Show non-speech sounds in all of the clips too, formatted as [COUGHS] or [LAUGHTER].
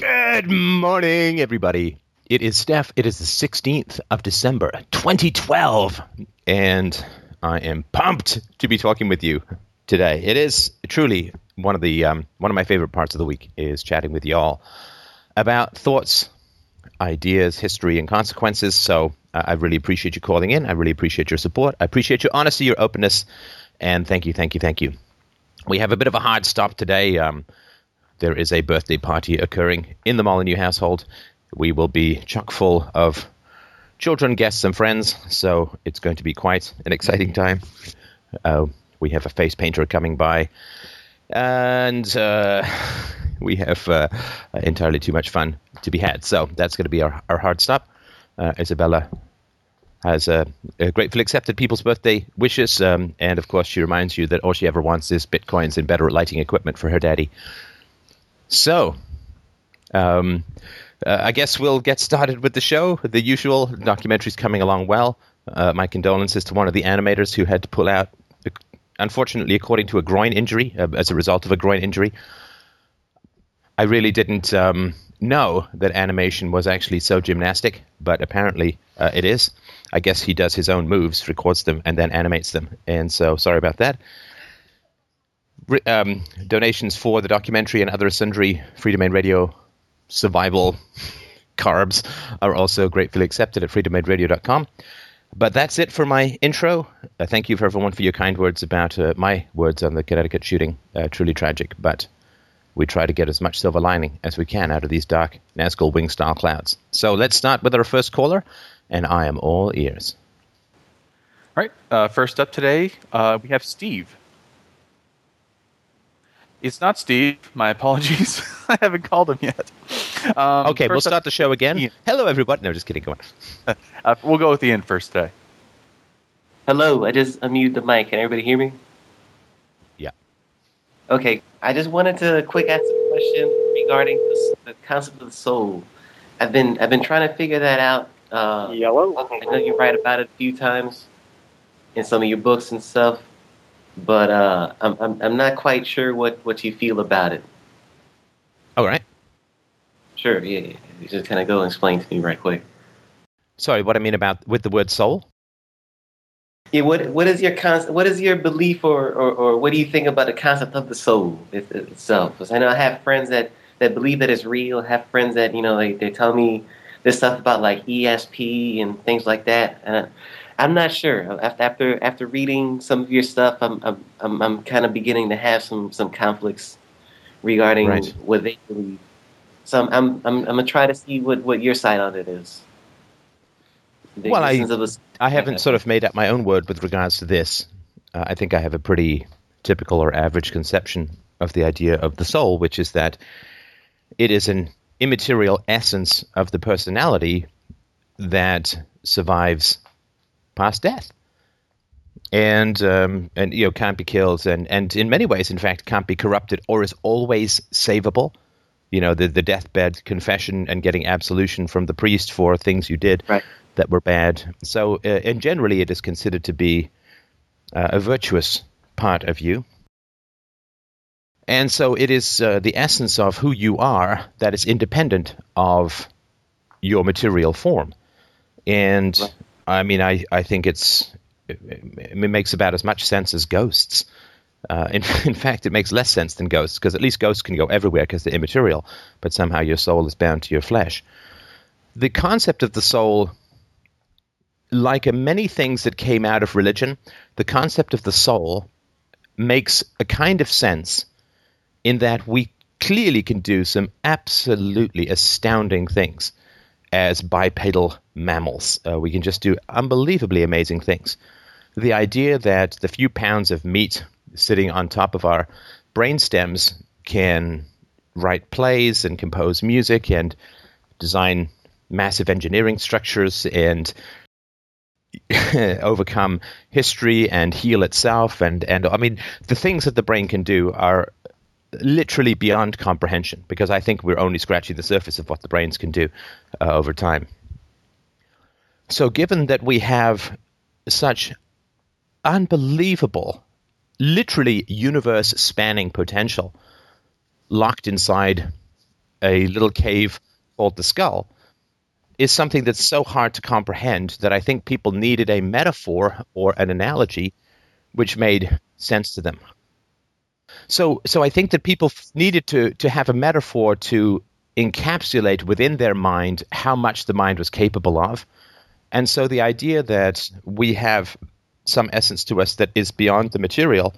Good morning, everybody. It is Stef. It is the 16th of December, 2012, and I am pumped to be talking with you today. It is truly one of the um, one of my favorite parts of the week is chatting with y'all about thoughts, ideas, history, and consequences. So uh, I really appreciate you calling in. I really appreciate your support. I appreciate your honesty, your openness, and thank you, thank you, thank you. We have a bit of a hard stop today. Um, there is a birthday party occurring in the Molyneux household. We will be chock full of children, guests, and friends, so it's going to be quite an exciting time. Uh, we have a face painter coming by, and uh, [LAUGHS] we have uh, entirely too much fun to be had. So that's going to be our, our hard stop. Uh, Isabella has uh, gratefully accepted people's birthday wishes, um, and of course, she reminds you that all she ever wants is bitcoins and better lighting equipment for her daddy. So, um, uh, I guess we'll get started with the show. The usual documentary's coming along well. Uh, my condolences to one of the animators who had to pull out, unfortunately, according to a groin injury, uh, as a result of a groin injury. I really didn't um, know that animation was actually so gymnastic, but apparently uh, it is. I guess he does his own moves, records them, and then animates them. And so, sorry about that um, donations for the documentary and other sundry Freedomain Radio survival carbs are also gratefully accepted at freedomainradio.com. But that's it for my intro. Uh, thank you for everyone for your kind words about uh, my words on the Connecticut shooting. Uh, truly tragic, but we try to get as much silver lining as we can out of these dark Nazgul wing style clouds. So let's start with our first caller, and I am all ears. All right. Uh, first up today, uh, we have Steve. It's not Steve. My apologies. [LAUGHS] I haven't called him yet. Um, okay, we'll start the show again. Ian. Hello, everybody. No, just kidding. Go on. [LAUGHS] uh, we'll go with Ian first today. Hello. I just unmuted the mic. Can everybody hear me? Yeah. Okay. I just wanted to quick ask a question regarding the, the concept of the soul. I've been I've been trying to figure that out. Uh, Yellow. I know you write about it a few times in some of your books and stuff but uh, I'm, I'm I'm not quite sure what what you feel about it. All right. Sure. Yeah. yeah. You just kind of go and explain to me right quick. Sorry, what I mean about with the word soul? Yeah. What what is your concept? What is your belief, or, or or what do you think about the concept of the soul itself? Because I know I have friends that that believe that it's real. I have friends that you know they they tell me this stuff about like ESP and things like that. And I'm not sure. After after after reading some of your stuff, I'm I'm I'm, I'm kind of beginning to have some some conflicts regarding right. what they believe. So I'm I'm I'm, I'm gonna try to see what what your side on it is. The well, I I haven't sort of made up my own word with regards to this. Uh, I think I have a pretty typical or average conception of the idea of the soul, which is that it is an immaterial essence of the personality that survives past death. And um, and you know can't be killed. And and in many ways in fact can't be corrupted or is always savable. You know the the deathbed confession and getting absolution from the priest for things you did right. that were bad. So uh, and generally it is considered to be uh, a virtuous part of you. And so it is uh, the essence of who you are that is independent of your material form. And right. I mean, I, I think it's it, makes about as much sense as ghosts. Uh, in, [LAUGHS] in fact, it makes less sense than ghosts because at least ghosts can go everywhere because they're immaterial, but somehow your soul is bound to your flesh. The concept of the soul, like many things that came out of religion, the concept of the soul makes a kind of sense in that we clearly can do some absolutely astounding things as bipedal mammals. Uh, we can just do unbelievably amazing things. The idea that the few pounds of meat sitting on top of our brain stems can write plays and compose music and design massive engineering structures and [LAUGHS] overcome history and heal itself and and I mean the things that the brain can do are literally beyond comprehension because I think we're only scratching the surface of what the brains can do uh, over time. So, given that we have such unbelievable, literally universe spanning potential locked inside a little cave called the skull is something that's so hard to comprehend that I think people needed a metaphor or an analogy which made sense to them. So, so I think that people needed to to have a metaphor to encapsulate within their mind how much the mind was capable of. And so the idea that we have some essence to us that is beyond the material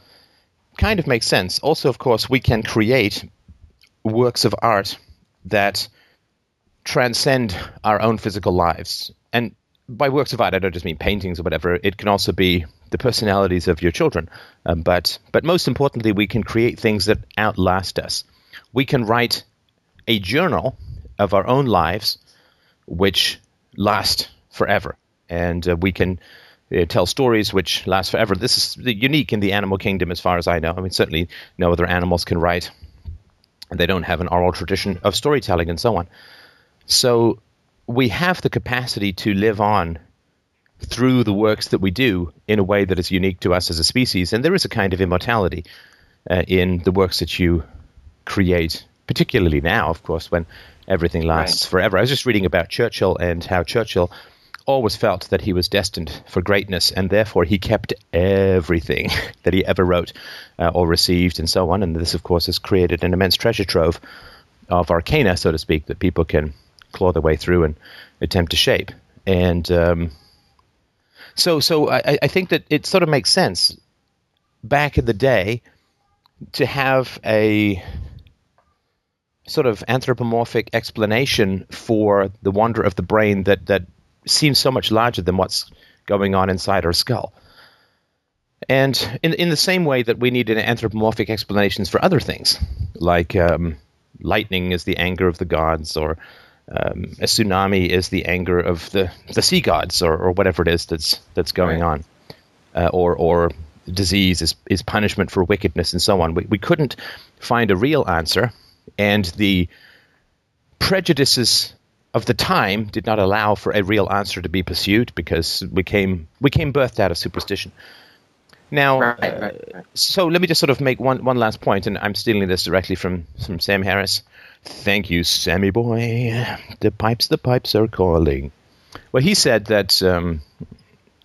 kind of makes sense. Also, of course, we can create works of art that transcend our own physical lives. And by works of art, I don't just mean paintings or whatever. It can also be the personalities of your children. Um, but but most importantly, we can create things that outlast us. We can write a journal of our own lives, which last forever, and uh, we can uh, tell stories which last forever. This is unique in the animal kingdom, as far as I know. I mean, certainly no other animals can write. They don't have an oral tradition of storytelling and so on. So we have the capacity to live on through the works that we do in a way that is unique to us as a species. And there is a kind of immortality uh, in the works that you create, particularly now, of course, when everything lasts right. forever. I was just reading about Churchill and how Churchill always felt that he was destined for greatness, and therefore he kept everything [LAUGHS] that he ever wrote uh, or received, and so on. And this, of course, has created an immense treasure trove of arcana, so to speak, that people can claw their way through and attempt to shape. And um, so, so I, I think that it sort of makes sense back in the day to have a sort of anthropomorphic explanation for the wonder of the brain that that seems so much larger than what's going on inside our skull. And in in the same way that we need an anthropomorphic explanations for other things, like um, lightning is the anger of the gods, or um, a tsunami is the anger of the, the sea gods, or, or whatever it is that's that's going right. on, uh, or or disease is is punishment for wickedness, and so on. We we couldn't find a real answer, and the prejudices of the time did not allow for a real answer to be pursued because we came we came birthed out of superstition. Now, right, right, right. Uh, so let me just sort of make one, one last point, and I'm stealing this directly from, from Sam Harris. Thank you, Sammy boy. The pipes, the pipes are calling. Well, he said that um,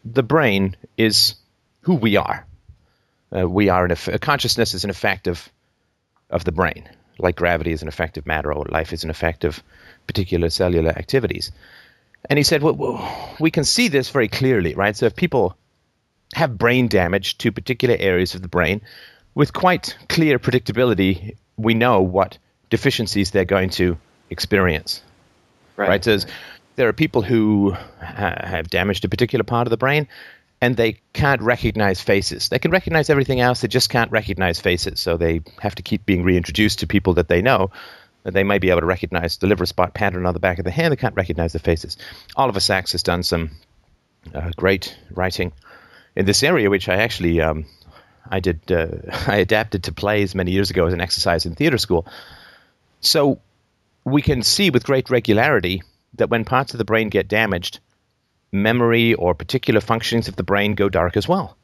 the brain is who we are. Uh, we are an eff- consciousness is an effect of, of the brain, like gravity is an effect of matter, or life is an effect of particular cellular activities. And he said, well, we can see this very clearly, right? So if people have brain damage to particular areas of the brain, with quite clear predictability, we know what deficiencies they're going to experience. Right. right? So there are people who ha- have damaged a particular part of the brain, and they can't recognize faces. They can recognize everything else, they just can't recognize faces. So they have to keep being reintroduced to people that they know they may be able to recognize the liver spot pattern on the back of the hand. They can't recognize the faces. Oliver Sacks has done some uh, great writing in this area, which I actually um, I did uh, [LAUGHS] I adapted to plays many years ago as an exercise in theater school. So we can see with great regularity that when parts of the brain get damaged, memory or particular functions of the brain go dark as well.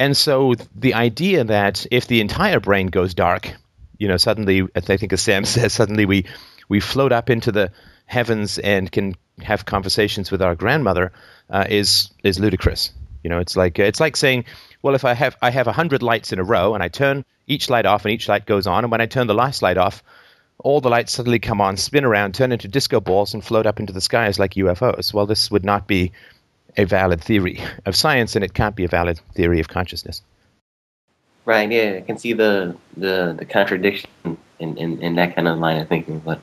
And so the idea that if the entire brain goes dark, you know, suddenly, I think as Sam [LAUGHS] says, suddenly we we float up into the heavens and can have conversations with our grandmother uh, is is ludicrous. You know, it's like it's like saying, well, if I have I have a hundred lights in a row and I turn each light off and each light goes on, and when I turn the last light off, all the lights suddenly come on, spin around, turn into disco balls, and float up into the skies like UFOs. Well, this would not be a valid theory of science, and it can't be a valid theory of consciousness. Right. Yeah, I can see the the, the contradiction in, in, in that kind of line of thinking. But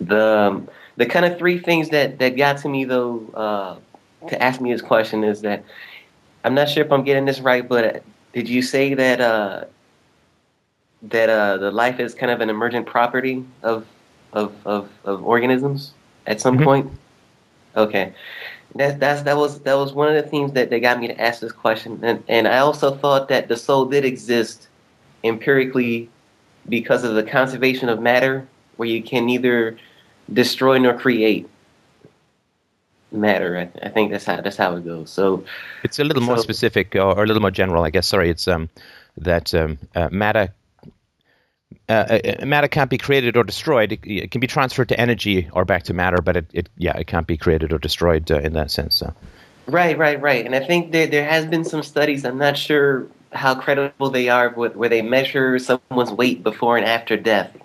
the um, the kind of three things that that got to me though uh, to ask me this question is that I'm not sure if I'm getting this right, but did you say that uh, that uh, the life is kind of an emergent property of of of, of organisms at some mm-hmm. point? Okay. That that's that was that was one of the themes that, that got me to ask this question, and and I also thought that the soul did exist empirically because of the conservation of matter, where you can neither destroy nor create matter. I, I think that's how that's how it goes. So it's a little so, more specific or, or, a little more general, I guess. Sorry, it's um that um, uh, matter uh, uh, matter can't be created or destroyed. It, it, can be transferred to energy or back to matter, but it, it yeah, it can't be created or destroyed uh, in that sense. So. Right, right, right. And I think there there has been some studies. I'm not sure how credible they are, but where they measure someone's weight before and after death,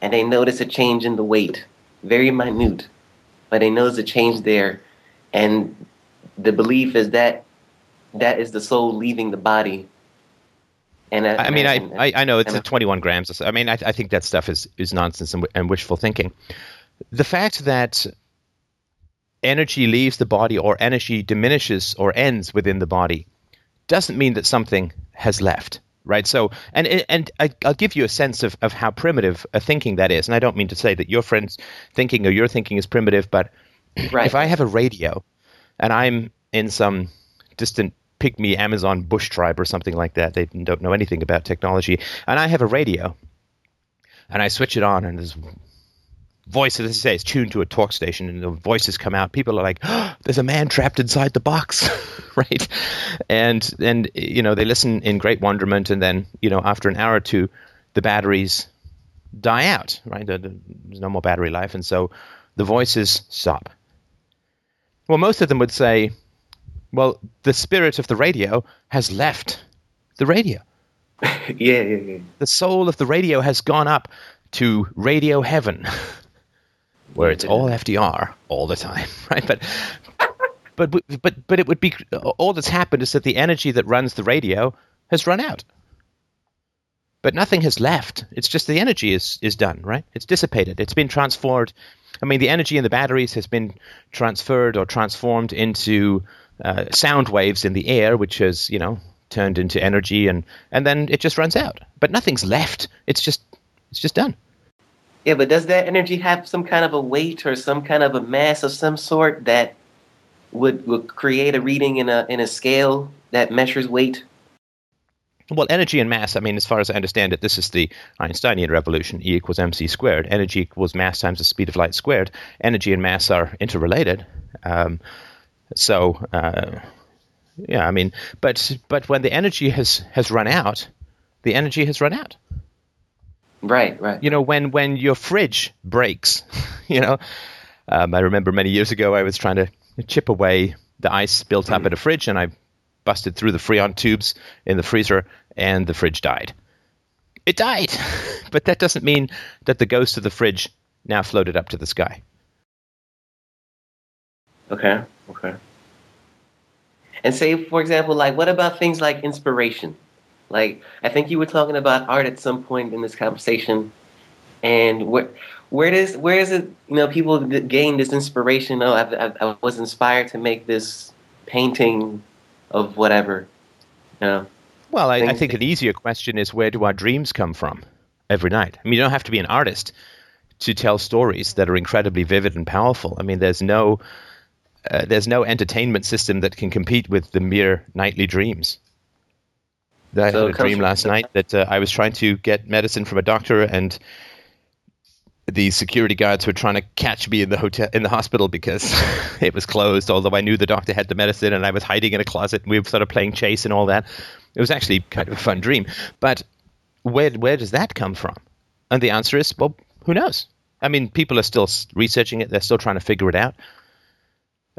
and they notice a change in the weight, very minute, but they notice a change there, and the belief is that that is the soul leaving the body. And I, I mean, and, I, I know it's a 21 grams. I mean, I, I think that stuff is, is nonsense and, and wishful thinking. The fact that energy leaves the body or energy diminishes or ends within the body doesn't mean that something has left right so and and i'll give you a sense of, of how primitive a thinking that is and i don't mean to say that your friend's thinking or your thinking is primitive but right. if i have a radio and i'm in some distant pygmy amazon bush tribe or something like that they don't know anything about technology and i have a radio and i switch it on and there's voices, as I say, it's tuned to a talk station, and the voices come out. People are like, oh, "There's a man trapped inside the box," [LAUGHS] right? And and you know they listen in great wonderment, and then you know after an hour or two, the batteries die out, right? There's no more battery life, and so the voices stop. Well, most of them would say, "Well, the spirit of the radio has left the radio." [LAUGHS] yeah, yeah, yeah. The soul of the radio has gone up to radio heaven. [LAUGHS] where it's all FDR all the time, [LAUGHS] right? But but but but it would be all that's happened is that the energy that runs the radio has run out. But nothing has left. It's just the energy is is done, right? It's dissipated. It's been transformed. I mean, the energy in the batteries has been transferred or transformed into uh, sound waves in the air, which has you know turned into energy, and and then it just runs out. But nothing's left. It's just it's just done. Yeah, but does that energy have some kind of a weight or some kind of a mass of some sort that would would create a reading in a in a scale that measures weight? Well, energy and mass, I mean, as far as I understand it, this is the Einsteinian revolution. E equals mc squared. Energy equals mass times the speed of light squared. Energy and mass are interrelated. Um, so, uh, yeah, I mean, but but when the energy has has run out, the energy has run out. Right, right. You know, when when your fridge breaks, [LAUGHS] you know, um, I remember many years ago I was trying to chip away the ice built up in a fridge, and I busted through the Freon tubes in the freezer, and the fridge died. It died, [LAUGHS] but that doesn't mean that the ghost of the fridge now floated up to the sky. Okay, okay. And say, for example, like, what about things like inspiration? Like I think you were talking about art at some point in this conversation, and where where does where is it? You know, people gain this inspiration. Oh, I, I, I was inspired to make this painting of whatever. You know, well, I, I think an easier question is where do our dreams come from every night? I mean, you don't have to be an artist to tell stories that are incredibly vivid and powerful. I mean, there's no uh, there's no entertainment system that can compete with the mere nightly dreams. I so had a dream last night that uh, I was trying to get medicine from a doctor, and the security guards were trying to catch me in the hotel in the hospital because [LAUGHS] it was closed. Although I knew the doctor had the medicine, and I was hiding in a closet, and we were sort of playing chase and all that. It was actually kind of a fun dream. But where where does that come from? And the answer is, well, who knows? I mean, people are still researching it. They're still trying to figure it out.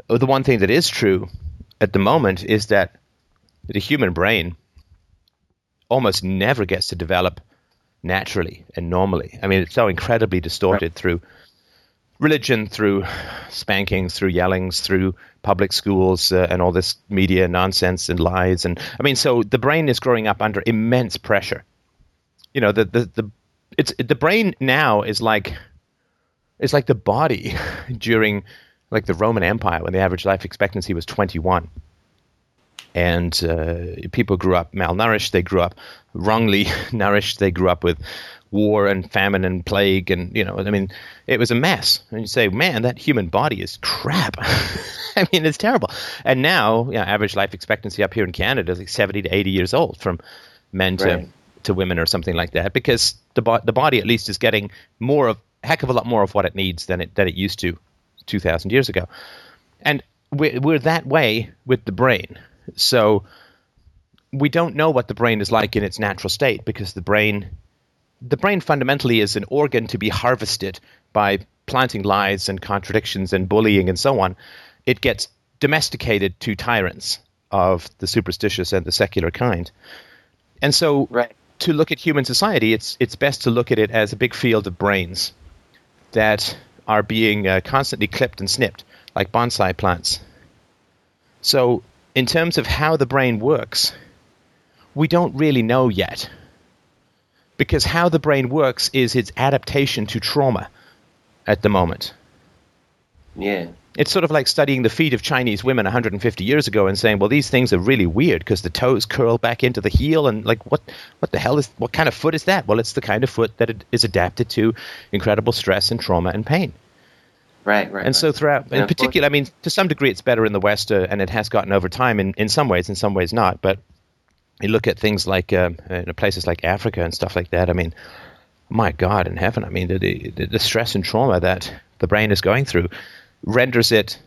The one thing that is true at the moment is that the human brain almost never gets to develop naturally and normally. I mean, it's so incredibly distorted through religion, through spankings, through yellings, through public schools, uh, and all this media nonsense and lies. And I mean, so the brain is growing up under immense pressure. You know, the the the it's the brain now is like it's like the body [LAUGHS] during like the Roman Empire when the average life expectancy was 21 and uh, people grew up malnourished. They grew up wrongly [LAUGHS] nourished. They grew up with war and famine and plague, and you know, I mean, it was a mess. And you say, man, that human body is crap. [LAUGHS] I mean, it's terrible. And now, you know, average life expectancy up here in Canada is like seventy to eighty years old from men to right. to women or something like that, because the bo- the body at least is getting more of heck of a lot more of what it needs than it than it used to two thousand years ago, and we're, we're that way with the brain so we don't know what the brain is like in its natural state because the brain the brain fundamentally is an organ to be harvested by planting lies and contradictions and bullying and so on. It gets domesticated to tyrants of the superstitious and the secular kind. And so Right. to look at human society, it's it's best to look at it as a big field of brains that are being uh, constantly clipped and snipped like bonsai plants. So, in terms of how the brain works, we don't really know yet. Because how the brain works is its adaptation to trauma at the moment. Yeah. It's sort of like studying the feet of Chinese women 150 years ago and saying, well, these things are really weird because the toes curl back into the heel, and like, what, what the hell is, what kind of foot is that? Well, it's the kind of foot that it is adapted to incredible stress and trauma and pain. Right. Right. And so throughout, And in particular, I mean, to some degree, it's better in the West, uh, and it has gotten over time in, in some ways, in some ways not. But you look at things like um, uh, places like Africa and stuff like that. I mean, my God in heaven! I mean, the, the, the stress and trauma that the brain is going through renders it.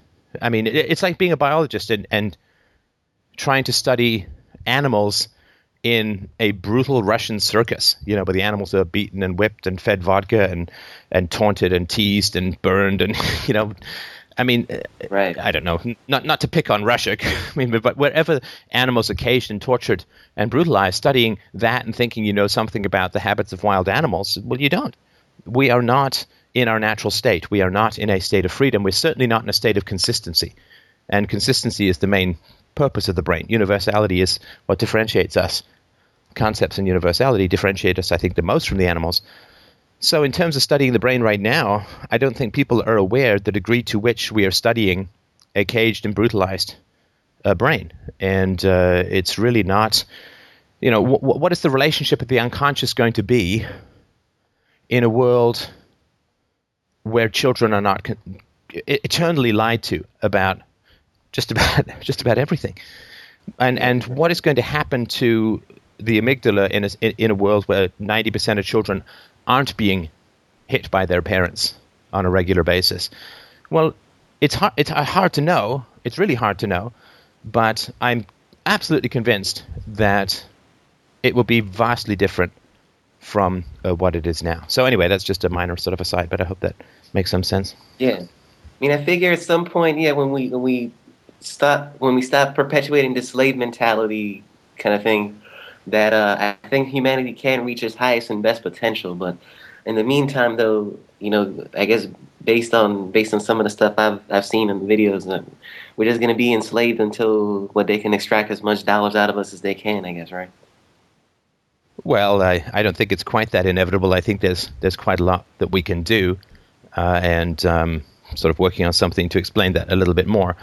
I mean, it, it's like being a biologist and, and trying to study animals in a brutal Russian circus, you know, where the animals are beaten and whipped and fed vodka and and taunted and teased and burned and [LAUGHS] you know, I mean, Right. I don't know, not not to pick on Russia, [LAUGHS] I mean, but, but wherever animals are caged and tortured and brutalized, studying that and thinking you know something about the habits of wild animals, well, you don't. We are not in our natural state. We are not in a state of freedom. We're certainly not in a state of consistency, and consistency is the main purpose of the brain. Universality is what differentiates us. Concepts and universality differentiate us, I think, the most from the animals. So, in terms of studying the brain right now, I don't think people are aware the degree to which we are studying a caged and brutalized uh, brain, and uh, it's really not. You know, wh- wh- what is the relationship of the unconscious going to be in a world where children are not con- eternally lied to about just about [LAUGHS] just about everything, and and what is going to happen to the amygdala in a, in, a world where ninety percent of children aren't being hit by their parents on a regular basis? Well, it's hard. It's hard to know. It's really hard to know, but I'm absolutely convinced that it will be vastly different from uh, what it is now. So anyway, that's just a minor sort of aside, but I hope that makes some sense. Yeah. I mean, I figure at some point, yeah, when we when we stop when we stop perpetuating the slave mentality kind of thing, that uh, I think humanity can reach its highest and best potential. But in the meantime, though, you know, I guess based on based on some of the stuff I've I've seen in the videos, uh, we're just gonna be enslaved until what they can extract as much dollars out of us as they can. I guess, right? Well, I, I don't think it's quite that inevitable. I think there's there's quite a lot that we can do, uh, and um, sort of working on something to explain that a little bit more.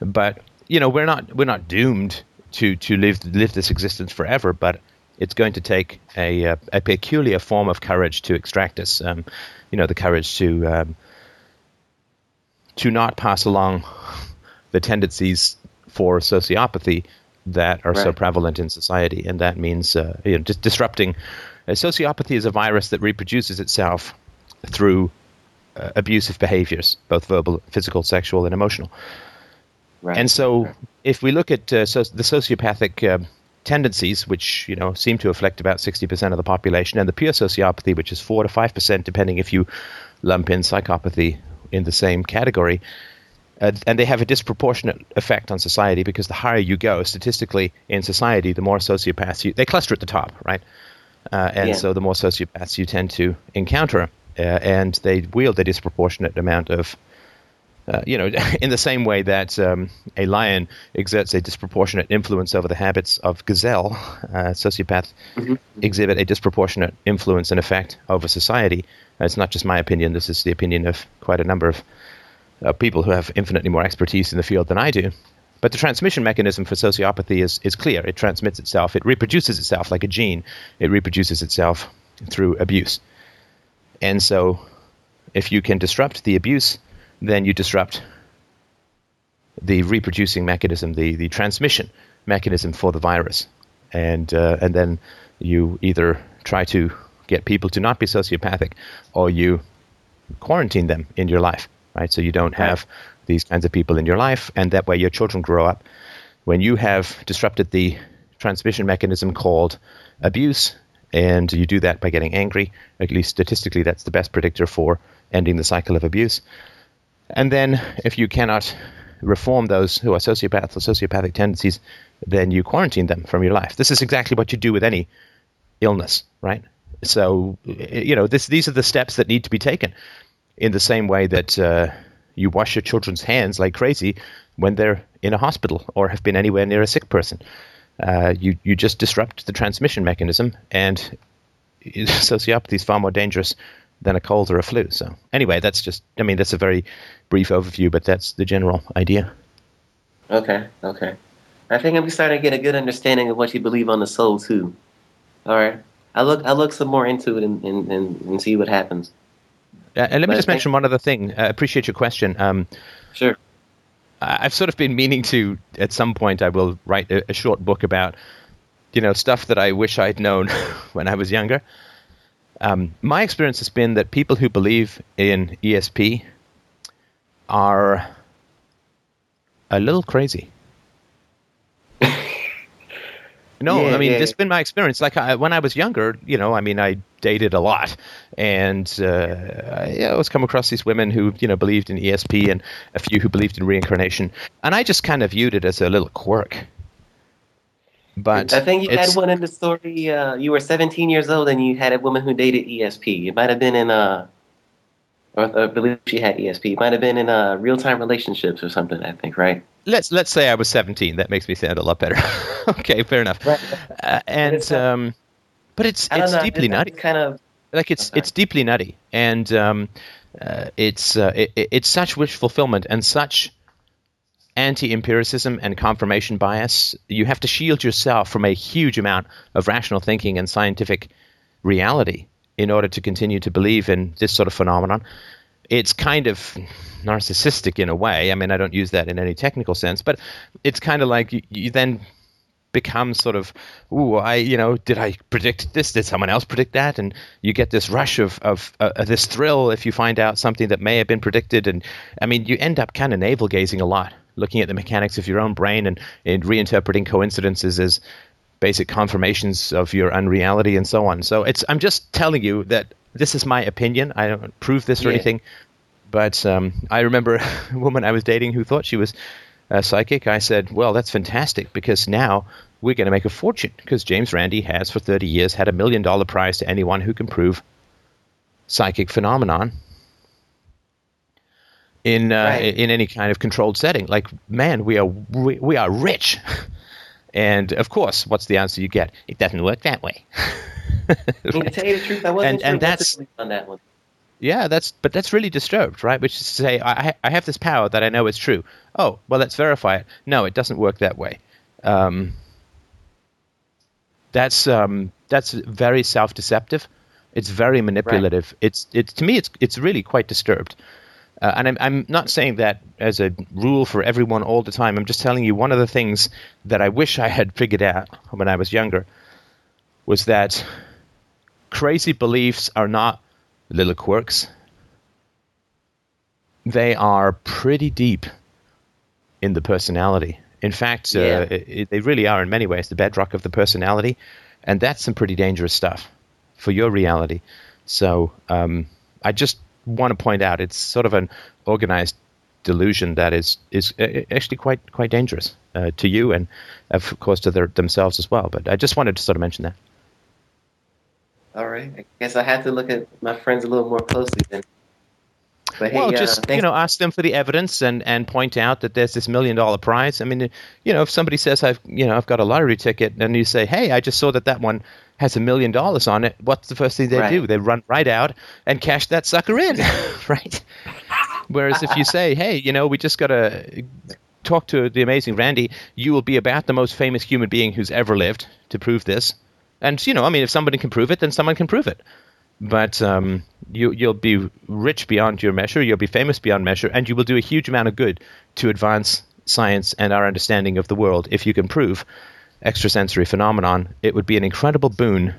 But you know, we're not we're not doomed to to live live this existence forever. But it's going to take a a, a peculiar form of courage to extract us. Um, you know, the courage to um, to not pass along the tendencies for sociopathy that are so prevalent in society, and that means uh, you know, just disrupting. Uh, sociopathy is a virus that reproduces itself through uh, abusive behaviors, both verbal, physical, sexual, and emotional. Right. And so, if we look at uh, so the sociopathic uh, tendencies, which you know seem to affect about sixty percent of the population, and the pure sociopathy, which is four to five percent, depending if you lump in psychopathy in the same category, uh, and they have a disproportionate effect on society because the higher you go statistically in society, the more sociopaths you they cluster at the top, right? Uh, and Yeah. so the more sociopaths you tend to encounter, uh, and they wield a disproportionate amount of uh, you know, [LAUGHS] in the same way that um, a lion exerts a disproportionate influence over the habits of gazelle, uh, sociopaths exhibit a disproportionate influence and effect over society. Uh, it's not just my opinion. This is the opinion of quite a number of uh, people who have infinitely more expertise in the field than I do. But the transmission mechanism for sociopathy is, is clear. It transmits itself. It reproduces itself like a gene. It reproduces itself through abuse. And so, if you can disrupt the abuse, then you disrupt the reproducing mechanism, the, the transmission mechanism for the virus. And, uh, and then you either try to get people to not be sociopathic or you quarantine them in your life, right? So you don't have these kinds of people in your life, and that way your children grow up. When you have disrupted the transmission mechanism called abuse, And you do that by getting angry. At least statistically, that's the best predictor for ending the cycle of abuse. And then, if you cannot reform those who are sociopaths or sociopathic tendencies, then you quarantine them from your life. This is exactly what you do with any illness, right? So, you know, this, these are the steps that need to be taken in the same way that uh, you wash your children's hands like crazy when they're in a hospital or have been anywhere near a sick person. Uh, you, you just disrupt the transmission mechanism, and [LAUGHS] sociopathy is far more dangerous than a cold or a flu. So, anyway, that's just, I mean, that's a very brief overview, but that's the general idea. Okay, okay. I think I'm starting to get a good understanding of what you believe on the soul, too. All right. I look, I look some more into it and, and, and, and see what happens. Uh, and let me But just mention one other thing. I appreciate your question. Um, Sure. I've sort of been meaning to, at some point, I will write a, a short book about, you know, stuff that I wish I'd known [LAUGHS] when I was younger. Um, my experience has been that people who believe in ESP are a little crazy. No, Yeah, I mean, yeah. this has been my experience. Like I, when I was younger, you know, I mean, I dated a lot, and uh, I always come across these women who, you know, believed in ESP, and a few who believed in reincarnation, and I just kind of viewed it as a little quirk. But I think you had one in the story. Uh, you were 17 years old and you had a woman who dated ESP. It might have been in uh, or I believe she had ESP. Might have been in uh, real time relationships or something. I think, right? let's let's say I was 17. That makes me sound a lot better. [LAUGHS] okay, fair enough. Right. Uh, and it's, uh, um, but it's it's know. deeply it's, nutty. Kind of. like it's it's deeply nutty and um, uh, it's uh, it- it's such wish fulfillment and such anti-empiricism and confirmation bias you have to shield yourself from a huge amount of rational thinking and scientific reality in order to continue to believe in this sort of phenomenon it's kind of narcissistic in a way i mean i don't use that in any technical sense but it's kind of like you, you then become sort of, ooh, I, you know, did I predict this? Did someone else predict that? And you get this rush of of uh, this thrill if you find out something that may have been predicted. And I mean, you end up kind of navel gazing a lot, looking at the mechanics of your own brain and, and reinterpreting coincidences as basic confirmations of your unreality and so on. So it's, I'm just telling you that this is my opinion. I don't prove this or Yeah. anything. But um, I remember [LAUGHS] a woman I was dating who thought she was a psychic. I said, "Well, that's fantastic because now we're going to make a fortune because James Randi has for 30 years had a million dollar prize to anyone who can prove psychic phenomenon in uh, Right. in any kind of controlled setting. Like, man, we are we, we are rich." [LAUGHS] And of course, what's the answer you get? It doesn't work that way. I mean, to tell you the truth, I wasn't And- sure and that's- on that one. Yeah, that's but that's really disturbed, right? Which is to say, I I have this power that I know is true. Oh, well, let's verify it. No, it doesn't work that way. Um, that's um, that's very self-deceptive. It's very manipulative. It's it's to me, it's it's really quite disturbed. Uh, and I'm, I'm not saying that as a rule for everyone all the time. I'm just telling you one of the things that I wish I had figured out when I was younger was that crazy beliefs are not little quirks. They are pretty deep in the personality. In fact, Yeah. uh, it, it- they really are in many ways the bedrock of the personality, and that's some pretty dangerous stuff for your reality. So um, I just want to point out it's sort of an organized delusion that is is uh, actually quite quite dangerous uh, to you and of course to their, themselves as well. But I just wanted to sort of mention that. All right. I guess I have to look at my friends a little more closely then. But hey, well, uh, just you know, ask them for the evidence and, and point out that there's this million dollar prize. I mean, you know, if somebody says I've you know I've got a lottery ticket, and you say, hey, I just saw that that one has a million dollars on it. What's the first thing they Right. do? They run right out and cash that sucker in, [LAUGHS] right? Whereas if you say, hey, you know, we just got to talk to the amazing Randi, you will be about the most famous human being who's ever lived to prove this. And you know, I mean, if somebody can prove it, then someone can prove it but um, you, you'll be rich beyond your measure, you'll be famous beyond measure, and you will do a huge amount of good to advance science and our understanding of the world. If you can prove extrasensory phenomenon, it would be an incredible boon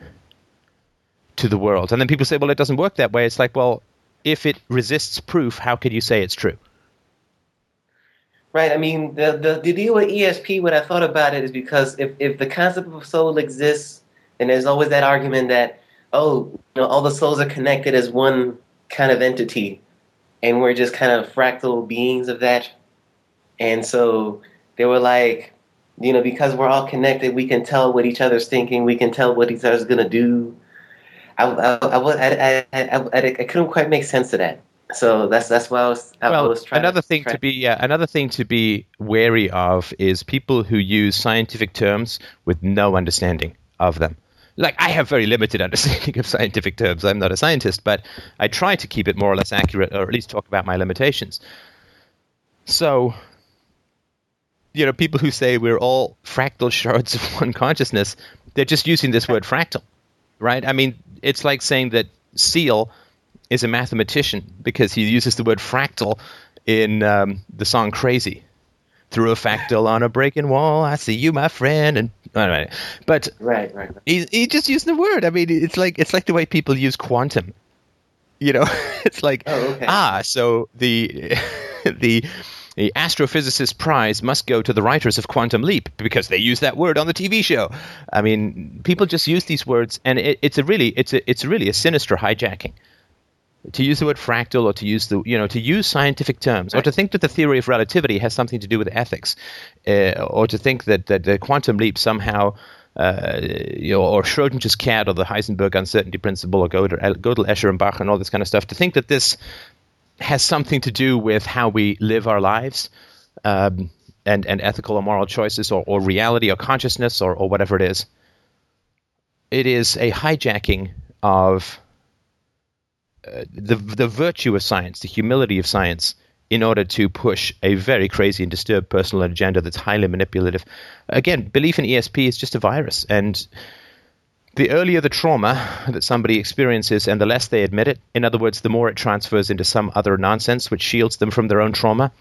to the world. And then people say, well, it doesn't work that way. It's like, well, if it resists proof, how could you say it's true? Right. I mean, the, the the deal with ESP, when I thought about it, is because if if the concept of soul exists, and there's always that argument that oh, you know, all the souls are connected as one kind of entity, and we're just kind of fractal beings of that. And so they were like, you know, because we're all connected, we can tell what each other's thinking, we can tell what each other's gonna do. I, I, I, I, I, I couldn't quite make sense of that. So that's that's why I was. I well, was trying another to, thing try- to be yeah, another thing to be wary of is people who use scientific terms with no understanding of them. Like I have very limited understanding of scientific terms. I'm not a scientist, but I try to keep it more or less accurate, or at least talk about my limitations. So, you know, people who say we're all fractal shards of [LAUGHS] one consciousness, they're just using this word fractal, right? I mean, it's like saying that Seal is a mathematician because he uses the word fractal in um, the song Crazy. Through a fractal on a breaking wall, I see you, my friend. And anyway, but right, right, right. he, he just used the word. I mean, it's like it's like the way people use quantum. You know, [LAUGHS] it's like Oh, okay. ah, so the [LAUGHS] the the astrophysicist prize must go to the writers of Quantum Leap because they use that word on the TV show. I mean, people just use these words, and it, it's a really it's a it's really a sinister hijacking to use the word fractal or to use the you know to use scientific terms or to think that the theory of relativity has something to do with ethics uh, or to think that that the quantum leap somehow uh, you know, or Schrodinger's cat or the Heisenberg uncertainty principle or Gödel, Gödel, Escher, and Bach and all this kind of stuff. To think that this has something to do with how we live our lives um, and and ethical or moral choices or, or reality or consciousness or, or whatever it is. It is a hijacking of uh, the the virtue of science, the humility of science, in order to push a very crazy and disturbed personal agenda that's highly manipulative. Again, belief in ESP is just a virus, and the earlier the trauma that somebody experiences and the less they admit it, in other words, the more it transfers into some other nonsense which shields them from their own trauma,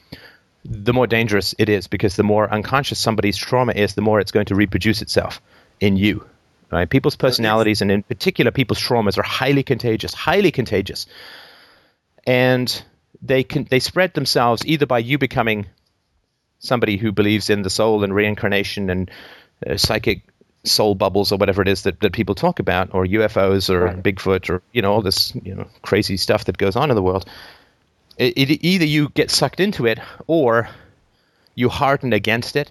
the more dangerous it is because the more unconscious somebody's trauma is, the more it's going to reproduce itself in you. Right? People's personalities and in particular people's traumas are highly contagious, highly contagious. And they can they spread themselves either by you becoming somebody who believes in the soul and reincarnation and uh, psychic soul bubbles or whatever it is that, that people talk about, or UFOs or Right. Bigfoot or you know all this you know crazy stuff that goes on in the world. It, it, either you get sucked into it or you harden against it,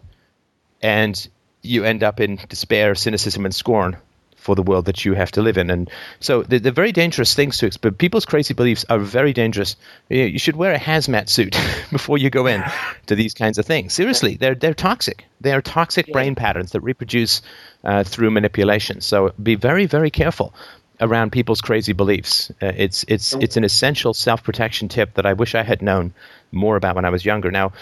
and you end up in despair, cynicism, and scorn for the world that you have to live in. And so they're, they're very dangerous things to but people's crazy beliefs are very dangerous. You, you should wear a hazmat suit [LAUGHS] before you go in [LAUGHS] to these kinds of things. Seriously, they're they're toxic. They are toxic Yeah. brain patterns that reproduce uh, through manipulation. So be very very careful around people's crazy beliefs. Uh, it's it's it's an essential self protection tip that I wish I had known more about when I was younger. Now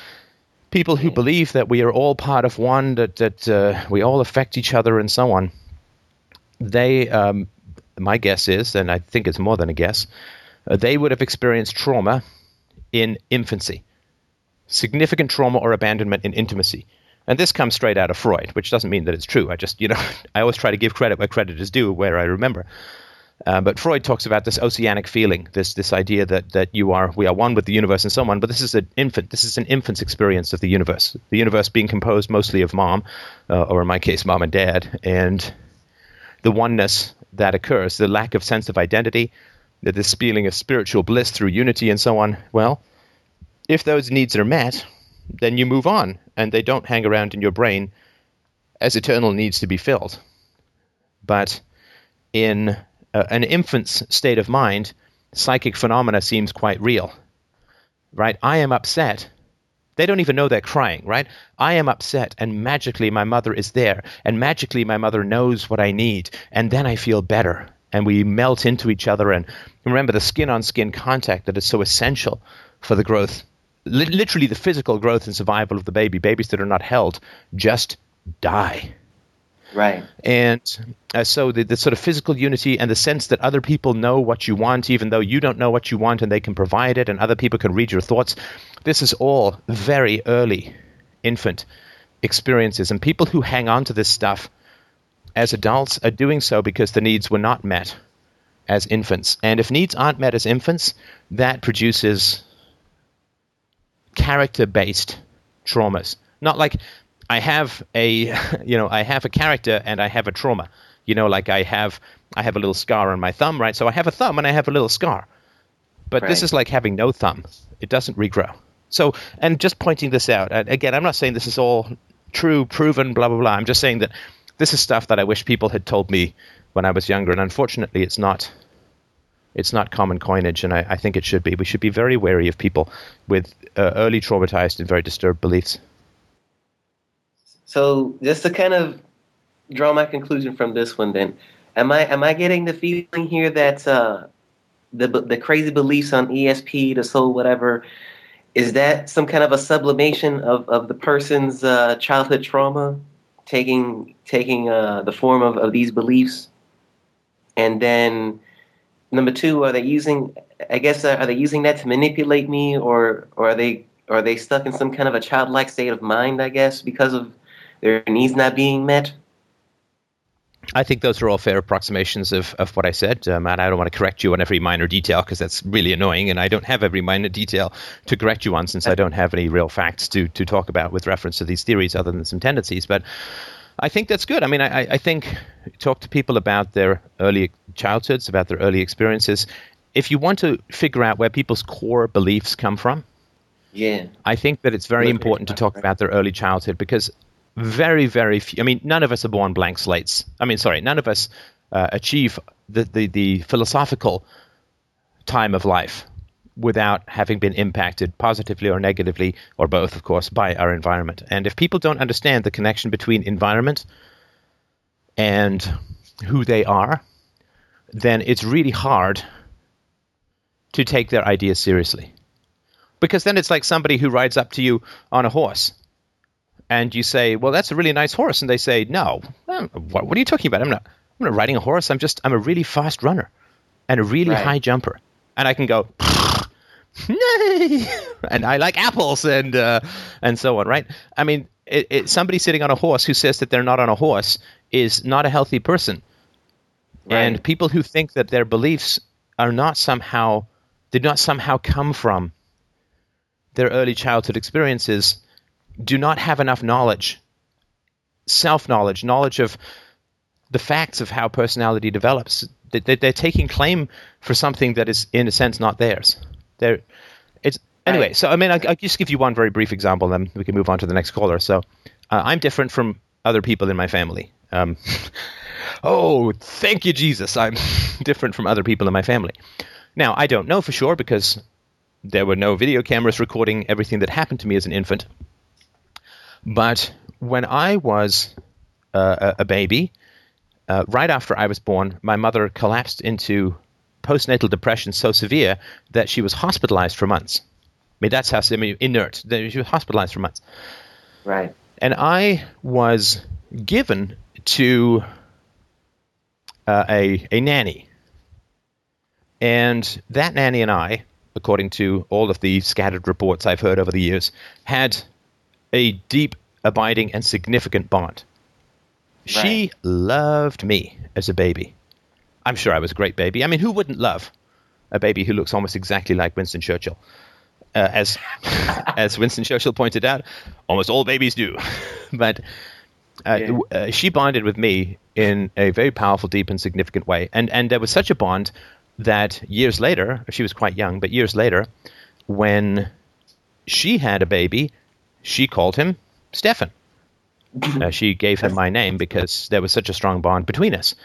people who believe that we are all part of one, that that uh, we all affect each other, and so on. They, um, my guess is, and I think it's more than a guess, uh, they would have experienced trauma in infancy, significant trauma or abandonment in intimacy. And this comes straight out of Freud, which doesn't mean that it's true. I just, you know, [LAUGHS] I always try to give credit where credit is due, where I remember. Uh, but Freud talks about this oceanic feeling, this this idea that that you are we are one with the universe and so on. But this is an infant. This is an infant's experience of the universe. The universe being composed mostly of mom, uh, or in my case, mom and dad, and the oneness that occurs, the lack of sense of identity, the this feeling of spiritual bliss through unity and so on. Well, if those needs are met, then you move on, and they don't hang around in your brain as eternal needs to be filled. But in uh, an infant's state of mind, psychic phenomena seems quite real. Right? I am upset. They don't even know they're crying, right? I am upset, and magically my mother is there, and magically my mother knows what I need, and then I feel better, and we melt into each other. And remember the skin on skin contact that is so essential for the growth, li- literally the physical growth and survival of the baby. Babies that are not held just die. Right. And uh, so the, the sort of physical unity and the sense that other people know what you want, even though you don't know what you want and they can provide it and other people can read your thoughts. This is all very early infant experiences. And people who hang on to this stuff as adults are doing so because the needs were not met as infants. And if needs aren't met as infants, that produces character based traumas. Not like I have a [LAUGHS] you know I have a character and I have a trauma. You know, like I have I have a little scar on my thumb, right? So I have a thumb and I have a little scar. But this is like having no thumb. It doesn't regrow. So, and just pointing this out, and again, I'm not saying this is all true, proven, blah, blah, blah. I'm just saying that this is stuff that I wish people had told me when I was younger. And unfortunately, it's not. It's not common coinage, and I, I think it should be. We should be very wary of people with uh, early traumatized and very disturbed beliefs. So just to kind of draw my conclusion from this one, then, am I am I getting the feeling here that uh, the the crazy beliefs on ESP, the soul, whatever, is that some kind of a sublimation of, of the person's uh, childhood trauma, taking taking uh, the form of, of these beliefs, and then number two, are they using? I guess are they using that to manipulate me, or or are they are they stuck in some kind of a childlike state of mind? I guess because of their needs not being met. I think those are all fair approximations of, of what I said, um, and I don't want to correct you on every minor detail because that's really annoying, and I don't have every minor detail to correct you on since I don't have any real facts to, to talk about with reference to these theories other than some tendencies. But I think that's good. I mean, I, I think talk to people about their early childhoods, about their early experiences. If you want to figure out where people's core beliefs come from, Yeah. I think that it's very important to talk about their early childhood because very, very few. I mean, none of us are born blank slates. I mean, sorry, none of us uh, achieve the, the the philosophical time of life without having been impacted positively or negatively, or both, of course, by our environment. And if people don't understand the connection between environment and who they are, then it's really hard to take their ideas seriously because then it's like somebody who rides up to you on a horse and you say well that's a really nice horse and they say no "Oh, what, what are you talking about? I'm not i'm not riding a horse. I'm just i'm a really fast runner and a really Right. high jumper. And i can go [LAUGHS] and i like apples and uh, and so on right? I mean it, it, somebody sitting on a horse who says that they're not on a horse is not a healthy person. And people who think that their beliefs are not somehow did not somehow come from their early childhood experiences do not have enough knowledge self knowledge knowledge of the facts of how personality develops. They- they- they're taking claim for something that is in a sense not theirs. They're it's anyway so i mean I'll, I'll just give you one very brief example and then we can move on to the next caller. So uh, i'm different from other people in my family. Um, [LAUGHS] oh thank you jesus. I'm [LAUGHS] different from other people in my family. Now i don't know for sure because there were no video cameras recording everything that happened to me as an infant. But when I was uh, a, a baby, uh, right after I was born, my mother collapsed into postnatal depression so severe that she was hospitalized for months. I mean, that's how I mean, inert. She was hospitalized for months. Right. And I was given to uh, a, a nanny. And that nanny and I, according to all of the scattered reports I've heard over the years, had a deep, abiding, and significant bond. She Right. loved me as a baby. I'm sure I was a great baby. I mean, who wouldn't love a baby who looks almost exactly like Winston Churchill? Uh, as [LAUGHS] as Winston Churchill pointed out, almost all babies do. [LAUGHS] but uh, Yeah. uh, she bonded with me in a very powerful, deep, and significant way. And and there was such a bond that years later, she was quite young, but years later, when she had a baby, she called him Stefan. Uh, she gave him my name because there was such a strong bond between us.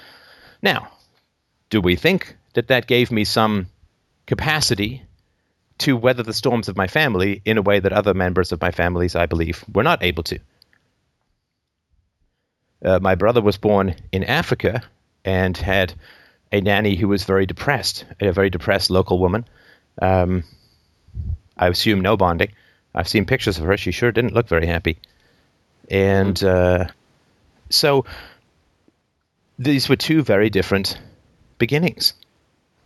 Now, do we think that that gave me some capacity to weather the storms of my family in a way that other members of my families, I believe, were not able to? Uh, my brother was born in Africa and had a nanny who was very depressed, a very depressed local woman. Um, I assume no bonding. I've seen pictures of her. She sure didn't look very happy. And uh, so these were two very different beginnings.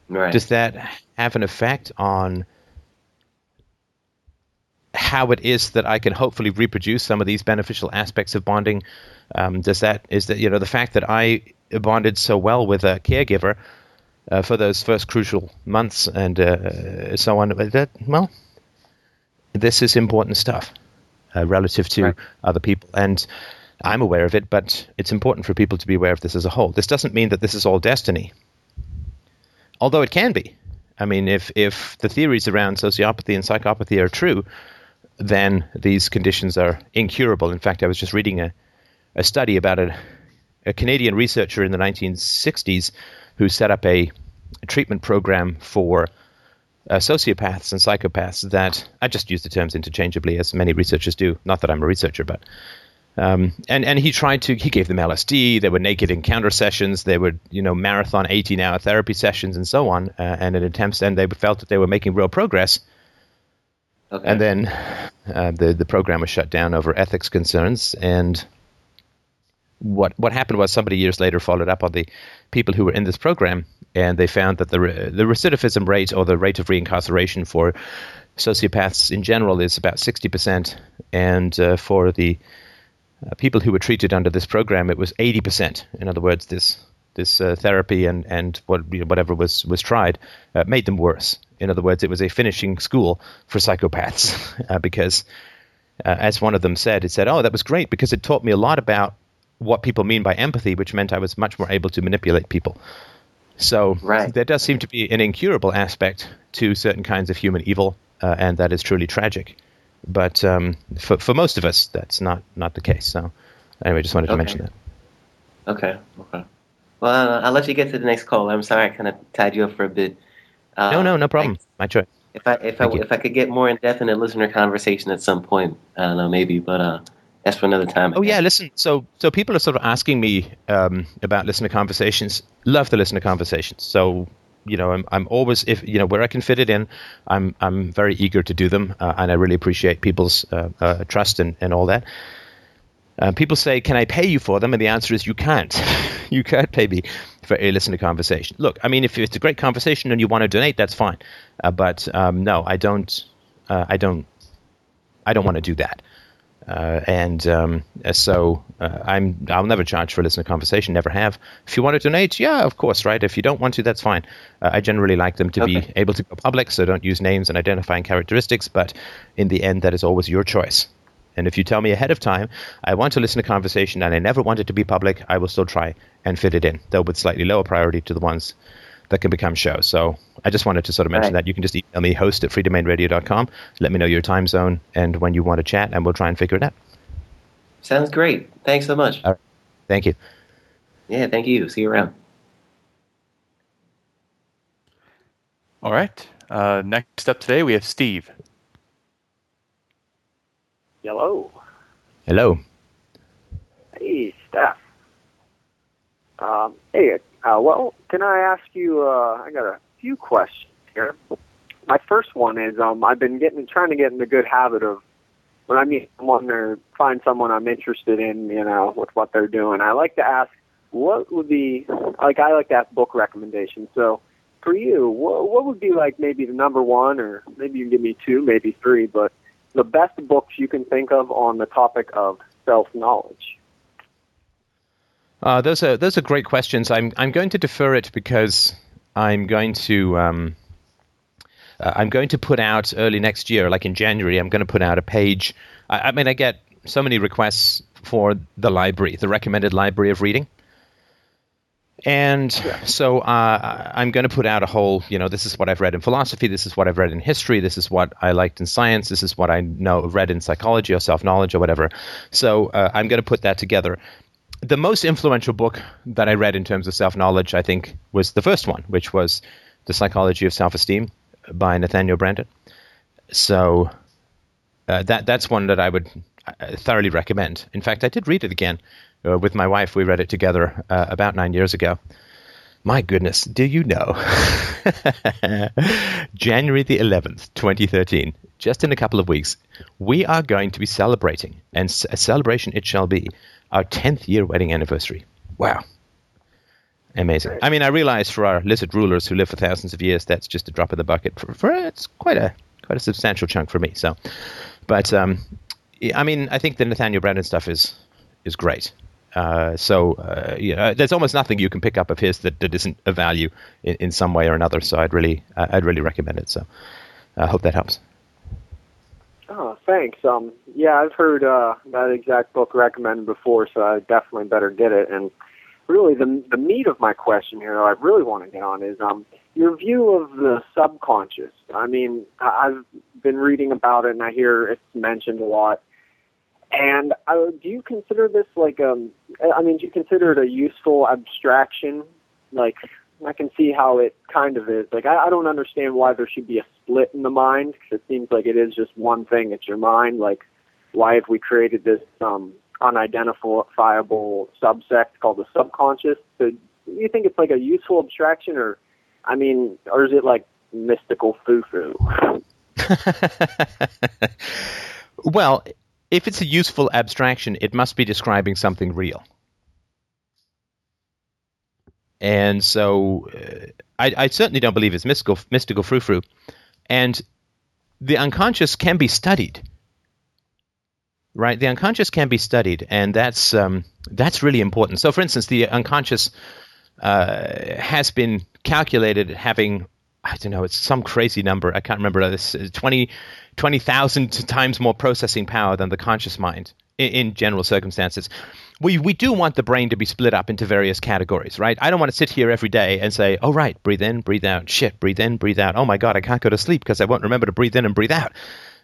Right. Does that have an effect on how it is that I can hopefully reproduce some of these beneficial aspects of bonding? Um, does that is that you know the fact that I bonded so well with a caregiver uh, for those first crucial months and uh, so on? That well, this is important stuff uh, relative to Right. other people, and I'm aware of it, but it's important for people to be aware of this as a whole. This doesn't mean that this is all destiny, although it can be. I mean, if if the theories around sociopathy and psychopathy are true, then these conditions are incurable. In fact, I was just reading a, a study about a, a Canadian researcher in the 1960s who set up a, a treatment program for uh, sociopaths and psychopaths that I just use the terms interchangeably, as many researchers do. Not that I'm a researcher, but um, and and he tried to he gave them LSD. There were naked encounter sessions. There were you know marathon 18 hour therapy sessions and so on. Uh, and in attempts, and they felt that they were making real progress. Okay. And then uh, the the program was shut down over ethics concerns. And what what happened was somebody years later followed up on the people who were in this program, and they found that the the recidivism rate or the rate of reincarceration for sociopaths in general is about 60%, and uh, for the uh, people who were treated under this program, it was 80%. In other words, this this uh, therapy and and what, you know, whatever was was tried uh, made them worse. In other words, it was a finishing school for psychopaths [LAUGHS] uh, because, uh, as one of them said, it said, "Oh, that was great because it taught me a lot about what people mean by empathy, which meant I was much more able to manipulate people." So right. there does seem to be an incurable aspect to certain kinds of human evil, uh, and that is truly tragic. But um, for for most of us, that's not not the case. So anyway, just wanted to okay. mention that. Okay. Okay. Well, uh, I'll let you get to the next call. I'm sorry I kind of tied you up for a bit. Uh, no, no, no problem. I, My choice. If I if Thank I you. if I could get more in depth in a listener conversation at some point, I don't know, maybe, but uh, that's for another time. oh yeah, listen. So so people are sort of asking me um, about listener conversations. Love the listener conversations. So you know, I'm, I'm always if you know where I can fit it in, I'm I'm very eager to do them, uh, and I really appreciate people's uh, uh, trust and, and all that. Uh, people say, "Can I pay you for them?" And the answer is, "You can't. [LAUGHS] you can't pay me for a listen to conversation." Look, I mean, if it's a great conversation and you want to donate, that's fine. Uh, but um, no, I don't. Uh, I don't. I don't want to do that. Uh, and um, so uh, I'm I'll never charge for a listener conversation. Never have. If you want to donate, yeah, of course, right. If you don't want to, that's fine. Uh, I generally like them to okay. be able to go public, so don't use names and identifying characteristics. But in the end, that is always your choice. And if you tell me ahead of time, I want to listen to conversation and I never want it to be public, I will still try and fit it in, though with slightly lower priority to the ones that can become shows. So I just wanted to sort of mention right. that. You can just email me, host at freedomainradio.com. Let me know your time zone and when you want to chat, and we'll try and figure it out. Sounds great. Thanks so much. All right. Thank you. Yeah, thank you. See you around. All right. Uh, next up today, we have Steve. Hello. Hello. Hey, Stef. Um, hey, uh, well, can I ask you? Uh, I got a few questions here. My first one is um, I've been getting trying to get in the good habit of when I meet someone or find someone I'm interested in, you know, with what they're doing. I like to ask what would be like. I like to ask book recommendations. So for you, what, what would be like maybe the number one, or maybe you can give me two, maybe three, but the best books you can think of on the topic of self knowledge? Uh, those are those are great questions. I'm I'm going to defer it because I'm going to um, uh, I'm going to put out early next year, like in January. I'm going to put out a page. I, I mean, I get so many requests for the library, the recommended library of reading. And so uh, I'm going to put out a whole, you know, this is what I've read in philosophy, this is what I've read in history, this is what I liked in science, this is what I know read in psychology or self knowledge or whatever. So uh, I'm going to put that together. The most influential book that I read in terms of self knowledge, I think, was the first one, which was The Psychology of Self Esteem by Nathaniel Branden. So uh, that that's one that I would uh, thoroughly recommend. In fact, I did read it again uh, with my wife. We read it together uh, about nine years ago. My goodness, do you know? [LAUGHS] January the 11th, 2013, just in a couple of weeks, we are going to be celebrating, and a celebration it shall be, our 10th year wedding anniversary. Wow. Amazing. I mean, I realize for our lizard rulers who live for thousands of years, that's just a drop in the bucket. For, for it's quite a quite a substantial chunk for me. So, but um, I mean, I think the Nathaniel Branden stuff is is great. Uh, so uh, yeah, there's almost nothing you can pick up of his that, that isn't a value in, in some way or another. So I'd really uh, I'd really recommend it. So I hope that helps. Oh, thanks. Um, yeah, I've heard uh, that exact book recommended before, so I definitely better get it. And really, the the meat of my question here, that I really want to get on, is um, your view of the subconscious. I mean, I've been reading about it, and I hear it's mentioned a lot. And uh, do you consider this like um? I mean, do you consider it a useful abstraction? Like, I can see how it kind of is. Like, I, I don't understand why there should be a split in the mind because it seems like it is just one thing. It's your mind. Like, why have we created this um, unidentifiable subsect called the subconscious? So, do you think it's like a useful abstraction, or, I mean, or is it like mystical foo-foo? [LAUGHS] well, if it's a useful abstraction, it must be describing something real. And so uh, I, I, certainly don't believe it's mystical, mystical frou frou. And the unconscious can be studied. Right, the unconscious can be studied, and that's um, that's really important. So, for instance, the unconscious uh, has been calculated having I don't know, it's some crazy number. I can't remember this. 20 20,000 times more processing power than the conscious mind in, in, general circumstances. We, we do want the brain to be split up into various categories, right? I don't want to sit here every day and say, oh, right, breathe in, breathe out. Shit, breathe in, breathe out. Oh my God, I can't go to sleep because I won't remember to breathe in and breathe out,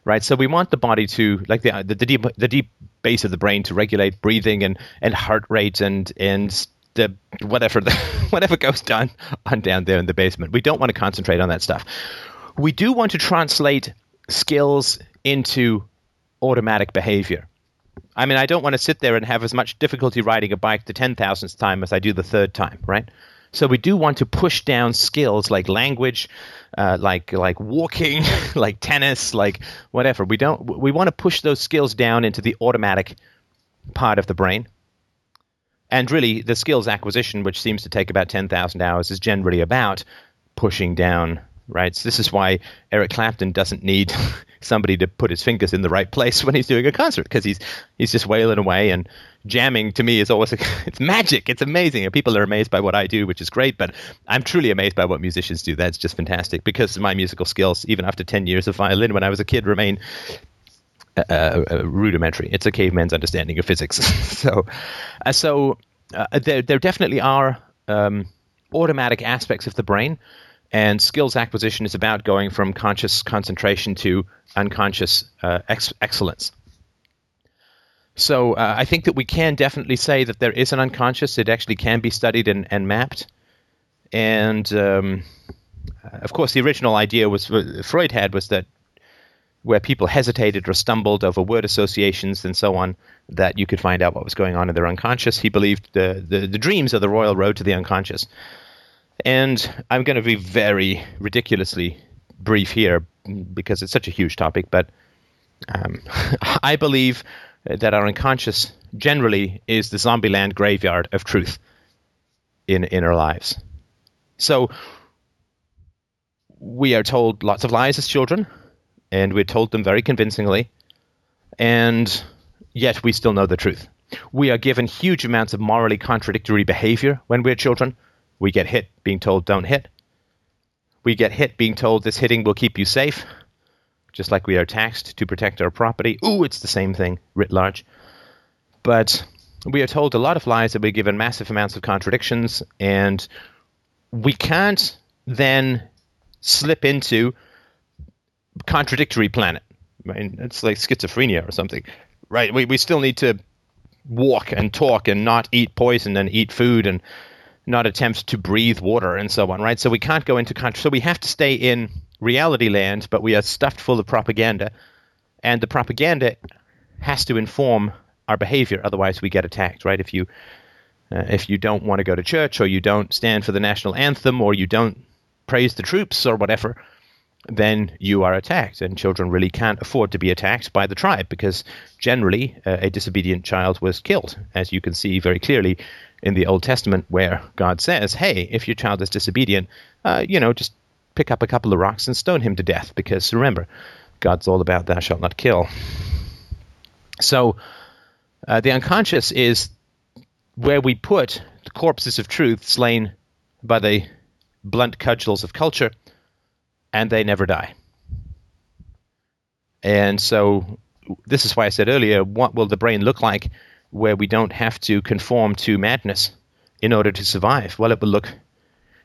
right? So we want the body to, like the, the, the, deep, the deep base of the brain to regulate breathing and, and heart rate and, and the whatever the, [LAUGHS] whatever goes down on down there in the basement. We don't want to concentrate on that stuff. We do want to translate skills into automatic behavior. I mean, I don't want to sit there and have as much difficulty riding a bike the 10,000th time as I do the third time, right? So we do want to push down skills like language, uh, like like walking, [LAUGHS] like tennis, like whatever. We don't. We want to push those skills down into the automatic part of the brain. And really, the skills acquisition, which seems to take about 10,000 hours, is generally about pushing down right? So this is why Eric Clapton doesn't need [LAUGHS] somebody to put his fingers in the right place when he's doing a concert because he's he's just wailing away and jamming. To me, is always a, [LAUGHS] it's magic. It's amazing, and people are amazed by what I do, which is great. But I'm truly amazed by what musicians do. That's just fantastic because my musical skills, even after 10 years of violin when I was a kid, remain. Uh, uh, rudimentary. It's a caveman's understanding of physics. [LAUGHS] so, uh, so uh, there there definitely are um, automatic aspects of the brain and skills acquisition is about going from conscious concentration to unconscious uh, ex- excellence. So uh, I think that we can definitely say that there is an unconscious. It actually can be studied and, and mapped. And um, of course, the original idea was uh, Freud had was that where people hesitated or stumbled over word associations and so on, that you could find out what was going on in their unconscious. He believed the, the, the dreams are the royal road to the unconscious. And I'm going to be very ridiculously brief here because it's such a huge topic, but um, [LAUGHS] I believe that our unconscious generally is the zombieland graveyard of truth in, in our lives. So we are told lots of lies as children, and we're told them very convincingly, and yet we still know the truth. We are given huge amounts of morally contradictory behavior when we're children. We get hit being told don't hit. We get hit being told this hitting will keep you safe, just like we are taxed to protect our property. Ooh, it's the same thing writ large. But we are told a lot of lies that we're given massive amounts of contradictions, and we can't then slip into contradictory planet. I mean, it's like schizophrenia or something, right? We, we still need to walk and talk and not eat poison and eat food and not attempt to breathe water and so on, right? So we can't go into country. So we have to stay in reality land, but we are stuffed full of propaganda, and the propaganda has to inform our behavior. Otherwise, we get attacked, right? If you uh, if you don't want to go to church, or you don't stand for the national anthem, or you don't praise the troops, or whatever, then you are attacked. And children really can't afford to be attacked by the tribe because generally uh, a disobedient child was killed, as you can see very clearly in the Old Testament where God says, hey, if your child is disobedient, uh, you know, just pick up a couple of rocks and stone him to death because remember, God's all about thou shalt not kill. So uh, the unconscious is where we put the corpses of truth slain by the blunt cudgels of culture, and they never die. And so, this is why I said earlier what will the brain look like where we don't have to conform to madness in order to survive? Well, it will look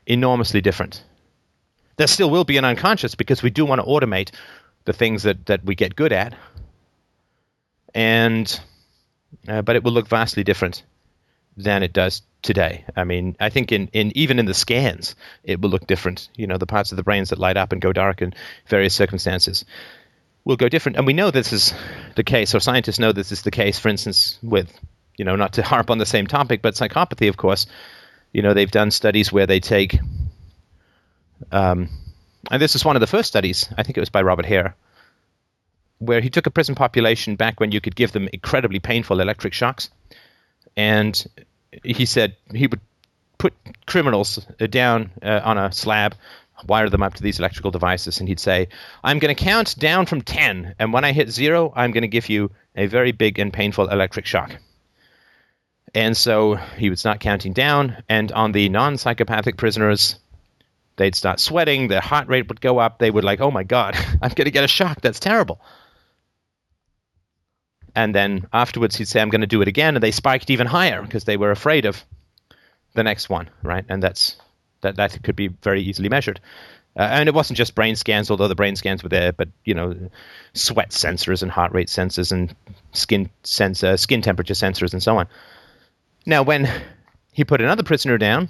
enormously different. There still will be an unconscious because we do want to automate the things that, that we get good at. And, uh, but it will look vastly different than it does today. I mean, I think in, in even in the scans, it will look different. You know, the parts of the brains that light up and go dark in various circumstances will go different. And we know this is the case, or scientists know this is the case, for instance, with, you know, not to [LAUGHS] harp on the same topic, but psychopathy, of course. You know, they've done studies where they take, um, and this is one of the first studies, I think it was by Robert Hare, where he took a prison population back when you could give them incredibly painful electric shocks. And he said he would put criminals down uh, on a slab wire them up to these electrical devices, and he'd say, I'm going to count down from 10, and when I hit zero, I'm going to give you a very big and painful electric shock. And so he would start counting down, and on the non psychopathic prisoners, they'd start sweating, their heart rate would go up, they would like, oh my God, [LAUGHS] I'm going to get a shock, that's terrible. And then afterwards, he'd say, I'm going to do it again, and they spiked even higher because they were afraid of the next one, right? And that's that that could be very easily measured. Uh, and it wasn't just brain scans, although the brain scans were there, but you know, sweat sensors and heart rate sensors and skin sensor, skin temperature sensors, and so on. Now, when he put another prisoner down,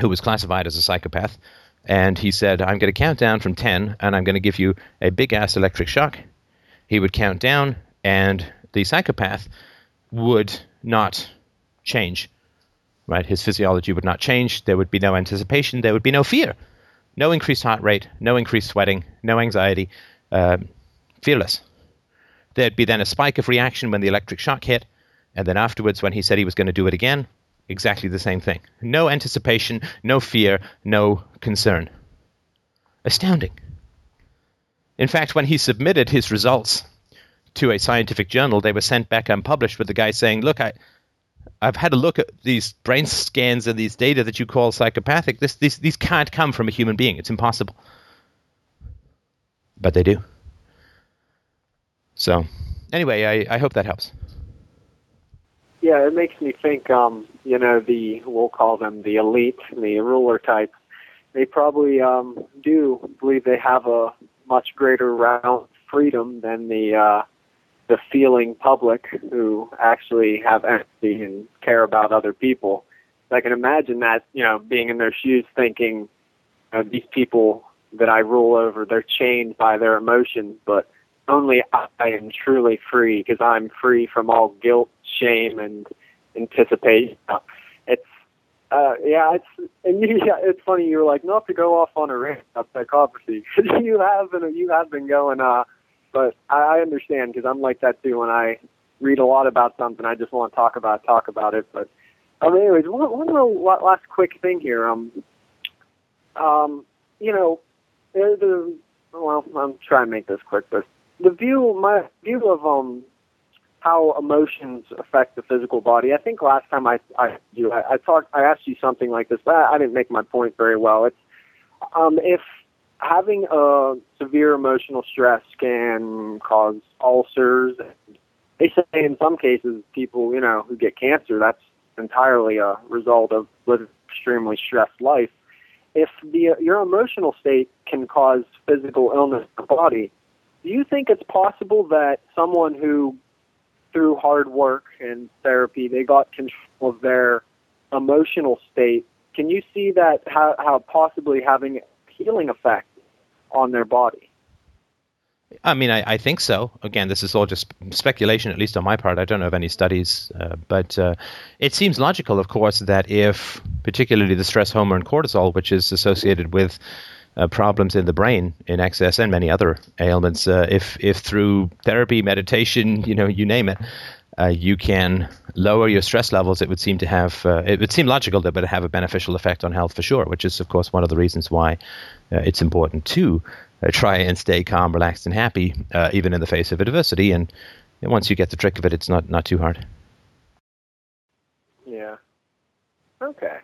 who was classified as a psychopath, and he said, "I'm going to count down from ten, and I'm going to give you a big ass electric shock," he would count down, and the psychopath would not change right? His physiology would not change. There would be no anticipation. There would be no fear. No increased heart rate, no increased sweating, no anxiety, um, fearless. There'd be then a spike of reaction when the electric shock hit, and then afterwards, when he said he was going to do it again, exactly the same thing. No anticipation, no fear, no concern. Astounding. In fact, when he submitted his results to a scientific journal, they were sent back unpublished with the guy saying, Look, I, I've had a look at these brain scans and these data that you call psychopathic. This, these, these can't come from a human being. It's impossible. But they do. So, anyway, I, I hope that helps. Yeah, it makes me think. Um, you know, the we'll call them the elite, the ruler type. They probably um, do believe they have a much greater round freedom than the uh, the feeling public who actually have empathy and care about other people. So I can imagine that, you know, being in their shoes thinking, you know, these people that I rule over, they're chained by their emotions, but only I am truly free because I'm free from all guilt, shame, and anticipation. It's, uh, yeah, it's, and [LAUGHS] you, yeah, it's funny. You were like, not to go off on a rant about psychopathy [LAUGHS] you have been, you have been going, uh, but I, I understand because I'm like that too. When I read a lot about something, I just want to talk about talk about it. But um, anyways, one, one little last quick thing here. Um, um, you know, there's the well, I'm trying to make this quick, but the view, my view of um how emotions affect the physical body. I think last time I I you I, I talked I asked you something like this, but I, I didn't make my point very well. It's um if having a severe emotional stress can cause ulcers. They say in some cases, people you know who get cancer, that's entirely a result of living extremely stressed life. If the your emotional state can cause physical illness in the body, do you think it's possible that someone who through hard work and therapy they got control of their emotional state can you see that how, how possibly having healing effect on their body. I mean, I, I, think so. Again, this is all just speculation, at least on my part. I don't know of any studies, uh, but uh, it seems logical, of course, that if particularly the stress hormone cortisol, which is associated with uh, problems in the brain in excess and many other ailments, uh, if if through therapy, meditation, you know, you name it, uh, you can lower your stress levels, it would seem to have, uh, it would seem logical that it would have a beneficial effect on health for sure, which is, of course, one of the reasons why uh, it's important to uh, try and stay calm, relaxed, and happy, uh, even in the face of adversity. And once you get the trick of it, it's not, not too hard. Yeah. Okay.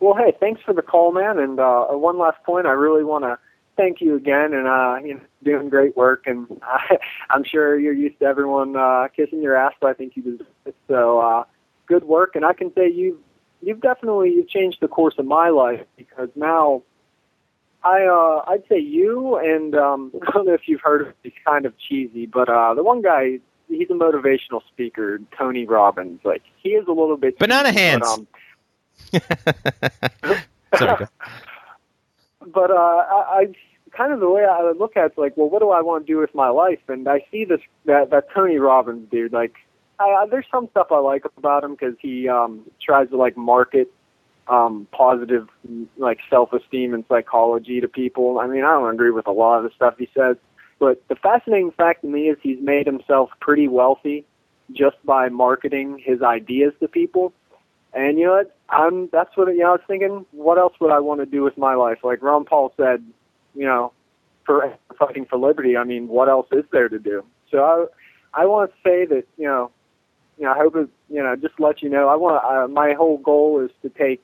Well, hey, thanks for the call, man. And uh, one last point, I really want to thank you again, and uh, you know, doing great work. And [LAUGHS] I, I'm sure you're used to everyone uh, kissing your ass, but I think you deserve it. So uh, good work, and I can say you've you've definitely you've changed the course of my life because now I uh, I'd say you and um, [LAUGHS] I don't know if you've heard of it, he's kind of cheesy, but uh, the one guy he's a motivational speaker, Tony Robbins. Like he is a little bit Banana cheesy, hands. But, um, [LAUGHS] Sorry. But uh, I, I kind of the way I look at it's like, well, what do I want to do with my life? And I see this that that Tony Robbins dude. Like, I, there's some stuff I like about him because he um, tries to like market um, positive like self-esteem and psychology to people. I mean, I don't agree with a lot of the stuff he says, but the fascinating fact to me is he's made himself pretty wealthy just by marketing his ideas to people. And you know what? I'm that's what you know. I was thinking, what else would I want to do with my life? Like Ron Paul said, you know, for fighting for liberty. I mean, what else is there to do? So I, I want to say that you know, you know, I hope it, you know, just let you know. I want uh, my whole goal is to take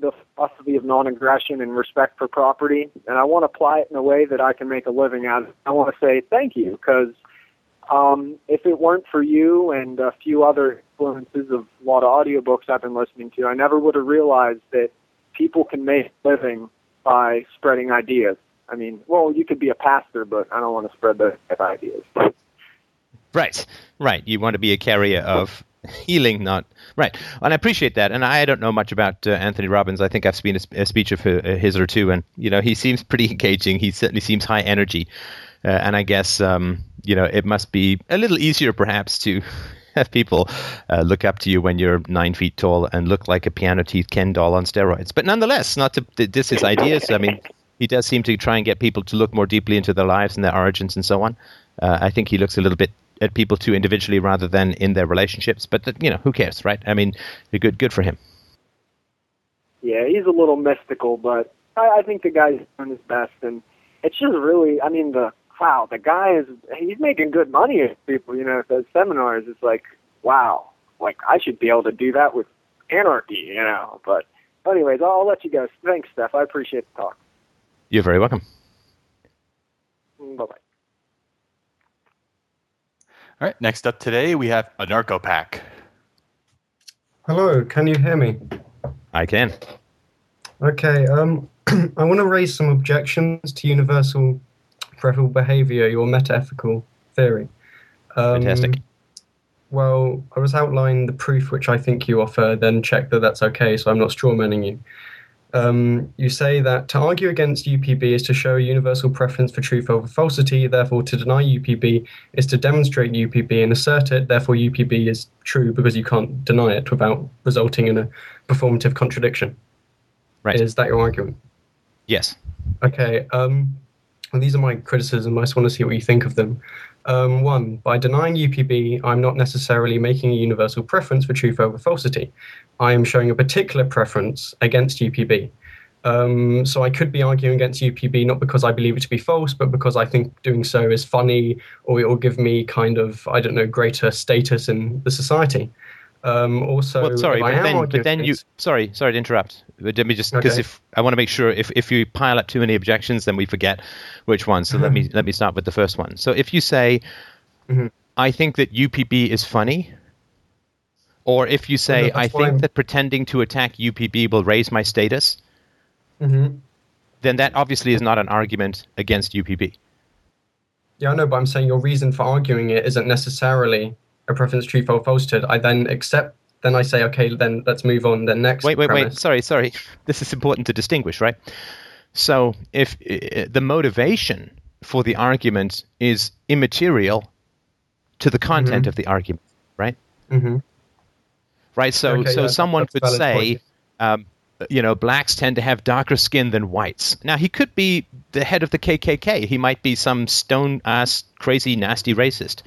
the philosophy of non-aggression and respect for property, and I want to apply it in a way that I can make a living out of. it. I want to say thank you because um, if it weren't for you and a few other influences of a lot of audiobooks I've been listening to, I never would have realized that people can make a living by spreading ideas. I mean, well, you could be a pastor, but I don't want to spread those ideas. Right, right. You want to be a carrier of healing, not right. And I appreciate that. And I don't know much about uh, Anthony Robbins. I think I've seen a, a speech of his or two, and you know, he seems pretty [LAUGHS] engaging. He certainly seems high energy, uh, and I guess um, you know it must be a little easier, perhaps, to [LAUGHS] have people uh, look up to you when you're nine feet tall and look like a piano teeth Ken doll on steroids. But nonetheless, not to his ideas. I mean, he does seem to try and get people to look more deeply into their lives and their origins and so on. Uh, I think he looks a little bit at people too individually rather than in their relationships. But you know, who cares, right? I mean, good, good for him. Yeah, he's a little mystical, but I, I think the guy's doing his best, and it's just really, I mean, the wow, the guy is he's making good money at people, you know, at those seminars. It's like, wow, like I should be able to do that with anarchy, you know. But anyways, I'll, I'll let you go. Thanks, Stef. I appreciate the talk. You're very welcome. Bye bye. All right. Next up today, we have Anarcho Pack. Hello, can you hear me? I can. Okay, um, [CLEARS THROAT] I want to raise some objections to universal preferable behavior, your metaethical theory. Um, Fantastic. Well, I was outlining the proof which I think you offer, then check that that's okay, so I'm not strawmanning you. Um, you say that to argue against UPB is to show a universal preference for truth over falsity, therefore, to deny UPB is to demonstrate UPB and assert it, therefore, UPB is true because you can't deny it without resulting in a performative contradiction. Right. Is that your argument? Yes. Okay. Um, well, these are my criticisms. I just want to see what you think of them. Um, one, by denying UPB, I'm not necessarily making a universal preference for truth over falsity. I am showing a particular preference against UPB. Um, so I could be arguing against UPB not because I believe it to be false, but because I think doing so is funny or it will give me kind of, I don't know, greater status in the society. Um, also, well, sorry, but then, but then you. Sorry, sorry to interrupt. But let me just because Okay. if I want to make sure if if you pile up too many objections, then we forget which one. So let me [LAUGHS] let me start with the first one. So if you say, Mhm. I think that UPB is funny, or if you say, I think I'm- that pretending to attack UPB will raise my status, Mhm. then that obviously is not an argument against UPB. Yeah, I know, but I'm saying your reason for arguing it isn't necessarily a preference truth or falsehood. I then accept, then I say, okay, then let's move on. Then next. Wait, wait, wait. Sorry, sorry. This is important to distinguish, right? So, if uh, the motivation for the argument is immaterial to the content Mhm. of the argument, right? Mhm. Right. So, Okay, so yeah, someone could say, um, you know, blacks tend to have darker skin than whites. Now, he could be the head of the KKK. He might be some stone ass, crazy, nasty racist.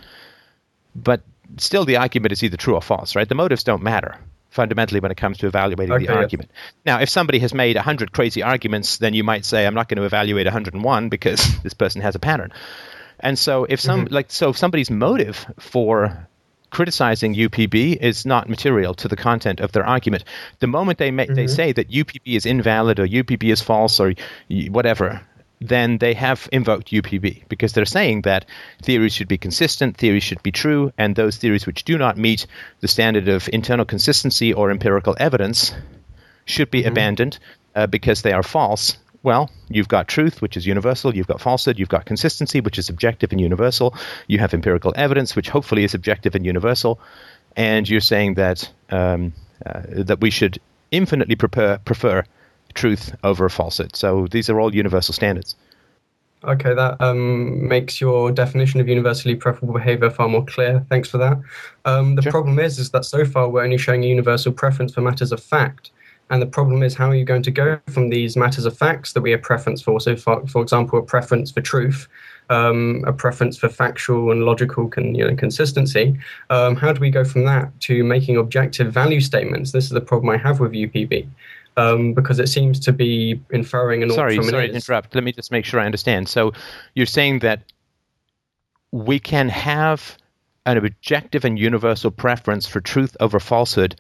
But still, the argument is either true or false, right? The motives don't matter fundamentally when it comes to evaluating Okay, the argument. Now, if somebody has made 100 crazy arguments, then you might say, I'm not going to evaluate 101 because [LAUGHS] this person has a pattern. And so, if some Mm-hmm. like so, if somebody's motive for criticizing UPB is not material to the content of their argument. The moment they make they Mhm. say that UPB is invalid or UPB is false or y- whatever, then they have invoked UPB because they're saying that theories should be consistent, theories should be true, and those theories which do not meet the standard of internal consistency or empirical evidence should be abandoned uh, because they are false. Well, you've got truth, which is universal. You've got falsehood. You've got consistency, which is objective and universal. You have empirical evidence, which hopefully is objective and universal. And you're saying that um, uh, that we should infinitely prefer, prefer truth over a falsehood. So these are all universal standards. Okay, that um, makes your definition of universally preferable behavior far more clear. Thanks for that. Um, the Sure. problem is, is that so far we're only showing a universal preference for matters of fact. And the problem is, how are you going to go from these matters of facts that we have preference for? So, for, for example, a preference for truth, um, a preference for factual and logical con, you know, consistency. Um, how do we go from that to making objective value statements? This is the problem I have with UPB. Um, because it seems to be inferring an Sorry, from sorry to interrupt. Let me just make sure I understand. So you're saying that we can have an objective and universal preference for truth over falsehood,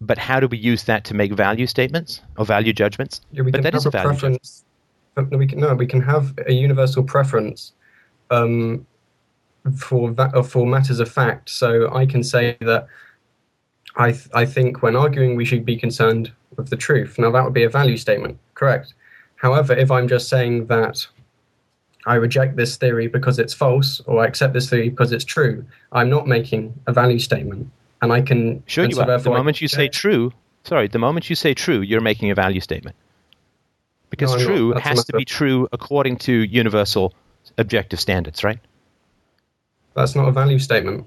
but how do we use that to make value statements or value judgments? Yeah, we but can that have is a a value judgment. preference. No, we can no, we can have a universal preference um, for va- uh, for matters of fact. So I can say that I th- I think when arguing we should be concerned with the truth. Now that would be a value statement, correct? However, if I'm just saying that I reject this theory because it's false, or I accept this theory because it's true, I'm not making a value statement, and I can. Sure, you so are. The moment you say true, sorry, the moment you say true, you're making a value statement. Because No, true has to be true according to universal objective standards, right? that's not a value statement.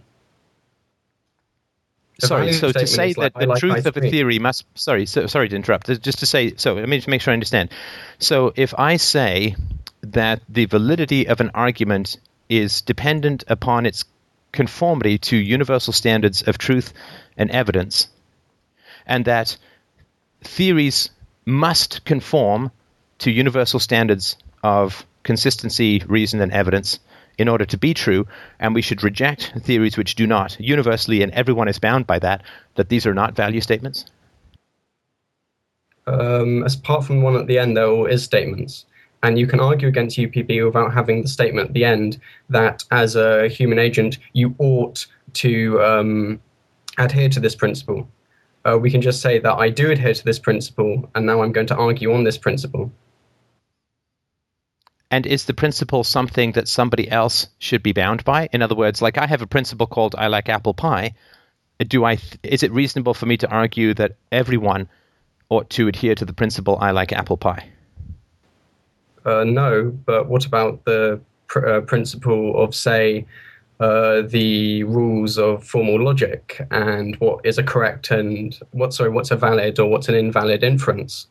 Sorry, so to say is like, that the like truth of a theory must sorry, so, sorry to interrupt. Just to say so let me just make sure I understand. So if I say that the validity of an argument is dependent upon its conformity to universal standards of truth and evidence, and that theories must conform to universal standards of consistency, reason, and evidence in order to be true, and we should reject theories which do not universally, and everyone is bound by that, that these are not value statements? um, apart from one at the end, there all is statements. And you can argue against UPB without having the statement at the end that, as a human agent, you ought to um, adhere to this principle. Uh, we can just say that I do adhere to this principle, and now I'm going to argue on this principle. And is the principle something that somebody else should be bound by? In other words, like I have a principle called I like apple pie. Do I? Th- is it reasonable for me to argue that everyone ought to adhere to the principle I like apple pie? Uh, no, but what about the pr- uh, principle of, say, uh, the rules of formal logic and what is a correct and what sorry what's a valid or what's an invalid inference?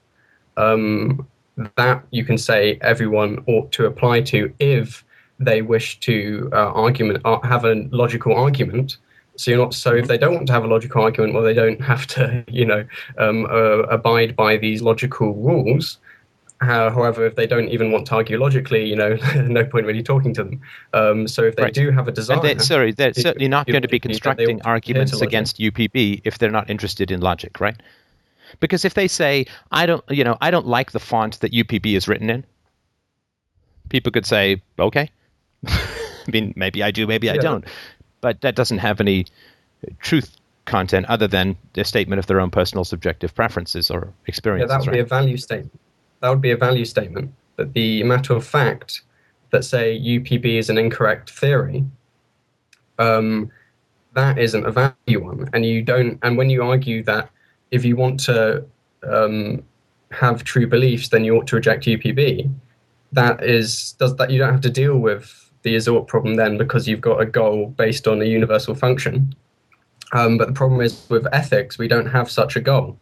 Um, that you can say everyone ought to apply to if they wish to uh, argument uh, have a logical argument. So you're not so if they don't want to have a logical argument, well, they don't have to [LAUGHS] you know um, uh, abide by these logical rules. Uh, however, if they don't even want to argue logically, you know, [LAUGHS] no point really talking to them. Um, so if they Right. do have a desire, And they, sorry, they're certainly not going to be logically, then they constructing ought to to arguments against UPB if they're not interested in logic, right? Because if they say, "I don't," you know, I don't like the font that UPB is written in, people could say, "Okay." [LAUGHS] I mean, maybe I do, maybe I don't, but that doesn't have any truth content other than a statement of their own personal subjective preferences or Yeah, that would be a value statement. That would be a value statement. But the matter of fact that say UPB is an incorrect theory, um, that isn't a value one. And you don't. And when you argue that if you want to um, have true beliefs, then you ought to reject UPB. That is does that you don't have to deal with the ought problem then because you've got a goal based on a universal function. Um, but the problem is with ethics, we don't have such a goal.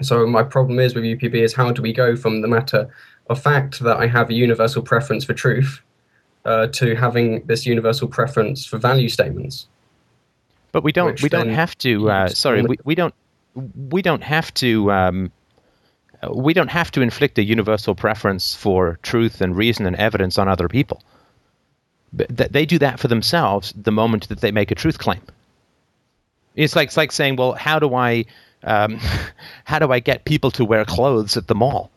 So my problem is with UPB is how do we go from the matter of fact that I have a universal preference for truth uh, to having this universal preference for value statements? But we don't. which We don't have to. Uh, sorry, we, we don't. We don't have to. Um, we don't have to inflict a universal preference for truth and reason and evidence on other people. But they do that for themselves the moment that they make a truth claim. It's like it's like saying, well, how do I, um, [LAUGHS] how do I get people to wear clothes at the mall?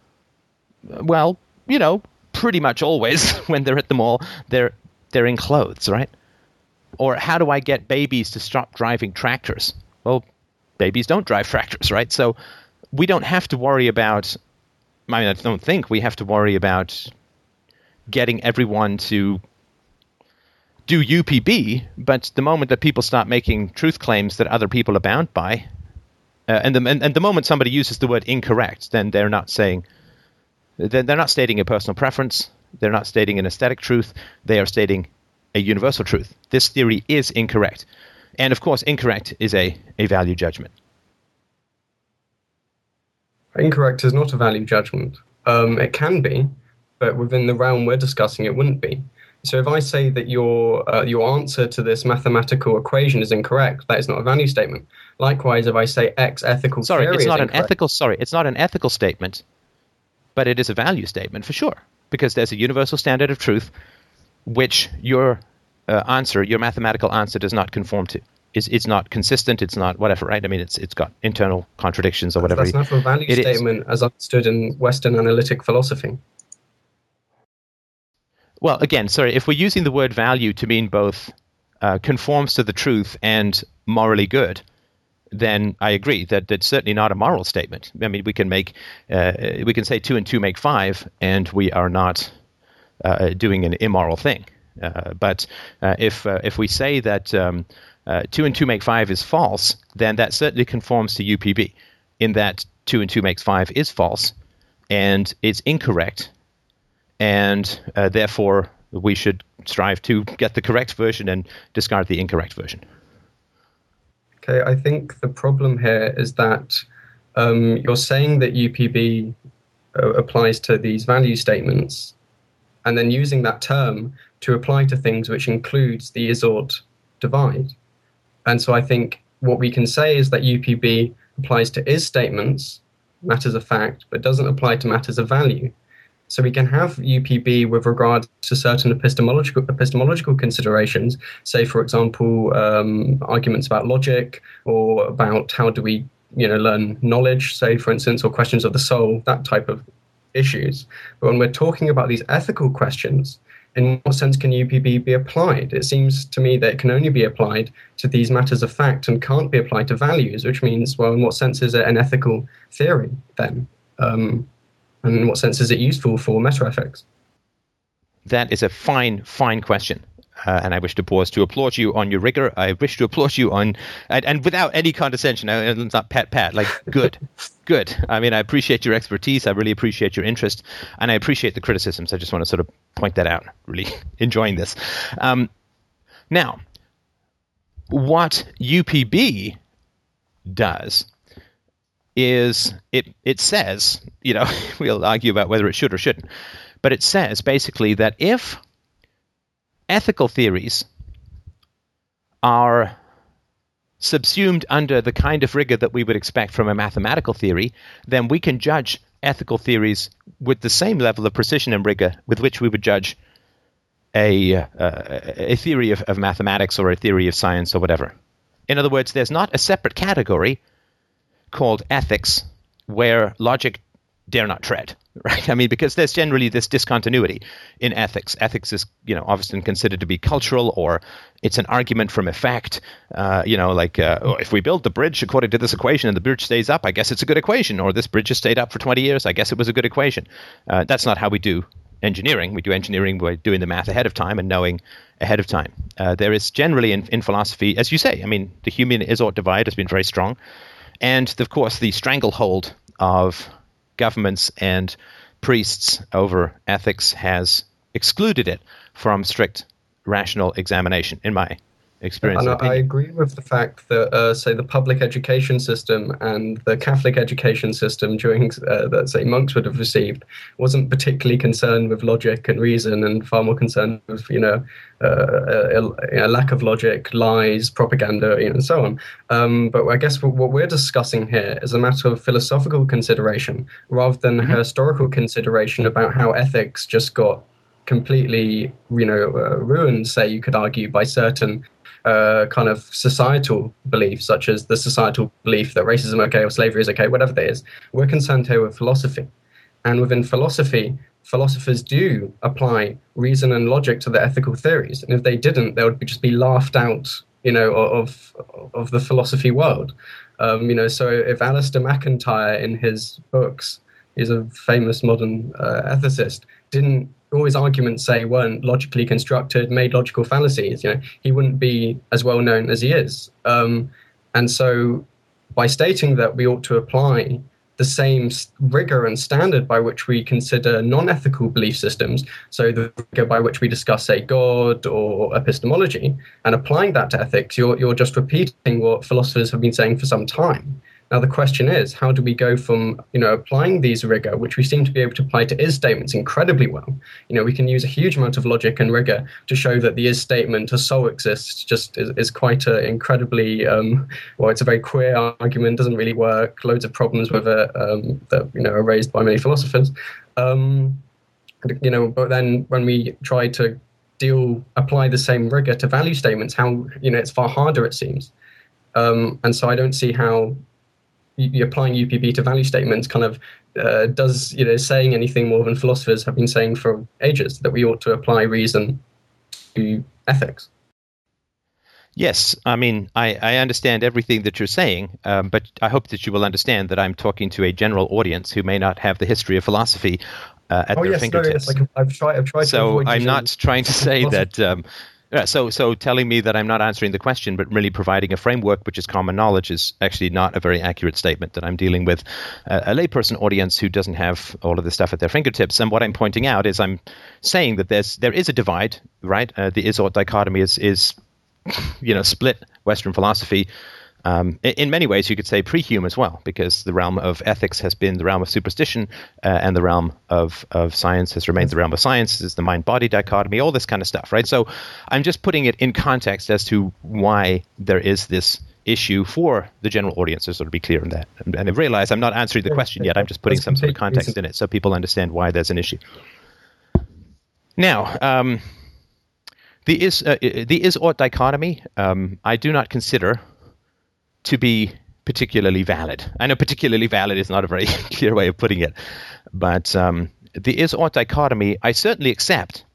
Well, you know, pretty much always [LAUGHS] when they're at the mall, they're they're in clothes, right? Or how do I get babies to stop driving tractors? Well, babies don't drive [LAUGHS] tractors, right? So we don't have to worry about. I mean, I don't think we have to worry about getting everyone to do UPB. But the moment that people start making truth claims that other people are bound by, uh, and, the, and, and the moment somebody uses the word incorrect, then they're not saying they're, they're not stating a personal preference. They're not stating an aesthetic truth. They are stating a universal truth. This theory is incorrect. And of course, incorrect is a, a value judgment. Incorrect is not a value judgment. Um, it can be, but within the realm we're discussing, it wouldn't be. So if I say that your uh, your answer to this mathematical equation is incorrect, that is not a value statement. Likewise, if I say X ethical sorry, theory it's not an ethical. Sorry, it's not an ethical statement, but it is a value statement for sure because there's a universal standard of truth which your uh, answer, your mathematical answer, does not conform to. It's, it's not consistent. It's not whatever, right? I mean, it's it's got internal contradictions or whatever. that's not a value It is. statement as understood in Western analytic philosophy. Well, again, sorry, if we're using the word value to mean both uh, conforms to the truth and morally good, then I agree that that's certainly not a moral statement. I mean, we can make, uh, we can say two and two make five, and we are not uh, doing an immoral thing. Uh, but uh, if uh, if we say that um, two and two make five is false, then that certainly conforms to UPB, in that two and two makes five is false, and it's incorrect, and therefore we should strive to get the correct version and discard the incorrect version. Okay, I think the problem here is that um, you're saying that UPB uh, applies to these value statements, and then using that term to apply to things which includes the is-ought divide. And so I think what we can say is that UPB applies to is statements, matters of fact, but doesn't apply to matters of value. So we can have UPB with regard to certain epistemological epistemological considerations, say, for example, um, arguments about logic or about how do we, you know, learn knowledge, say, for instance, or questions of the soul, that type of issues. But when we're talking about these ethical questions, in what sense can UPB be applied? It seems to me that it can only be applied to these matters of fact and can't be applied to values, which means, well, in what sense is it an ethical theory then? Um, and in what sense is it useful for metaethics? That is a fine, fine question. Uh, and I wish to pause to applaud you on your rigor. I wish to applaud you on, and, and without any condescension, uh, it's not pat pat, like good, [LAUGHS] good. I mean, I appreciate your expertise. I really appreciate your interest, and I appreciate the criticisms. I just want to sort of point that out. [LAUGHS] Really enjoying this. Um, now, what UPB does is it it says, you know, [LAUGHS] we'll argue about whether it should or shouldn't, but it says basically that if ethical theories are subsumed under the kind of rigor that we would expect from a mathematical theory, then we can judge ethical theories with the same level of precision and rigor with which we would judge a, uh, a theory of, of mathematics or a theory of science or whatever. In other words, there's not a separate category called ethics where logic dare not tread [LAUGHS] right? I mean because there's generally this discontinuity in ethics. Ethics is you know often considered to be cultural or it's an argument from effect uh, you know like uh, oh, if we build the bridge according to this equation and the bridge stays up i guess it's a good equation. Or this bridge has stayed up for 20 years i guess it was a good equation. Uh, that's not how we do engineering. We do engineering by doing the math ahead of time and knowing ahead of time. Uh, there is generally in, in philosophy as you say i mean the Humean is-ought divide has been very strong. And of course the stranglehold of governments and priests over ethics has excluded it from strict rational examination, in my experience. And I, agree with the fact that, uh, say, the public education system and the Catholic education system during uh, that, say, monks would have received wasn't particularly concerned with logic and reason and far more concerned with, you know, uh, a, a lack of logic, lies, propaganda, you know, and so on. Um, but I guess what, what we're discussing here is a matter of philosophical consideration rather than historical consideration about how ethics just got completely, you know, uh, ruined, say, you could argue, by certain uh, kind of societal beliefs, such as the societal belief that racism is okay or slavery is okay, whatever that is. We're concerned here with philosophy. And within philosophy, philosophers do apply reason and logic to their ethical theories, and if they didn't, they would just be laughed out, you know, of of the philosophy world. Um, you know, so if Alasdair MacIntyre in his books is a famous modern uh, ethicist, didn't all his arguments say weren't logically constructed, made logical fallacies, you know, he wouldn't be as well known as he is. Um, and so, by stating that we ought to apply the same rigor and standard by which we consider non-ethical belief systems, so the rigor by which we discuss, say, God or epistemology, and applying that to ethics, you're you're just repeating what philosophers have been saying for some time. Now the question is, how do we go from you know applying these rigor, which we seem to be able to apply to is statements incredibly well? You know, we can use a huge amount of logic and rigor to show that the is statement, a soul exists, just is, is quite an incredibly um, well, it's a very queer argument, doesn't really work. Loads of problems with it um, that you know are raised by many philosophers. Um, you know, but then when we try to deal apply the same rigor to value statements, how you know it's far harder it seems. Um, and so I don't see how applying UPB to value statements kind of uh, does you know saying anything more than philosophers have been saying for ages that we ought to apply reason to ethics. Yes, I mean I, I understand everything that you're saying, um, but I hope that you will understand that I'm talking to a general audience who may not have the history of philosophy uh, at oh, their yes, fingertips. No, yes, I've tried. I've tried. So I'm not trying to say [LAUGHS] that. Um, yeah, so so telling me that I'm not answering the question, but really providing a framework which is common knowledge is actually not a very accurate statement. That I'm dealing with a, a layperson audience who doesn't have all of this stuff at their fingertips. And what I'm pointing out is I'm saying that there's there is a divide, right? Uh, the is-ought dichotomy is is you know split Western philosophy um, in many ways, you could say pre-Hume as well, because the realm of ethics has been the realm of superstition, uh, and the realm of, of science has remained the realm of science. Is the mind-body dichotomy, all this kind of stuff, right? So, I'm just putting it in context as to why there is this issue for the general audience, to sort of be clear on that. And, and I realize I'm not answering the question yet. I'm just putting some sort of context in it so people understand why there's an issue. Now, um, the is uh, the is ought dichotomy. Um, I do not consider to be particularly valid. I know particularly valid is not a very [LAUGHS] clear way of putting it, but um, the is ought dichotomy I certainly accept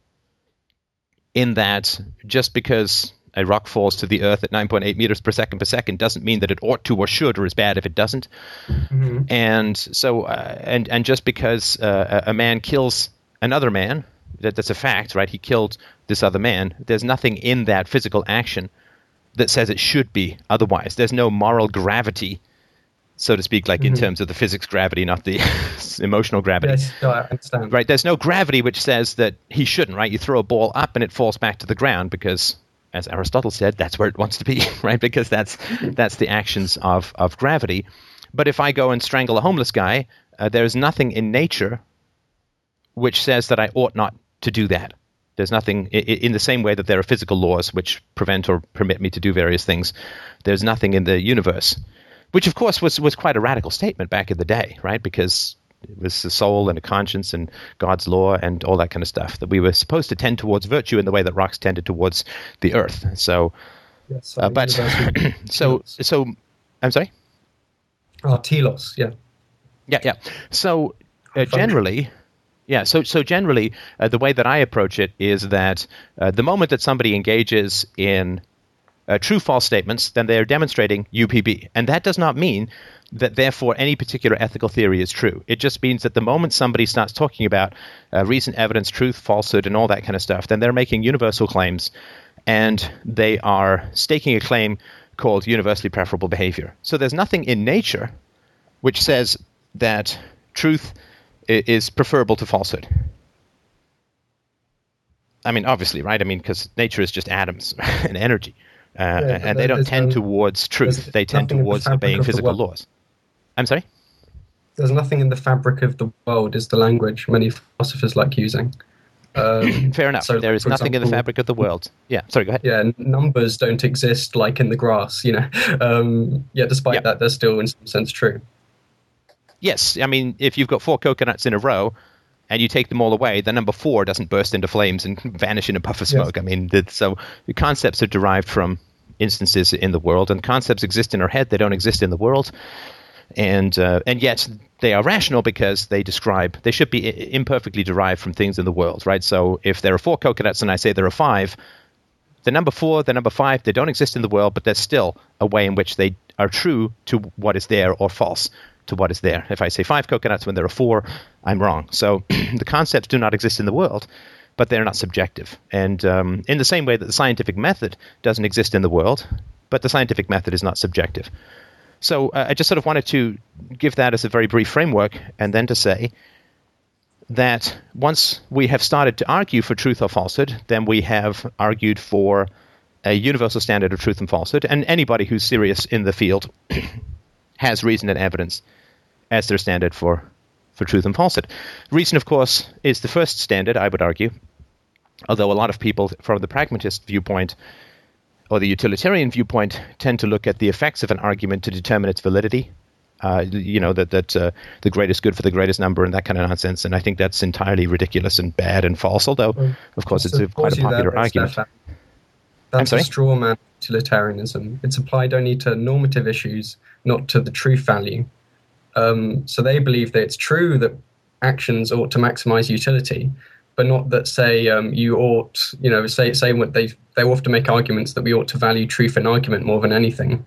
in that just because a rock falls to the earth at 9.8 meters per second per second doesn't mean that it ought to or should or is bad if it doesn't. Mm-hmm. And so, uh, and and just because uh, a man kills another man, that, that's a fact, right? He killed this other man. There's nothing in that physical action that says it should be otherwise. There's no moral gravity, so to speak, like mm-hmm. in terms of the physics gravity, not the [LAUGHS] emotional gravity. Yes, no, I understand. Right? There's no gravity which says that he shouldn't. Right? You throw a ball up and it falls back to the ground because, as Aristotle said, that's where it wants to be. [LAUGHS] Right? Because that's that's the actions of of gravity. But if I go and strangle a homeless guy, uh, there is nothing in nature which says that I ought not to do that. There's nothing in the same way that there are physical laws which prevent or permit me to do various things. There's nothing in the universe, which of course was was quite a radical statement back in the day, right? Because it was the soul and a conscience and God's law and all that kind of stuff that we were supposed to tend towards virtue in the way that rocks tended towards the earth. So, yes, uh, but [CLEARS THROAT] so so I'm sorry. Oh, telos, yeah. Yeah, yeah. So uh, generally, yeah, so so generally, uh, the way that I approach it is that uh, the moment that somebody engages in uh, true false statements, then they are demonstrating UPB, and that does not mean that therefore any particular ethical theory is true. It just means that the moment somebody starts talking about uh, recent evidence, truth, falsehood, and all that kind of stuff, then they're making universal claims, and they are staking a claim called universally preferable behavior. So there's nothing in nature which says that truth is preferable to falsehood. I mean, obviously, right? I mean, because nature is just atoms [LAUGHS] and energy, uh, yeah, and they don't tend towards truth. They tend towards the obeying physical laws. I'm sorry. There's nothing in the fabric of the world, is the language many philosophers like using. [COUGHS] Um, Fair enough. So, there is nothing example, in the fabric of the world. Yeah. Sorry. Go ahead. Yeah. Numbers don't exist like in the grass. You know. [LAUGHS] Um, yeah. Despite yep. that, they're still in some sense true yes, I mean, if you've got four coconuts in a row and you take them all away, the number four doesn't burst into flames and [LAUGHS] vanish in a puff of smoke. Yes. I mean, so the concepts are derived from instances in the world, and concepts exist in our head; they don't exist in the world. and uh, and yet they are rational because they describe they should be I- imperfectly derived from things in the world, right? So if there are four coconuts and I say there are five, the number four, the number five, they don't exist in the world, but there's still a way in which they are true to what is there or false to what is there. If I say five coconuts when there are four, I'm wrong. So [CLEARS THROAT] the concepts do not exist in the world, but they're not subjective. And um, in the same way that the scientific method doesn't exist in the world, but the scientific method is not subjective. So uh, I just sort of wanted to give that as a very brief framework and then to say that once we have started to argue for truth or falsehood, then we have argued for a universal standard of truth and falsehood. And anybody who's serious in the field [CLEARS THROAT] has reason and evidence as their standard for, for truth and falsehood. Reason, of course, is the first standard, I would argue, although a lot of people from the pragmatist viewpoint or the utilitarian viewpoint tend to look at the effects of an argument to determine its validity. Uh, you know that that uh, the greatest good for the greatest number and that kind of nonsense, and I think that's entirely ridiculous and bad and false. Although, of course, it's a, quite a pause you there, popular but argument. I'm That's a straw man utilitarianism. It's applied only to normative issues, not to the truth value. Um, so they believe that it's true that actions ought to maximize utility, but not that say um, you ought, you know, say say what they they often make arguments that we ought to value truth in argument more than anything.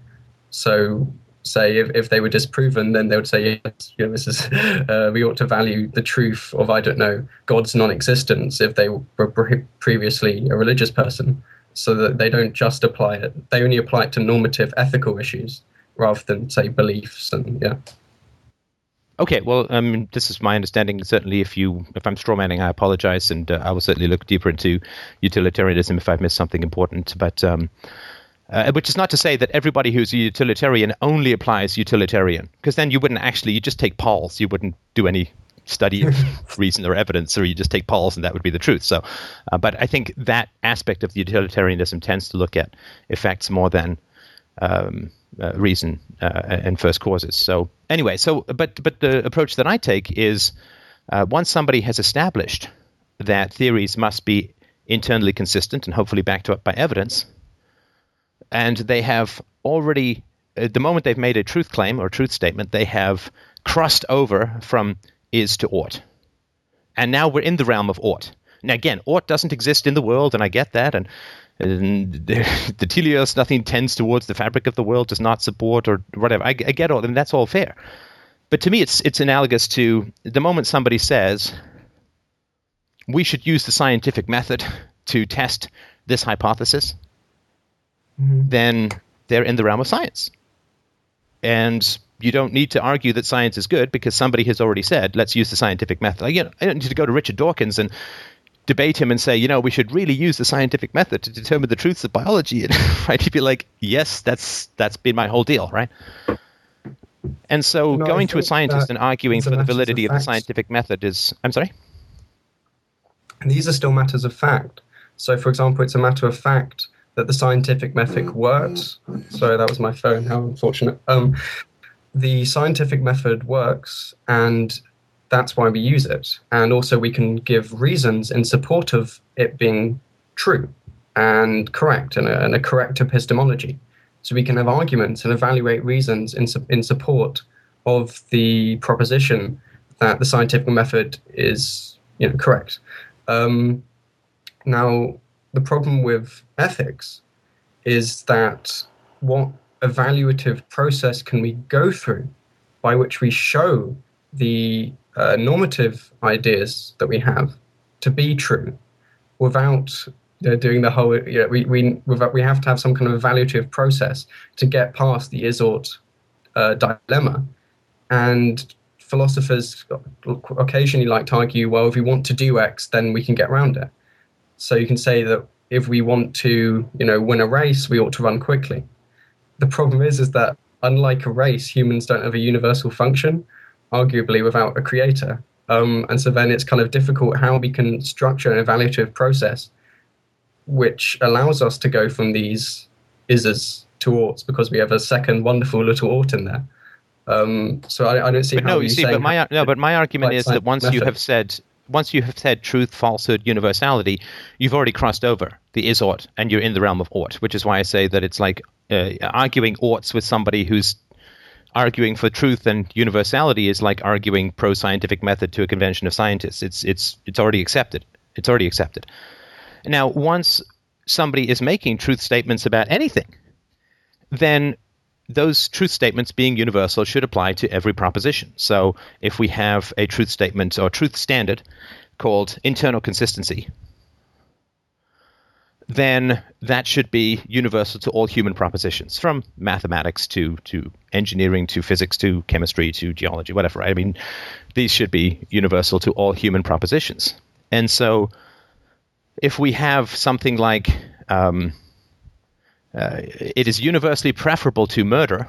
So say if, if they were disproven, then they would say yes, you know, this is [LAUGHS] uh, we ought to value the truth of I don't know God's non-existence if they were pre- previously a religious person, so that they don't just apply it; they only apply it to normative ethical issues rather than say beliefs and yeah. Okay, well, um, this is my understanding. Certainly, if you if I'm strawmanning, I apologize, and uh, I will certainly look deeper into utilitarianism if I've missed something important. But um, uh, which is not to say that everybody who's a utilitarian only applies utilitarian, because then you wouldn't actually you just take polls, you wouldn't do any study of [LAUGHS] reason or evidence, or you just take polls and that would be the truth. So, uh, but I think that aspect of utilitarianism tends to look at effects more than um, uh, reason and first causes. So anyway, so but but the approach that I take is uh, once somebody has established that theories must be internally consistent and hopefully backed up by evidence, and they have already at the moment they've made a truth claim or truth statement, they have crossed over from is to ought, and now we're in the realm of ought. Now again, ought doesn't exist in the world, and I get that, and and the, [LAUGHS] telos, nothing tends towards the fabric of the world, does not support or whatever. I, I get all, and that's all fair. But to me, it's it's analogous to the moment somebody says we should use the scientific method [LAUGHS] to test this hypothesis, mm-hmm. then they're in the realm of science, and you don't need to argue that science is good because somebody has already said let's use the scientific method. Like, you know, I don't need to go to Richard Dawkins and debate him and say, you know, we should really use the scientific method to determine the truths of biology, [LAUGHS] right? He'd be like, yes, that's that's been my whole deal, right? And so No, going to a scientist and arguing for the matter of validity of the scientific method is, I'm sorry. And these are still matters of fact. So, for example, it's a matter of fact that the scientific method works. Sorry, that was my phone. How unfortunate. Um, the scientific method works, and that's why we use it. And also, we can give reasons in support of it being true and correct and a, and a correct epistemology. So we can have arguments and evaluate reasons in, su- in support of the proposition that the scientific method is you know, correct. Um, now, the problem with ethics is that what evaluative process can we go through by which we show the uh, normative ideas that we have to be true without you know, doing the whole, you know, we, we, without, we have to have some kind of evaluative process to get past the is-ought uh, dilemma. And philosophers occasionally like to argue, well, if we want to do X, then we can get around it. So you can say that if we want to, you know, win a race, we ought to run quickly. The problem is, is that unlike a race, humans don't have a universal function, arguably without a creator. Um, and so then it's kind of difficult how we can structure an evaluative process which allows us to go from these is's to oughts because we have a second wonderful little ought in there. Um, so I, I don't see But how no, you see, but my no, but my argument is that once you have said once you have said truth, falsehood, universality, you've already crossed over the is ought, and you're in the realm of ought, which is why I say that it's like uh, arguing oughts with somebody who's arguing for truth and universality is like arguing pro scientific method to a convention of scientists. It's it's it's already accepted. It's already accepted. Now, once somebody is making truth statements about anything, then those truth statements being universal should apply to every proposition. So if we have a truth statement or truth standard called internal consistency, then that should be universal to all human propositions, from mathematics to, to engineering to physics to chemistry to geology, whatever. Right? I mean, these should be universal to all human propositions. And so if we have something like um, uh, it is universally preferable to murder,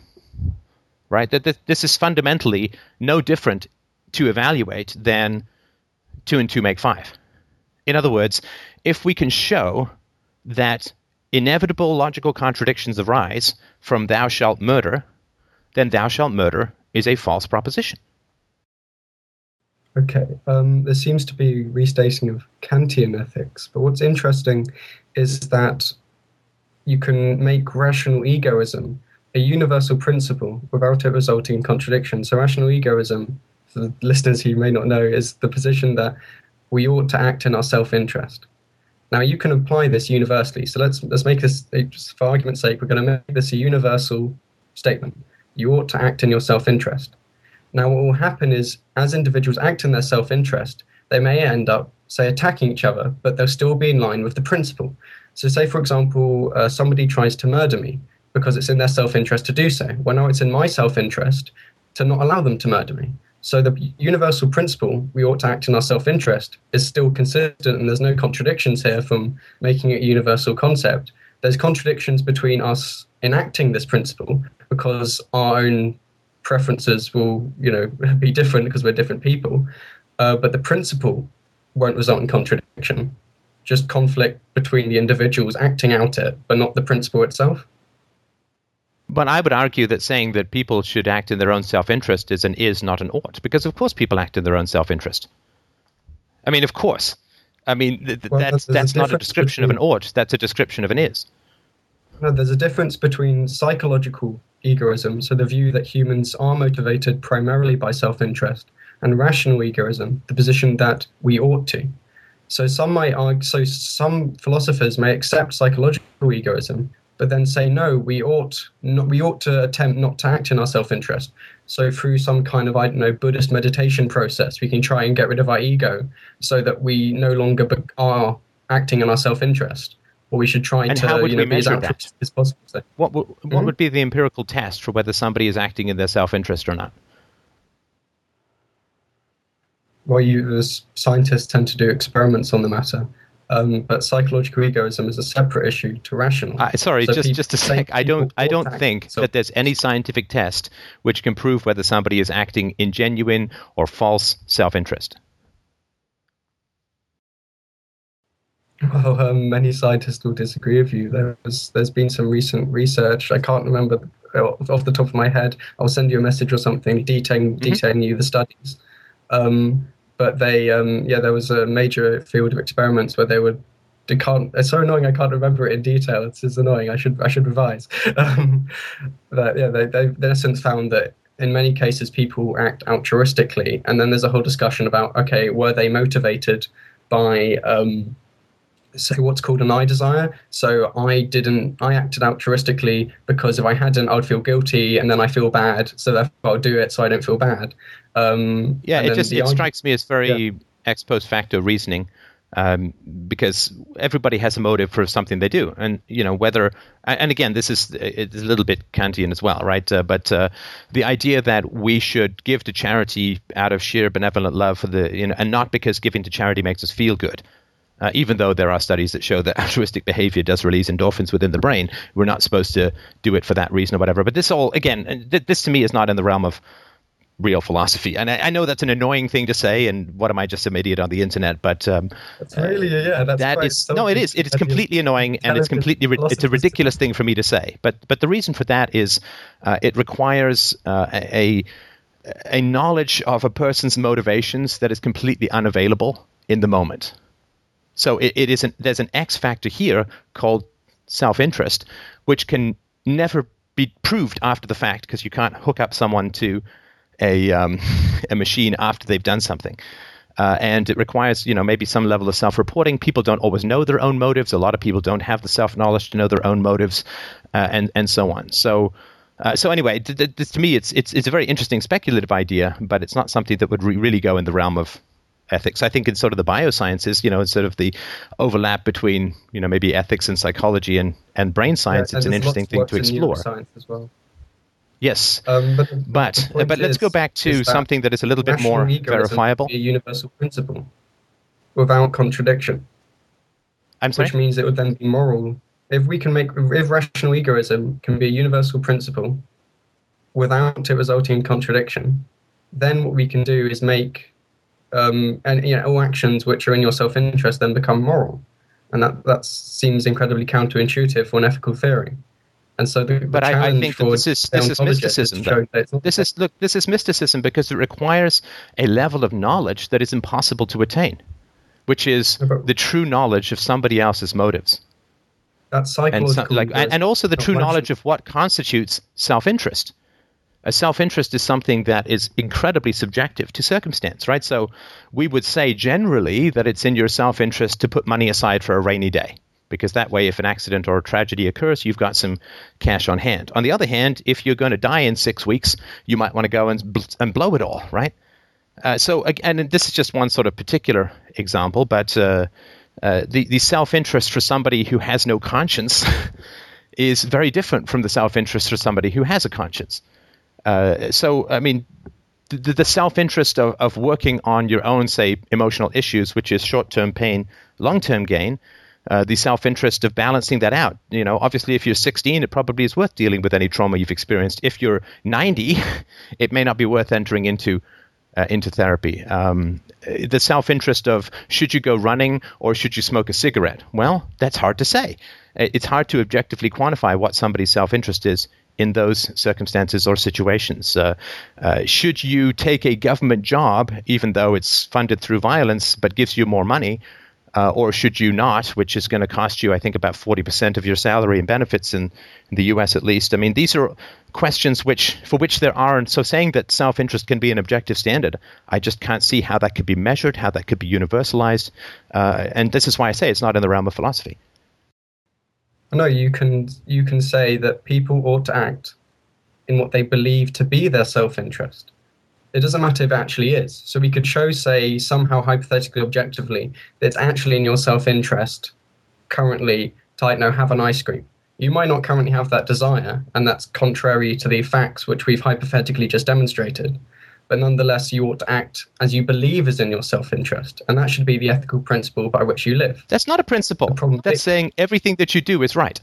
right? That this is fundamentally no different to evaluate than two and two make five. In other words, if we can show that inevitable logical contradictions arise from thou shalt murder, then thou shalt murder is a false proposition. Okay, um, there seems to be restating of Kantian ethics, but what's interesting is that you can make rational egoism a universal principle without it resulting in contradiction. So, rational egoism, for the listeners who may not know, is the position that we ought to act in our self interest. Now, you can apply this universally. So, let's, let's make this, just for argument's sake, we're going to make this a universal statement. You ought to act in your self interest. Now, what will happen is, as individuals act in their self interest, they may end up, say, attacking each other, but they'll still be in line with the principle. So, say, for example, uh, somebody tries to murder me because it's in their self interest to do so. Well, now it's in my self interest to not allow them to murder me. So, the universal principle, we ought to act in our self interest, is still consistent, and there's no contradictions here from making it a universal concept. There's contradictions between us enacting this principle because our own preferences will, you know, [LAUGHS] be different because we're different people. Uh, but the principle won't result in contradiction just conflict between the individuals acting out it, but not the principle itself. But I would argue that saying that people should act in their own self interest is an is, not an ought, because of course people act in their own self interest. I mean, of course. I mean, th- well, that's, that's not a description between, of an ought, that's a description of an is. No, there's a difference between psychological egoism, so the view that humans are motivated primarily by self interest, and rational egoism, the position that we ought to. So some might argue, so some philosophers may accept psychological egoism, but then say no, we ought not, we ought to attempt not to act in our self-interest. So through some kind of I don't know Buddhist meditation process, we can try and get rid of our ego, so that we no longer are acting in our self-interest. Or we should try and to how would you know, we measure that? as possible. So, what what mm-hmm. would be the empirical test for whether somebody is acting in their self-interest or not? well, you as scientists tend to do experiments on the matter. Um, but psychological egoism is a separate issue to rational. Uh, sorry, so just just a sec. I don't I don't think so. that there's any scientific test which can prove whether somebody is acting in genuine or false self-interest. Well, um, many scientists will disagree with you. There's there's been some recent research. I can't remember off the top of my head. I'll send you a message or something detailing mm-hmm. detailing you the studies. Um, but they, um, yeah, there was a major field of experiments where they would. They can't. It's so annoying. I can't remember it in detail. It's, it's annoying. I should I should revise. [LAUGHS] Um, but yeah, they they in essence found that in many cases people act altruistically, and then there's a whole discussion about okay, were they motivated by um, say what's called an I desire. So I didn't, I acted altruistically because if I hadn't, I'd feel guilty and then I feel bad. So therefore I'll do it so I don't feel bad. Um, yeah, it just it strikes me as very yeah. ex post facto reasoning. Um, because everybody has a motive for something they do, and you know whether. And again, this is it's a little bit Kantian as well, right? Uh, but uh, the idea that we should give to charity out of sheer benevolent love for the, you know, and not because giving to charity makes us feel good, uh, even though there are studies that show that [LAUGHS] altruistic behavior does release endorphins within the brain, we're not supposed to do it for that reason or whatever. But this all, again, th- this to me is not in the realm of real philosophy. And I, I, know that's an annoying thing to say, and what am I just some idiot on the internet? But um, that's really yeah, that's that is, no, it is. It is completely annoying, and it's completely it's a ridiculous thing for me to say. But but the reason for that is uh, it requires uh, a a knowledge of a person's motivations that is completely unavailable in the moment. So it, it is there's an X factor here called self-interest, which can never be proved after the fact because you can't hook up someone to a um, [LAUGHS] a machine after they've done something. Uh, and it requires, you know, maybe some level of self-reporting. People don't always know their own motives. A lot of people don't have the self-knowledge to know their own motives, uh, and and so on. So, uh, so anyway, th- th- this, to me, it's it's it's a very interesting speculative idea, but it's not something that would re- really go in the realm of ethics. I think in sort of the biosciences, you know, sort of the overlap between, you know, maybe ethics and psychology and, and brain science, Yeah, it's an interesting thing to explore. neuroscience as well. Yes. Um, but But point but let's go back to that something that is a little bit more verifiable. A universal principle without contradiction, I'm sorry. which means it would then be moral. If we can make, if rational egoism can be a universal principle without it resulting in contradiction, then what we can do is make, um, and you know, all actions which are in your self-interest then become moral, and that that seems incredibly counterintuitive for an ethical theory. And so, the, the But I- I think that this is- this is mysticism, to though. show that it's not This is look. This is mysticism because it requires a level of knowledge that is impossible to attain, which is the true knowledge of somebody else's motives, that's and psychological. so, like, and, and also the true knowledge of what constitutes self-interest. A self-interest is something that is incredibly subjective to circumstance, right? So, we would say generally that it's in your self-interest to put money aside for a rainy day. Because that way, if an accident or a tragedy occurs, you've got some cash on hand. On the other hand, if you're going to die in six weeks, you might want to go and, bl- and blow it all, right? Uh, so, and this is just one sort of particular example, but uh, uh, the, the self interest for somebody who has no conscience [LAUGHS] is very different from the self interest for somebody who has a conscience. Uh, so, I mean, the, the self interest of, of working on your own, say, emotional issues, which is short term pain, long term gain, uh, the self interest of balancing that out. You know, obviously, if you're 16, it probably is worth dealing with any trauma you've experienced. If you're 90, [LAUGHS] it may not be worth entering into. Uh, into therapy. Um, the self interest of should you go running or should you smoke a cigarette? Well, that's hard to say. Uh, It's hard to objectively quantify what somebody's self interest is in those circumstances or situations. Uh, uh, should you take a government job, even though it's funded through violence but gives you more money? Uh, or should you not, which is going to cost you, I think, about 40% of your salary and benefits in, in the US at least? I mean, these are questions which, for which there aren't. So saying that self interest can be an objective standard, I just can't see how that could be measured, how that could be universalized. Uh, and this is why I say it's not in the realm of philosophy. No, you can you can say that people ought to act in what they believe to be their self-interest. It doesn't matter if it actually is. So we could show, say, somehow hypothetically, objectively, that it's actually in your self-interest currently to, like, no, have an ice cream. You might not currently have that desire, and that's contrary to the facts which we've hypothetically just demonstrated. But nonetheless, you ought to act as you believe is in your self-interest, and that should be the ethical principle by which you live. That's not a principle. That's saying everything that you do is right.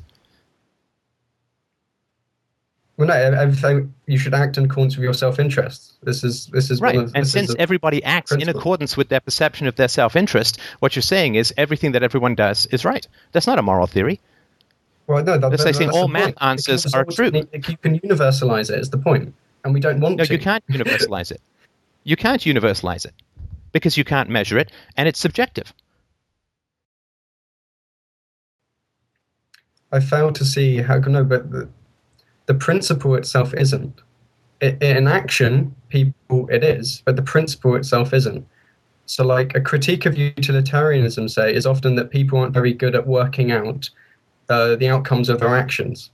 Well, no, everything you should act in accordance with your self-interest. This is this is Right. One of, and since is everybody acts in accordance with their perception of their self interest, what you're saying is everything that everyone does is right. That's not a moral theory. well, no, that, That's like saying that's all the math point. answers are true. You can universalize it. Is the point, and we don't want No, to. No, you can't universalize it. You can't universalize it because you can't measure it and it's subjective. I fail to see how. No, but the, the principle itself isn't. I in action, people, it is, but the principle itself isn't. So, like a critique of utilitarianism, say, is often that people aren't very good at working out uh, the outcomes of their actions.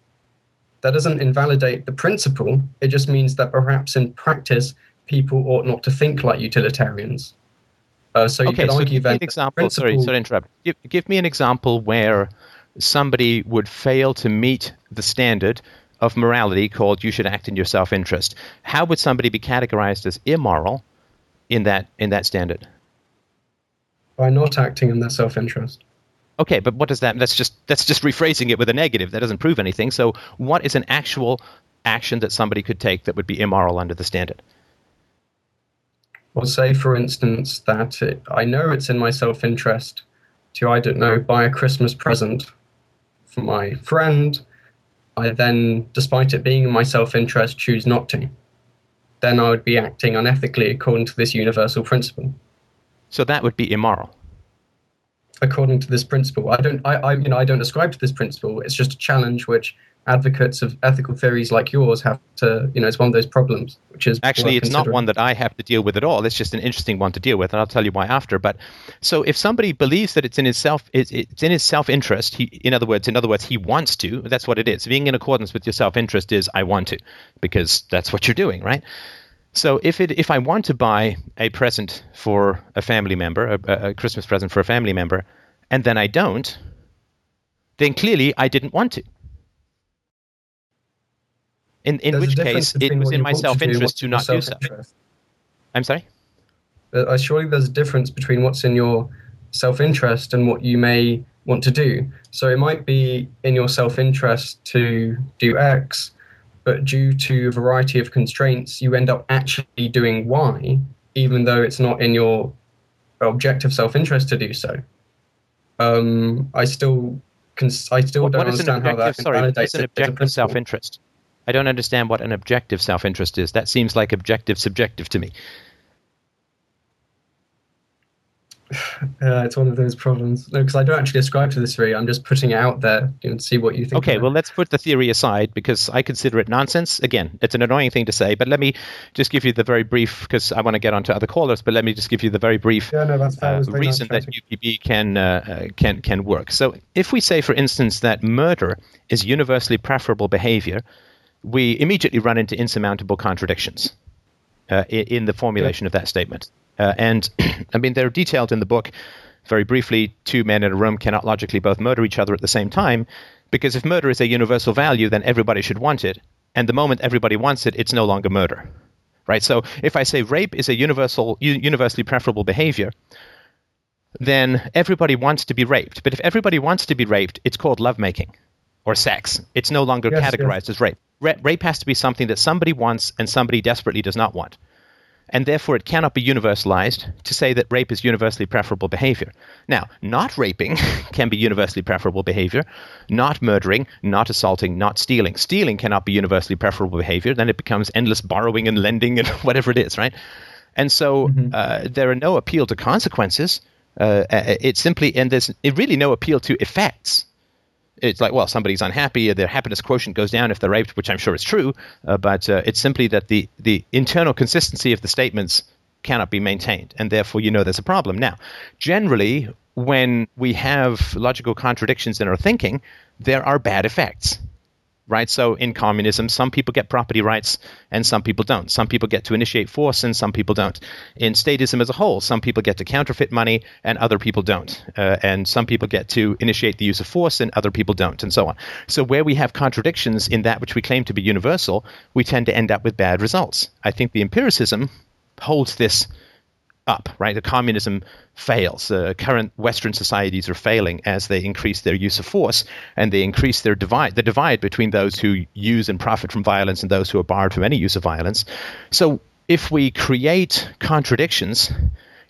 That doesn't invalidate the principle. It just means that perhaps in practice, people ought not to think like utilitarians. Uh, so you okay, could so argue give me an that example. Sorry, principle- sorry to interrupt. Give, give me an example where somebody would fail to meet the standard of morality called you should act in your self interest. How would somebody be categorized as immoral in that in that standard? by not acting in their self-interest. Okay, but what does that? That's just that's just [LAUGHS] rephrasing it with a negative. That doesn't prove anything. So, what is an actual action that somebody could take that would be immoral under the standard? Well, say, for instance, that it, I know it's in my self interest to, I don't know, buy a Christmas present for my friend. I then, despite it being in my self interest, choose not to. Then I would be acting unethically according to this universal principle. So that would be immoral. According to this principle, I don't, I, I, you know, I don't ascribe to this principle. It's just a challenge which advocates of ethical theories like yours have to, you know, it's one of those problems, which is Actually, it's not one that I have to deal with at all. It's just an interesting one to deal with, and I'll tell you why after. But so, if somebody believes that it's in his self, it's, it's in his self-interest. He, in other words, in other words, he wants to. That's what it is. Being in accordance with your self-interest is I want to, because that's what you're doing, right? So if it if I want to buy a present for a family member, a, a Christmas present for a family member, and then I don't, then clearly I didn't want to. In in There's which case it was in my want to do self-interest what's to not do so. I'm sorry. Uh, surely there's a difference between what's in your self-interest and what you may want to do. So it might be in your self-interest to do X, but due to a variety of constraints, you end up actually doing Y, even though it's not in your objective self-interest to do so. Um, I still, cons- I still What- don't what understand how that? Sorry, invalidates what's an it as a objective self-interest? I don't understand what an objective self-interest is. That seems like objective subjective to me. Uh, it's one of those problems. No, because I don't actually ascribe to this theory. I'm just putting it out there and see what you think. Okay, well, let's put the theory aside because I consider it nonsense. Again, it's an annoying thing to say, but let me just give you the very brief, because I want to get on to other callers, but let me just give you the very brief Yeah, no. Uh, reason nice that. UPB can, uh, uh, can, can work. So if we say, for instance, that murder is universally preferable behavior, we immediately run into insurmountable contradictions uh, in, in the formulation of that statement. Uh, and [CLEARS THROAT] I mean, they're detailed in the book very briefly. Two men in a room cannot logically both murder each other at the same time, because if murder is a universal value, then everybody should want it. And the moment everybody wants it, it's no longer murder. Right? So if I say rape is a universal, universally preferable behavior, then everybody wants to be raped. But if everybody wants to be raped, it's called lovemaking or sex. It's no longer Yes, categorized yes. as rape. Ra- rape has to be something that somebody wants and somebody desperately does not want. And therefore, it cannot be universalized to say that rape is universally preferable behavior. Now, not raping [LAUGHS] can be universally preferable behavior, not murdering, not assaulting, not stealing. Stealing cannot be universally preferable behavior. Then it becomes endless borrowing and lending and [LAUGHS] whatever it is, right? And so uh, there are no appeal to consequences. Uh, uh, it's simply, and there's really no appeal to effects it's like, well, somebody's unhappy, their happiness quotient goes down if they're raped, which I'm sure is true, uh, but uh, it's simply that the, the internal consistency of the statements cannot be maintained, and therefore you know there's a problem. Now, generally, when we have logical contradictions in our thinking, there are bad effects. Right, so in communism, some people get property rights and some people don't. Some people get to initiate force and some people don't. In statism as a whole, some people get to counterfeit money and other people don't. Uh, and some people get to initiate the use of force and other people don't, and so on. So, where we have contradictions in that which we claim to be universal, we tend to end up with bad results. I think the empiricism holds this up, right? The communism fails. Uh, current Western societies are failing as they increase their use of force and they increase their divide, the divide between those who use and profit from violence and those who are barred from any use of violence. So if we create contradictions,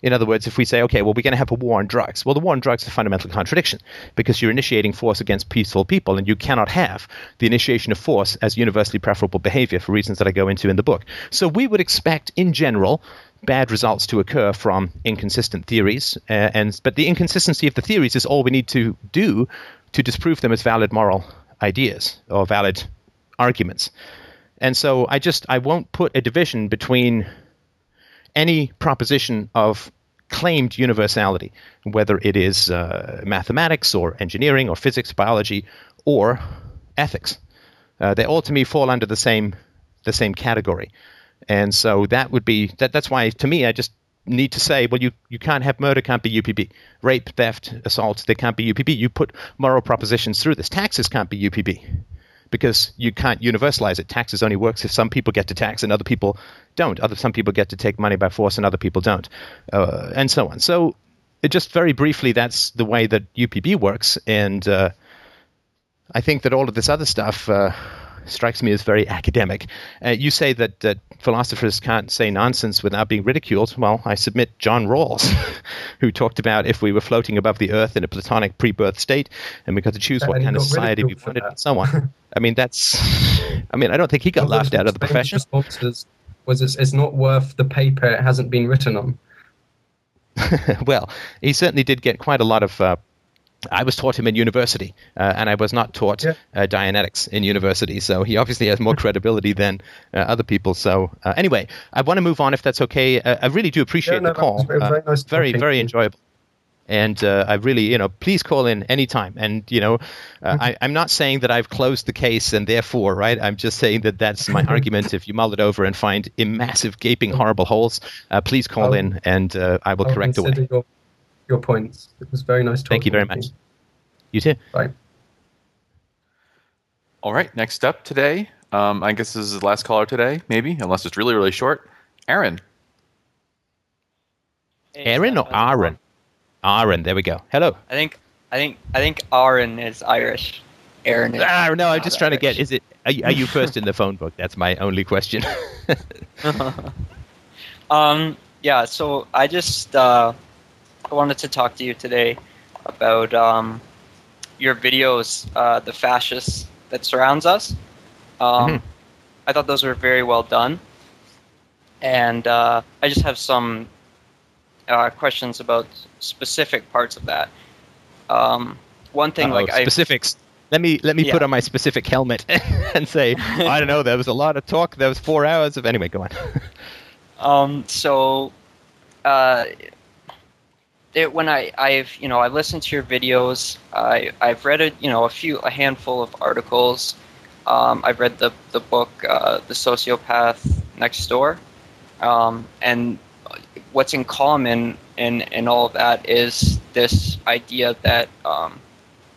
in other words, if we say, okay, well, we're going to have a war on drugs, well, the war on drugs is a fundamental contradiction because you're initiating force against peaceful people, and you cannot have the initiation of force as universally preferable behavior for reasons that I go into in the book. So we would expect, in general, bad results to occur from inconsistent theories, uh, and but the inconsistency of the theories is all we need to do to disprove them as valid moral ideas or valid arguments. And so I just I won't put a division between any proposition of claimed universality, whether it is uh, mathematics or engineering or physics, biology, or ethics. Uh, they all to me fall under the same the same category, and so that would be that. That's why to me I just need to say, well, you, you can't have murder, can't be UPB, rape, theft, assault, they can't be UPB. You put moral propositions through this. Taxes can't be UPB because you can't universalize it. Taxes only works if some people get to tax and other people don't. Other some people get to take money by force and other people don't, uh, and so on. So, just very briefly, that's the way that UPB works, and uh, I think that all of this other stuff. Uh, strikes me as very academic. Uh, you say that, that philosophers can't say nonsense without being ridiculed. Well, I submit John Rawls, [LAUGHS] who talked about if we were floating above the earth in a platonic pre-birth state, and we got to choose what And kind of society we wanted, and so on. [LAUGHS] I mean, that's. I mean, I don't think he got laughed out of the profession. responses was it's, it's not worth the paper it hasn't been written on. [LAUGHS] well, he certainly did get quite a lot of uh, I was taught him in university, uh, and I was not taught Yeah. uh, Dianetics in university. So he obviously has more [LAUGHS] credibility than uh, other people. So uh, anyway, I want to move on if that's okay. Uh, I really do appreciate no, the call. it was Uh, very nice very, very enjoyable. And uh, I really, you know, please call in anytime. And you know, uh, I, I'm not saying that I've closed the case and therefore, right? I'm just saying that that's my [LAUGHS] argument. If you mull it over and find in massive, gaping, horrible holes, uh, please call I'll- in and uh, I will I'll correct away. your, your points. It was very nice talking Thank you very much. You too. Bye. All right, next up today, um, I guess this is the last caller today, maybe, unless it's really, really short. Aaron. Aaron or Aaron? Aaron. There we go. Hello. I think I think I think Aaron is Irish. Aaron is Ah, no, I'm just trying to get. Is it? Are you, are you first in the phone book? That's my only question. [LAUGHS] um yeah, so I just uh, I wanted to talk to you today about um, your videos, uh, the fascists that surrounds us. Um, Mhm. I thought those were very well done, and uh, I just have some uh, questions about specific parts of that. Um, one thing, Uh-oh, like I specifics. Let me let me Yeah. put on my specific helmet [LAUGHS] and say [LAUGHS] I don't know. There was a lot of talk. There was four hours of anyway. Go on. [LAUGHS] Um, so, uh, it, when I, I've, you know, I've listened to your videos. I, I've read a, you know, a few, a handful of articles. Um, I've read the the book, uh, The Sociopath Next Door, um, and what's in common in in all of that is this idea that um,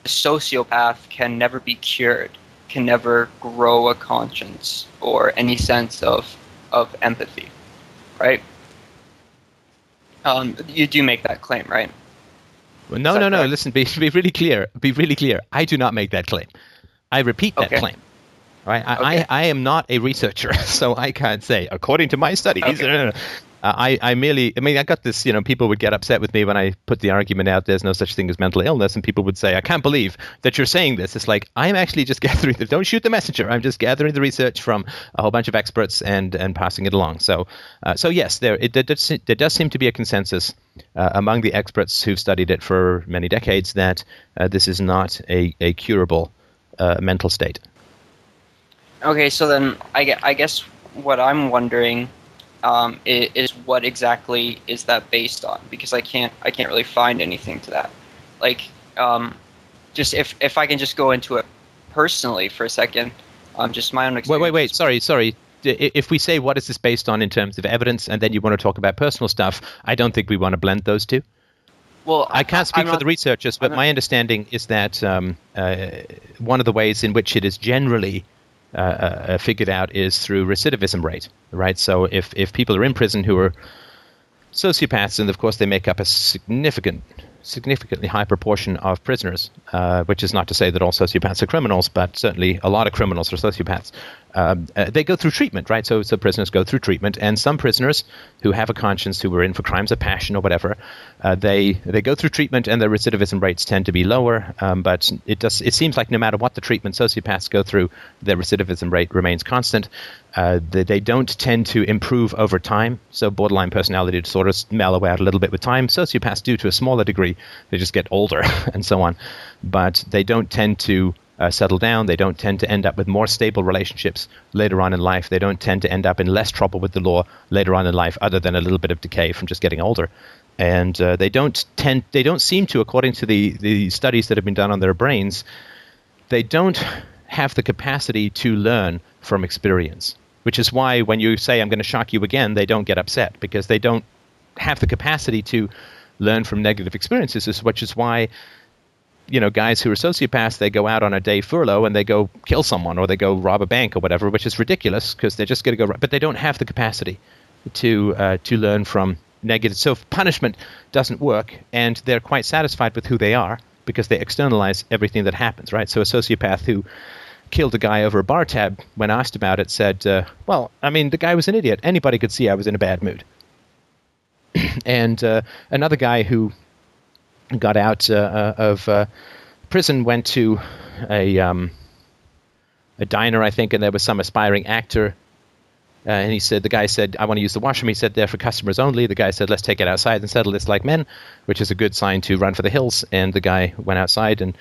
a sociopath can never be cured, can never grow a conscience or any sense of of empathy right? Um, you do make that claim, right? Well, no, no, no. Listen, be be really clear. Be really clear. I do not make that claim. I repeat that Okay. claim. Right? I, Okay. I, I am not a researcher, [LAUGHS] so I can't say according to my studies. Okay. I, I merely, I mean, I got this, you know, people would get upset with me when I put the argument out there's no such thing as mental illness, and people would say, I can't believe that you're saying this. It's like, I'm actually just [LAUGHS] gathering, the, don't shoot the messenger. I'm just gathering the research from a whole bunch of experts and, and passing it along. So, uh, so yes, there, it, there, does, there does seem to be a consensus uh, among the experts who've studied it for many decades that uh, this is not a, a curable uh, mental state. Okay, so then I, I guess what I'm wondering um, is, is what exactly is that based on? Because I can't I can't really find anything to that. Like, um, just if if I can just go into it personally for a second, um, just my own experience. wait, wait. Wait. Sorry, sorry. If we say what is this based on in terms of evidence, and then you want to talk about personal stuff, I don't think we want to blend those two. Well, I can't speak I'm for not- the researchers, but my understanding is that um, uh, one of the ways in which it is generally uh, uh, figured out is through recidivism rate, right? So if, if people are in prison who are sociopaths, and of course they make up a significant, significantly high proportion of prisoners, uh, which is not to say that all sociopaths are criminals, but certainly a lot of criminals are sociopaths. Um, uh, they go through treatment, right? So, so prisoners go through treatment, and some prisoners who have a conscience, who were in for crimes of passion or whatever, uh, they they go through treatment, and their recidivism rates tend to be lower. Um, but it does it seems like no matter what the treatment sociopaths go through, their recidivism rate remains constant. Uh, they, they don't tend to improve over time. So borderline personality disorders mellow out a little bit with time. Sociopaths do to a smaller degree. They just get older [LAUGHS] and so on, but they don't tend to uh, settle down. They don't tend to end up with more stable relationships later on in life. They don't tend to end up in less trouble with the law later on in life, other than a little bit of decay from just getting older. And uh, they don't tend, they don't seem to, according to the, the studies that have been done on their brains, they don't have the capacity to learn from experience. Which is why when you say I'm going to shock you again, they don't get upset because they don't have the capacity to learn from negative experiences. Which is why you know, guys who are sociopaths, they go out on a day furlough and they go kill someone or they go rob a bank or whatever, which is ridiculous because they're just going to go. But they don't have the capacity to uh, to learn from negative. So punishment doesn't work, and they're quite satisfied with who they are because they externalize everything that happens, right? So a sociopath who killed a guy over a bar tab, when asked about it, said, uh, "Well, I mean, the guy was an idiot. Anybody could see I was in a bad mood." [CLEARS THROAT] and uh, another guy who got out uh, uh, of uh, prison went to a um, a diner, I think, and there was some aspiring actor and he said, the guy said, I want to use the washroom. He said, they're for customers only. The guy said, let's take it outside and settle this like men, which is a good sign to run for the hills. And the guy went outside and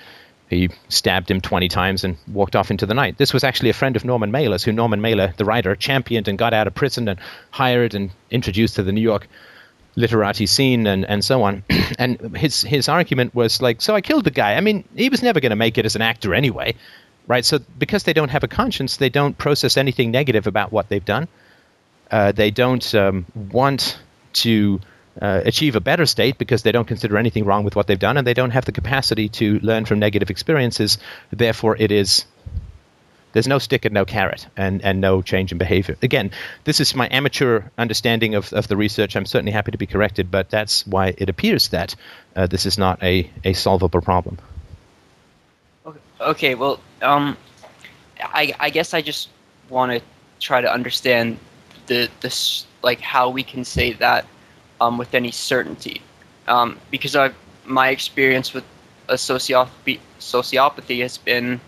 he stabbed him 20 times and walked off into the night. This was actually a friend of Norman Mailer's, who Norman Mailer, the writer, championed and got out of prison and hired and introduced to the New York literati scene and, and so on. [CLEARS THROAT] and his his argument was like, so I killed the guy. I mean, he was never going to make it as an actor anyway, right? So because they don't have a conscience, they don't process anything negative about what they've done. Uh, they don't um, want to uh, achieve a better state because they don't consider anything wrong with what they've done, and they don't have the capacity to learn from negative experiences. Therefore, it is there's no stick and no carrot and, and no change in behavior. Again, this is my amateur understanding of, of the research. I'm certainly happy to be corrected, but that's why it appears that uh, this is not a, a solvable problem. Okay, well, um, I, I guess I just want to try to understand the this like how we can say that um, with any certainty, um, because I my experience with a sociopathy sociopathy has been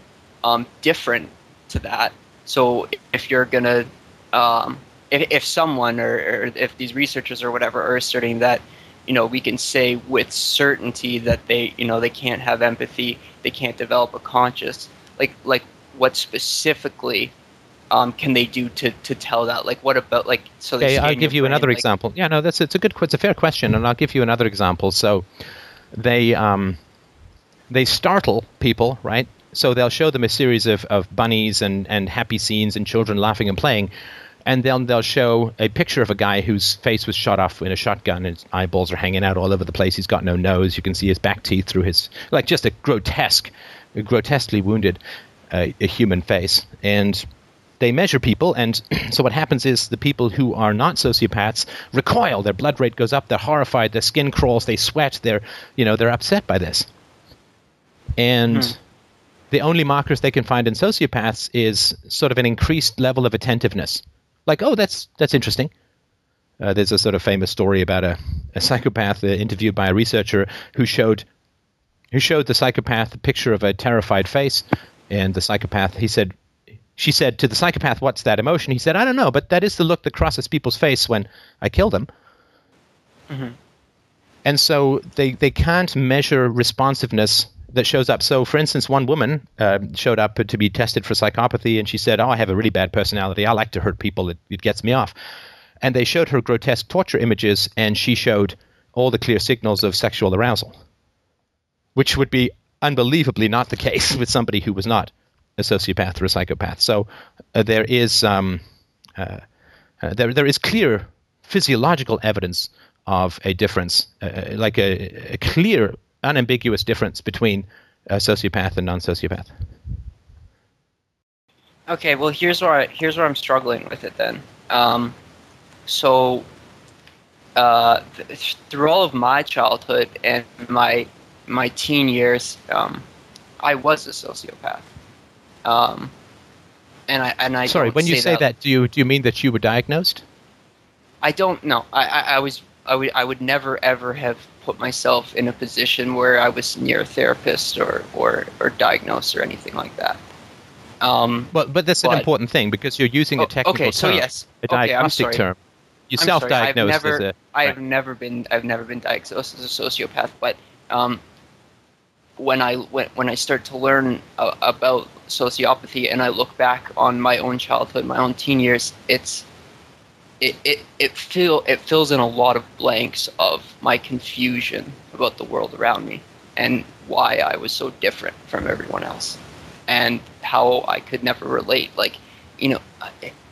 um, different to that. So if you're gonna um, if, if someone or, or if these researchers or whatever are asserting that you know we can say with certainty that they you know they can't have empathy they can't develop a conscious like like what specifically um, can they do to, to tell that like what about like so they Okay, I'll give you brain, another like- example. Yeah, no, that's it's a good, it's a fair question, and I'll give you another example. So, they um, they startle people, right? So they'll show them a series of, of bunnies and, and happy scenes and children laughing and playing, and then they'll show a picture of a guy whose face was shot off in a shotgun and his eyeballs are hanging out all over the place. He's got no nose. You can see his back teeth through his like just a grotesque, grotesquely wounded uh, a human face, and they measure people, and [CLEARS THROAT] so what happens is the people who are not sociopaths recoil. Their blood rate goes up. They're horrified. Their skin crawls. They sweat. They're you know they're upset by this. And the only markers they can find in sociopaths is sort of an increased level of attentiveness. Like, oh, that's that's interesting. Uh, there's a sort of famous story about a, a psychopath uh, interviewed by a researcher who showed who showed the psychopath a picture of a terrified face, and the psychopath he said she said to the psychopath, "What's that emotion?" He said, "I don't know, but that is the look that crosses people's face when I kill them." And so they they can't measure responsiveness that shows up. So, for instance, one woman uh, showed up to be tested for psychopathy, and she said, "Oh, I have a really bad personality. I like to hurt people. It, it gets me off." And they showed her grotesque torture images, and she showed all the clear signals of sexual arousal, which would be unbelievably not the [LAUGHS] case with somebody who was not a sociopath or a psychopath. So uh, there is um, uh, uh, there there is clear physiological evidence of a difference, uh, like a, a clear, unambiguous difference between a sociopath and non-sociopath. Okay, well here's where I, here's where I'm struggling with it then. Um, so uh, th- through all of my childhood and my my teen years, um, I was a sociopath. Um, and I and I Sorry, when you say that, do you do you mean that you were diagnosed? I don't know. I, I, I was I would I would never ever have put myself in a position where I was near a therapist or or, or diagnosed or anything like that. Um, Well, but that's an important thing because you're using Oh, a technical okay, so term, yes. a diagnostic sorry. term. You I'm sorry, I've self-diagnosed never- as a. I right. have never been I've never been diagnosed as a sociopath, but um, when I when, when I start to learn uh, about sociopathy and I look back on my own childhood, my own teen years, it's it, it, it feel it fills in a lot of blanks of my confusion about the world around me and why I was so different from everyone else and how I could never relate. Like you know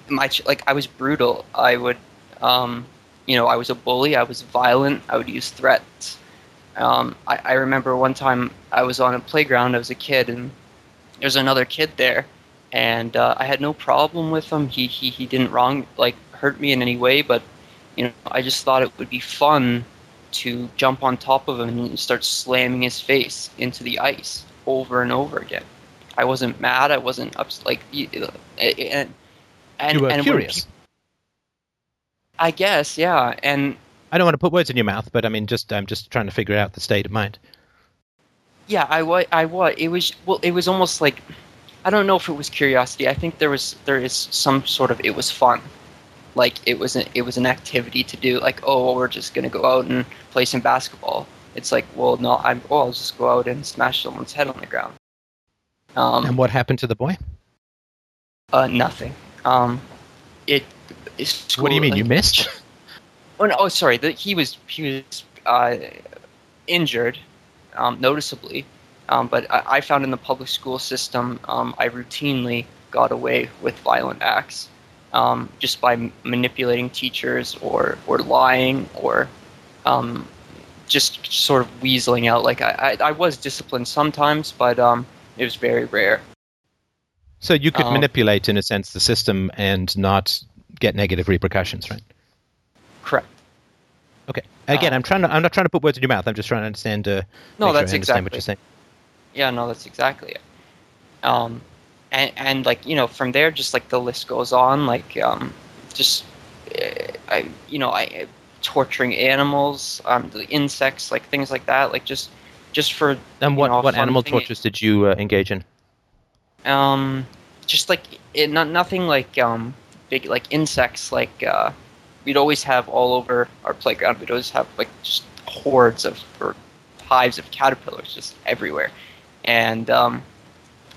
my like I was brutal. I would um, you know I was a bully. I was violent. I would use threats um, I, I remember one time I was on a playground I was a kid and there's another kid there and uh, I had no problem with him he, he he didn't wrong like hurt me in any way but you know I just thought it would be fun to jump on top of him and start slamming his face into the ice over and over again I wasn't mad I wasn't ups- like and and, you were and curious. peop- I guess yeah and I don't want to put words in your mouth, but I mean, just I'm just trying to figure out the state of mind. Yeah, I was. I was. It was. Well, it was almost like, I don't know if it was curiosity. I think there was. There is some sort of. It was fun, like it was an, it was an activity to do. Like, oh, well, we're just gonna go out and play some basketball. It's like, well, no, I'm. Oh, I'll just go out and smash someone's head on the ground. Um, And what happened to the boy? uh, nothing. Um, it. it's what do you school- mean? You missed? [LAUGHS] Oh, no, oh sorry. The, he was he was uh, injured, um, noticeably. Um, but I, I found in the public school system, um, I routinely got away with violent acts, um, just by m- manipulating teachers or or lying or um, just sort of weaseling out. Like I, I, I was disciplined sometimes, but um, it was very rare. So you could manipulate, in a sense, the system and not get negative repercussions, right? Correct. Okay. Again, Uh, I'm trying to. I'm not trying to put words in your mouth. I'm just trying to understand. Uh, No, make sure that's I what exactly- you're saying. Yeah, no, that's exactly it. Um, and and like you know, from there, just like the list goes on. Like um, just uh, I, you know, I torturing animals, um, the insects, like things like that. Like just just for And what, know, what animal thing. tortures did you uh, engage in? Um, just like it, not nothing like um big like insects. Like uh, we'd always have all over our playground. We'd always have like just hordes of or hives of caterpillars just everywhere, and um,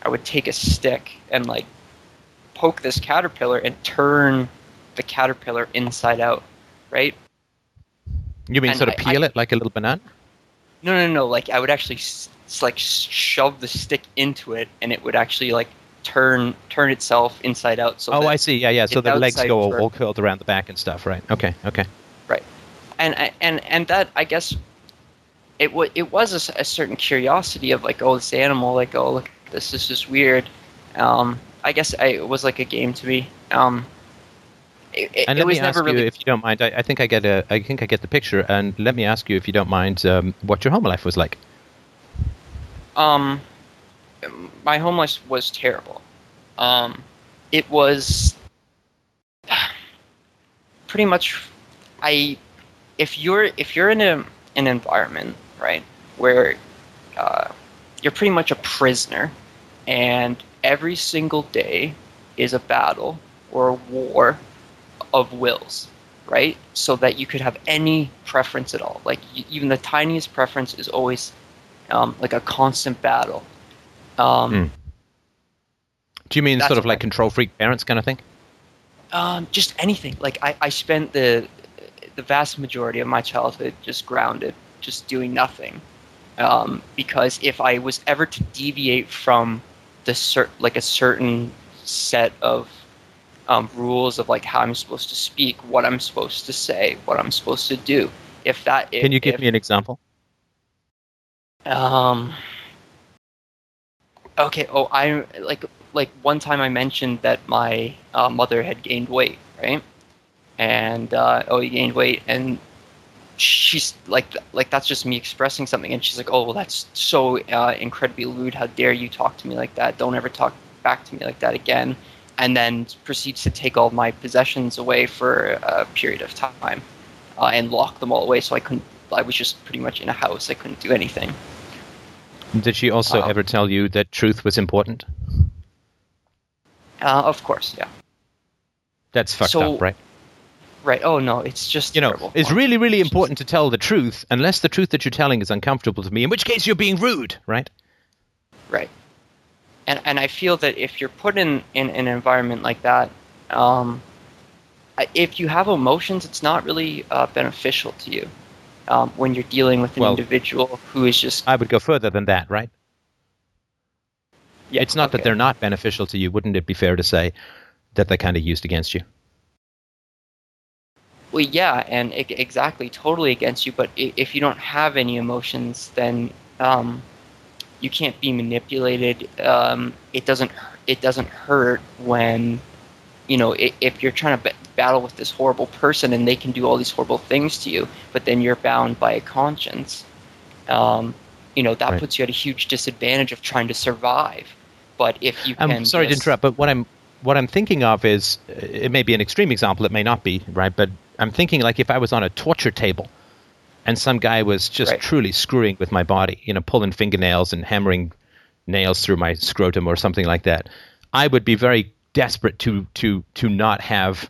I would take a stick and like poke this caterpillar and turn the caterpillar inside out, right? You mean And sort of I- peel it like a little banana? No, no, no. Like I would actually s- s- like shove the stick into it, and it would actually like turn turn itself inside out. So oh, I see. Yeah, yeah. So the legs go all, all curled around the back and stuff, right? Okay, okay. Right. And and and that I guess it was it was a a, certain curiosity of like oh this animal like oh look this this is weird. Um, I guess I, it was like a game to me. Um, it, it, And it let was me ask never really you, if you don't mind, I, I think I get a, I think I get the picture. And let me ask you, if you don't mind, um, what your home life was like. um my home life was terrible um it was [SIGHS] pretty much i if you're if you're in a, an environment right where uh, you're pretty much a prisoner and every single day is a battle or a war of wills right so that you could have any preference at all like even the tiniest preference is always um, like a constant battle. Um, Hmm. Do you mean sort of like control freak parents kind of thing? um, just anything. Like I, I spent the the vast majority of my childhood just grounded, just doing nothing. Um, because if I was ever to deviate from the cer- like a certain set of um, rules of like how I'm supposed to speak, what I'm supposed to say, what I'm supposed to do, if that if, Can you give if, me an example? Um. Okay. Oh, I like like one time I mentioned that my uh, mother had gained weight, right? And uh, oh, you gained weight, and she's like like that's just me expressing something, and she's like, oh, well, that's so uh, incredibly lewd. How dare you talk to me like that? Don't ever talk back to me like that again. And then proceeds to take all my possessions away for a period of time, uh, and lock them all away, so I couldn't. I was just pretty much in a house. I couldn't do anything. Did she also Uh, ever tell you that truth was important? Uh, of course, yeah. That's fucked So- up, right? Right. Oh no, it's just You know, terrible. it's really, really important to tell the truth, unless the truth that you're telling is uncomfortable to me, in which case you're being rude, right? right. And and I feel that if you're put in in an environment like that, um, if you have emotions, it's not really uh, beneficial to you um, when you're dealing with an Well- individual who is just I would go further than that, right? yeah. it's not that they're not beneficial to you. Wouldn't it be fair to say that they're kind of used against you? Well, yeah, and e- exactly, totally against you. But if you don't have any emotions, then um, you can't be manipulated. Um, it doesn't. It doesn't hurt when, you know, if you're trying to ba- battle with this horrible person and they can do all these horrible things to you, but then you're bound by a conscience. Um, you know that Right. puts you at a huge disadvantage of trying to survive. But if you I'm can, sorry just- to interrupt, but what I'm what I'm thinking of is it may be an extreme example, it may not be, right? But I'm thinking like if I was on a torture table and some guy was just Right. truly screwing with my body, you know, pulling fingernails and hammering nails through my scrotum or something like that, I would be very desperate to to to not have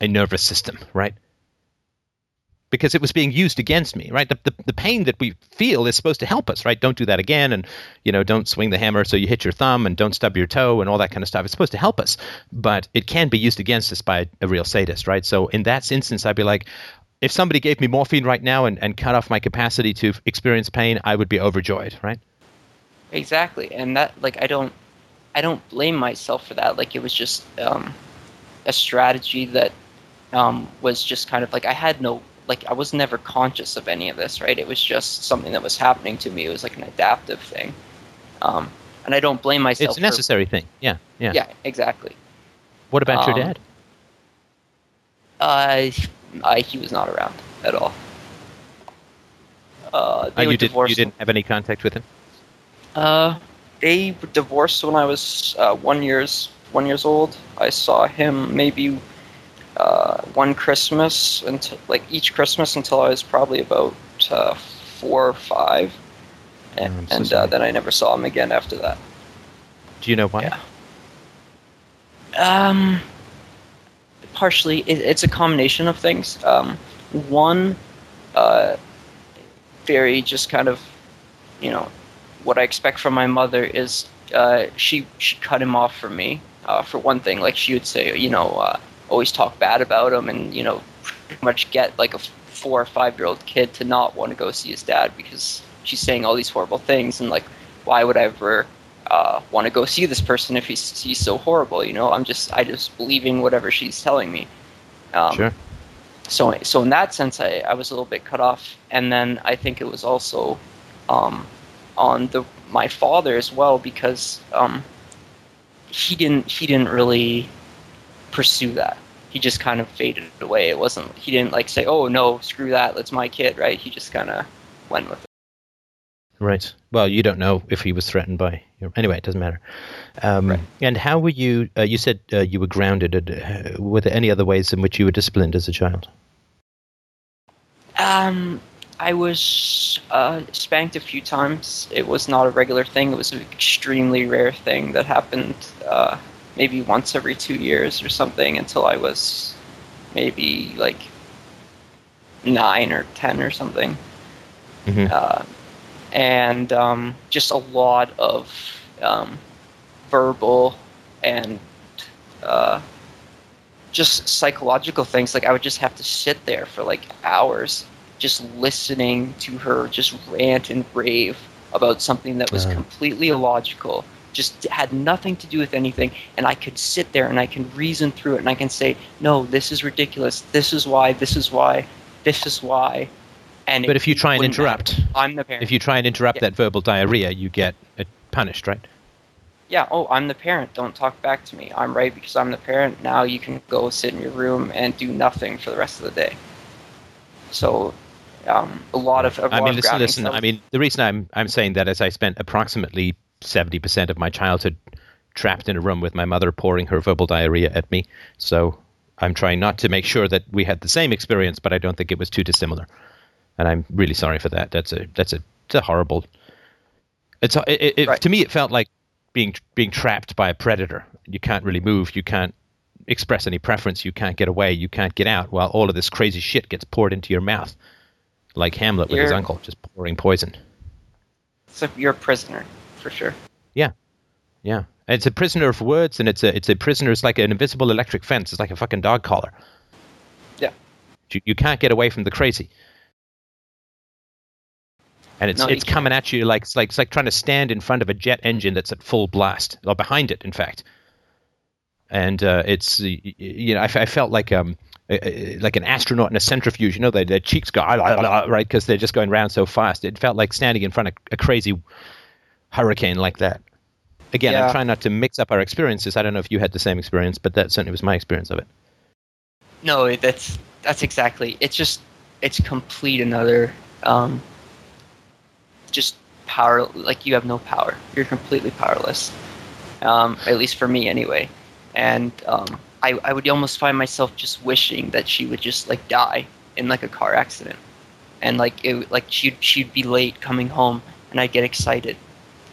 a nervous system, right? Because it was being used against me, right? The, the, the pain that we feel is supposed to help us, right? Don't do that again, and you know, don't swing the hammer so you hit your thumb, and don't stub your toe, and all that kind of stuff. It's supposed to help us, but it can be used against us by a real sadist, right? So in that instance, I'd be like, if somebody gave me morphine right now and, and cut off my capacity to experience pain, I would be overjoyed, right? Exactly, and that like I don't, I don't blame myself for that. Like it was just um, a strategy that um, was just kind of like I had no like I was never conscious of any of this, right? It was just something that was happening to me. It was like an adaptive thing, um, and I don't blame myself. It's a necessary thing. Yeah, yeah. Yeah, exactly. What about your Um, dad? Uh, I, he was not around at all. Uh, they were you, did, you didn't have any contact with him? Uh, they divorced when I was uh, one years one years old. I saw him maybe uh, one Christmas until like each Christmas until I was probably about uh, four or five, and, I'm so and uh, then I never saw him again after that. Do you know why? Yeah. Um, partially, it, it's a combination of things. Um, one, uh, very just kind of, you know, what I expect from my mother is uh, she she cut him off from me. Uh, for one thing, like she would say, you know, uh, always talk bad about him, and you know, pretty much get like a four or five year old kid to not want to go see his dad because she's saying all these horrible things, and like, why would I ever uh, want to go see this person if he's he's so horrible? You know, I'm just I just believing whatever she's telling me. Um, Sure. so so in that sense I, I was a little bit cut off and then i think it was also um, on the my father as well because um, he didn't he didn't really pursue that he just kind of faded away it wasn't he didn't like say oh no screw that that's my kid right he just kind of went with it Right. Well, you don't know if he was threatened by. Your, anyway, it doesn't matter. Um, Right. And how were you? Uh, you said uh, you were grounded. Uh, were there any other ways in which you were disciplined as a child? Um, I was uh, spanked a few times. It was not a regular thing. It was an extremely rare thing that happened uh, maybe once every two years or something until I was maybe like nine or ten or something. Mhm. Uh, and um, just a lot of um, verbal and uh, just psychological things. Like I would just have to sit there for like hours, just listening to her just rant and rave about something that was Uh. completely illogical, just had nothing to do with anything. And I could sit there and I can reason through it and I can say, no, this is ridiculous. This is why. This is why. This is why. And But if you try and interrupt. I'm the parent. if you try and interrupt Yeah. that verbal diarrhea, you get uh, punished, right? yeah, oh, I'm the parent. Don't talk back to me. I'm right because I'm the parent. Now you can go sit in your room and do nothing for the rest of the day. So, um, a lot of. A lot I mean, listen, listen. stuff. I mean, the reason I'm I'm saying that is I spent approximately seventy percent of my childhood trapped in a room with my mother pouring her verbal diarrhea at me. So I'm trying not to make sure that we had the same experience, but I don't think it was too dissimilar. And I'm really sorry for that. That's a that's a, it's a horrible. It's it, it, Right. to me it felt like being being trapped by a predator. You can't really move. You can't express any preference. You can't get away. You can't get out. While all of this crazy shit gets poured into your mouth, like Hamlet with his You're- uncle, just pouring poison. so you're a prisoner for sure. Yeah, yeah. it's a prisoner of words, and it's a it's a prisoner. It's like an invisible electric fence. It's like a fucking dog collar. Yeah. You, you can't get away from the crazy. And it's No, it's coming at you like it's like it's like trying to stand in front of a jet engine that's at full blast, or behind it, in fact. And uh, it's you know I, f- I felt like um like an astronaut in a centrifuge. You know, their their cheeks go "Ah, ah, ah," right because they're just going round so fast. It felt like standing in front of a crazy hurricane like that. Again, I'm trying not to mix up our experiences. I don't know if you had the same experience, but that certainly was my experience of it. No, that's that's exactly. It's just it's complete another um, just power. Like you have no power. You're completely powerless. Um, at least for me, anyway. And um, I I would almost find myself just wishing that she would just like die in like a car accident, and like it like she'd she'd be late coming home, and I'd get excited.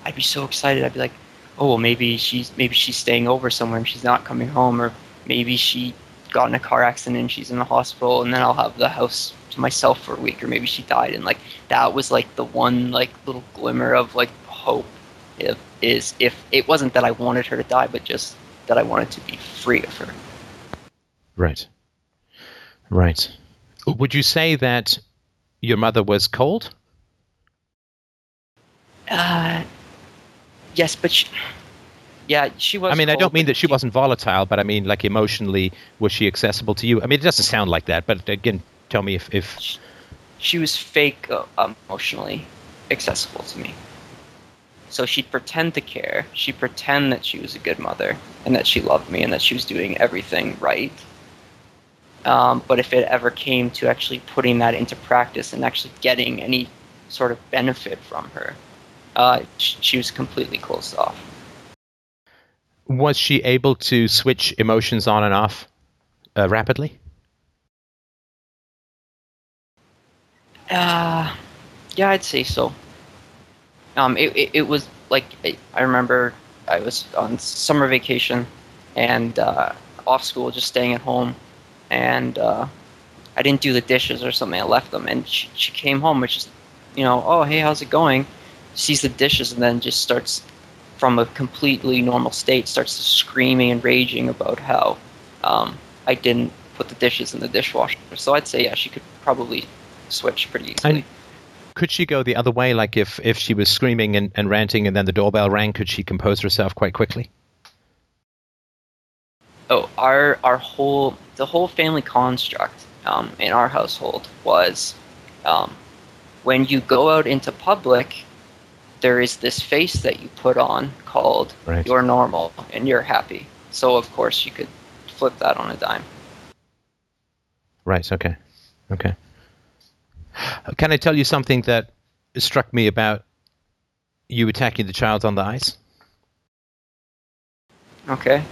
I'd be so excited. I'd be like, oh well, maybe she's maybe she's staying over somewhere and she's not coming home, or maybe she got in a car accident and she's in the hospital, and then I'll have the house to myself for a week, or maybe she died, and like that was like the one like little glimmer of like hope. If is if it wasn't that I wanted her to die, but just that I wanted to be free of her. Right. Right. Would you say that your mother was cold? Uh, yes, but she, yeah, she was. I mean, I don't mean that she wasn't volatile, but I mean, like emotionally, was she accessible to you? I mean, it doesn't sound like that, but again, tell me if, if She was fake uh, emotionally accessible to me. So she'd pretend to care. She'd pretend that she was a good mother and that she loved me and that she was doing everything right. Um, but if it ever came to actually putting that into practice and actually getting any sort of benefit from her, uh, she was completely closed off. was she able to switch emotions on and off uh, rapidly? Uh, yeah, I'd say so. Um, it, it, it was like I remember I was on summer vacation and uh, off school, just staying at home, and uh, I didn't do the dishes or something. I left them, and she, she came home, which is, you know, oh hey, how's it going? Sees the dishes, and then just starts from a completely normal state, starts screaming and raging about how um, I didn't put the dishes in the dishwasher. So I'd say yeah, she could probably switch pretty easily. And could she go the other way? Like if, if she was screaming and, and ranting and then the doorbell rang, could she compose herself quite quickly? oh our our whole the whole family construct um, in our household was um, when you go out into public there is this face that you put on called Right. you're normal and you're happy so of course you could flip that on a dime Right. Okay. Okay. Uh, can I tell you something that struck me about you attacking the child on the ice? okay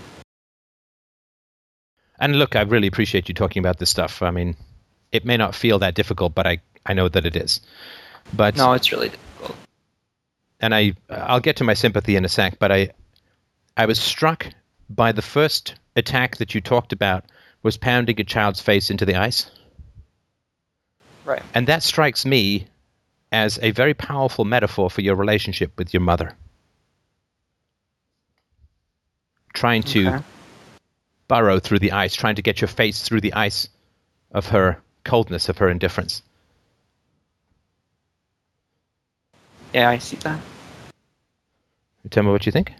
And look, I really appreciate you talking about this stuff. I mean, it may not feel that difficult, but I, I know that it is. But no it's really difficult and I I'll get to my sympathy in a sec, but I I was struck by the first attack that you talked about was pounding a child's face into the ice. Right And that strikes me as a very powerful metaphor for your relationship with your mother. Trying to Okay. burrow through the ice, trying to get your face through the ice of her coldness, of her indifference. yeah i see that Tell me what you think.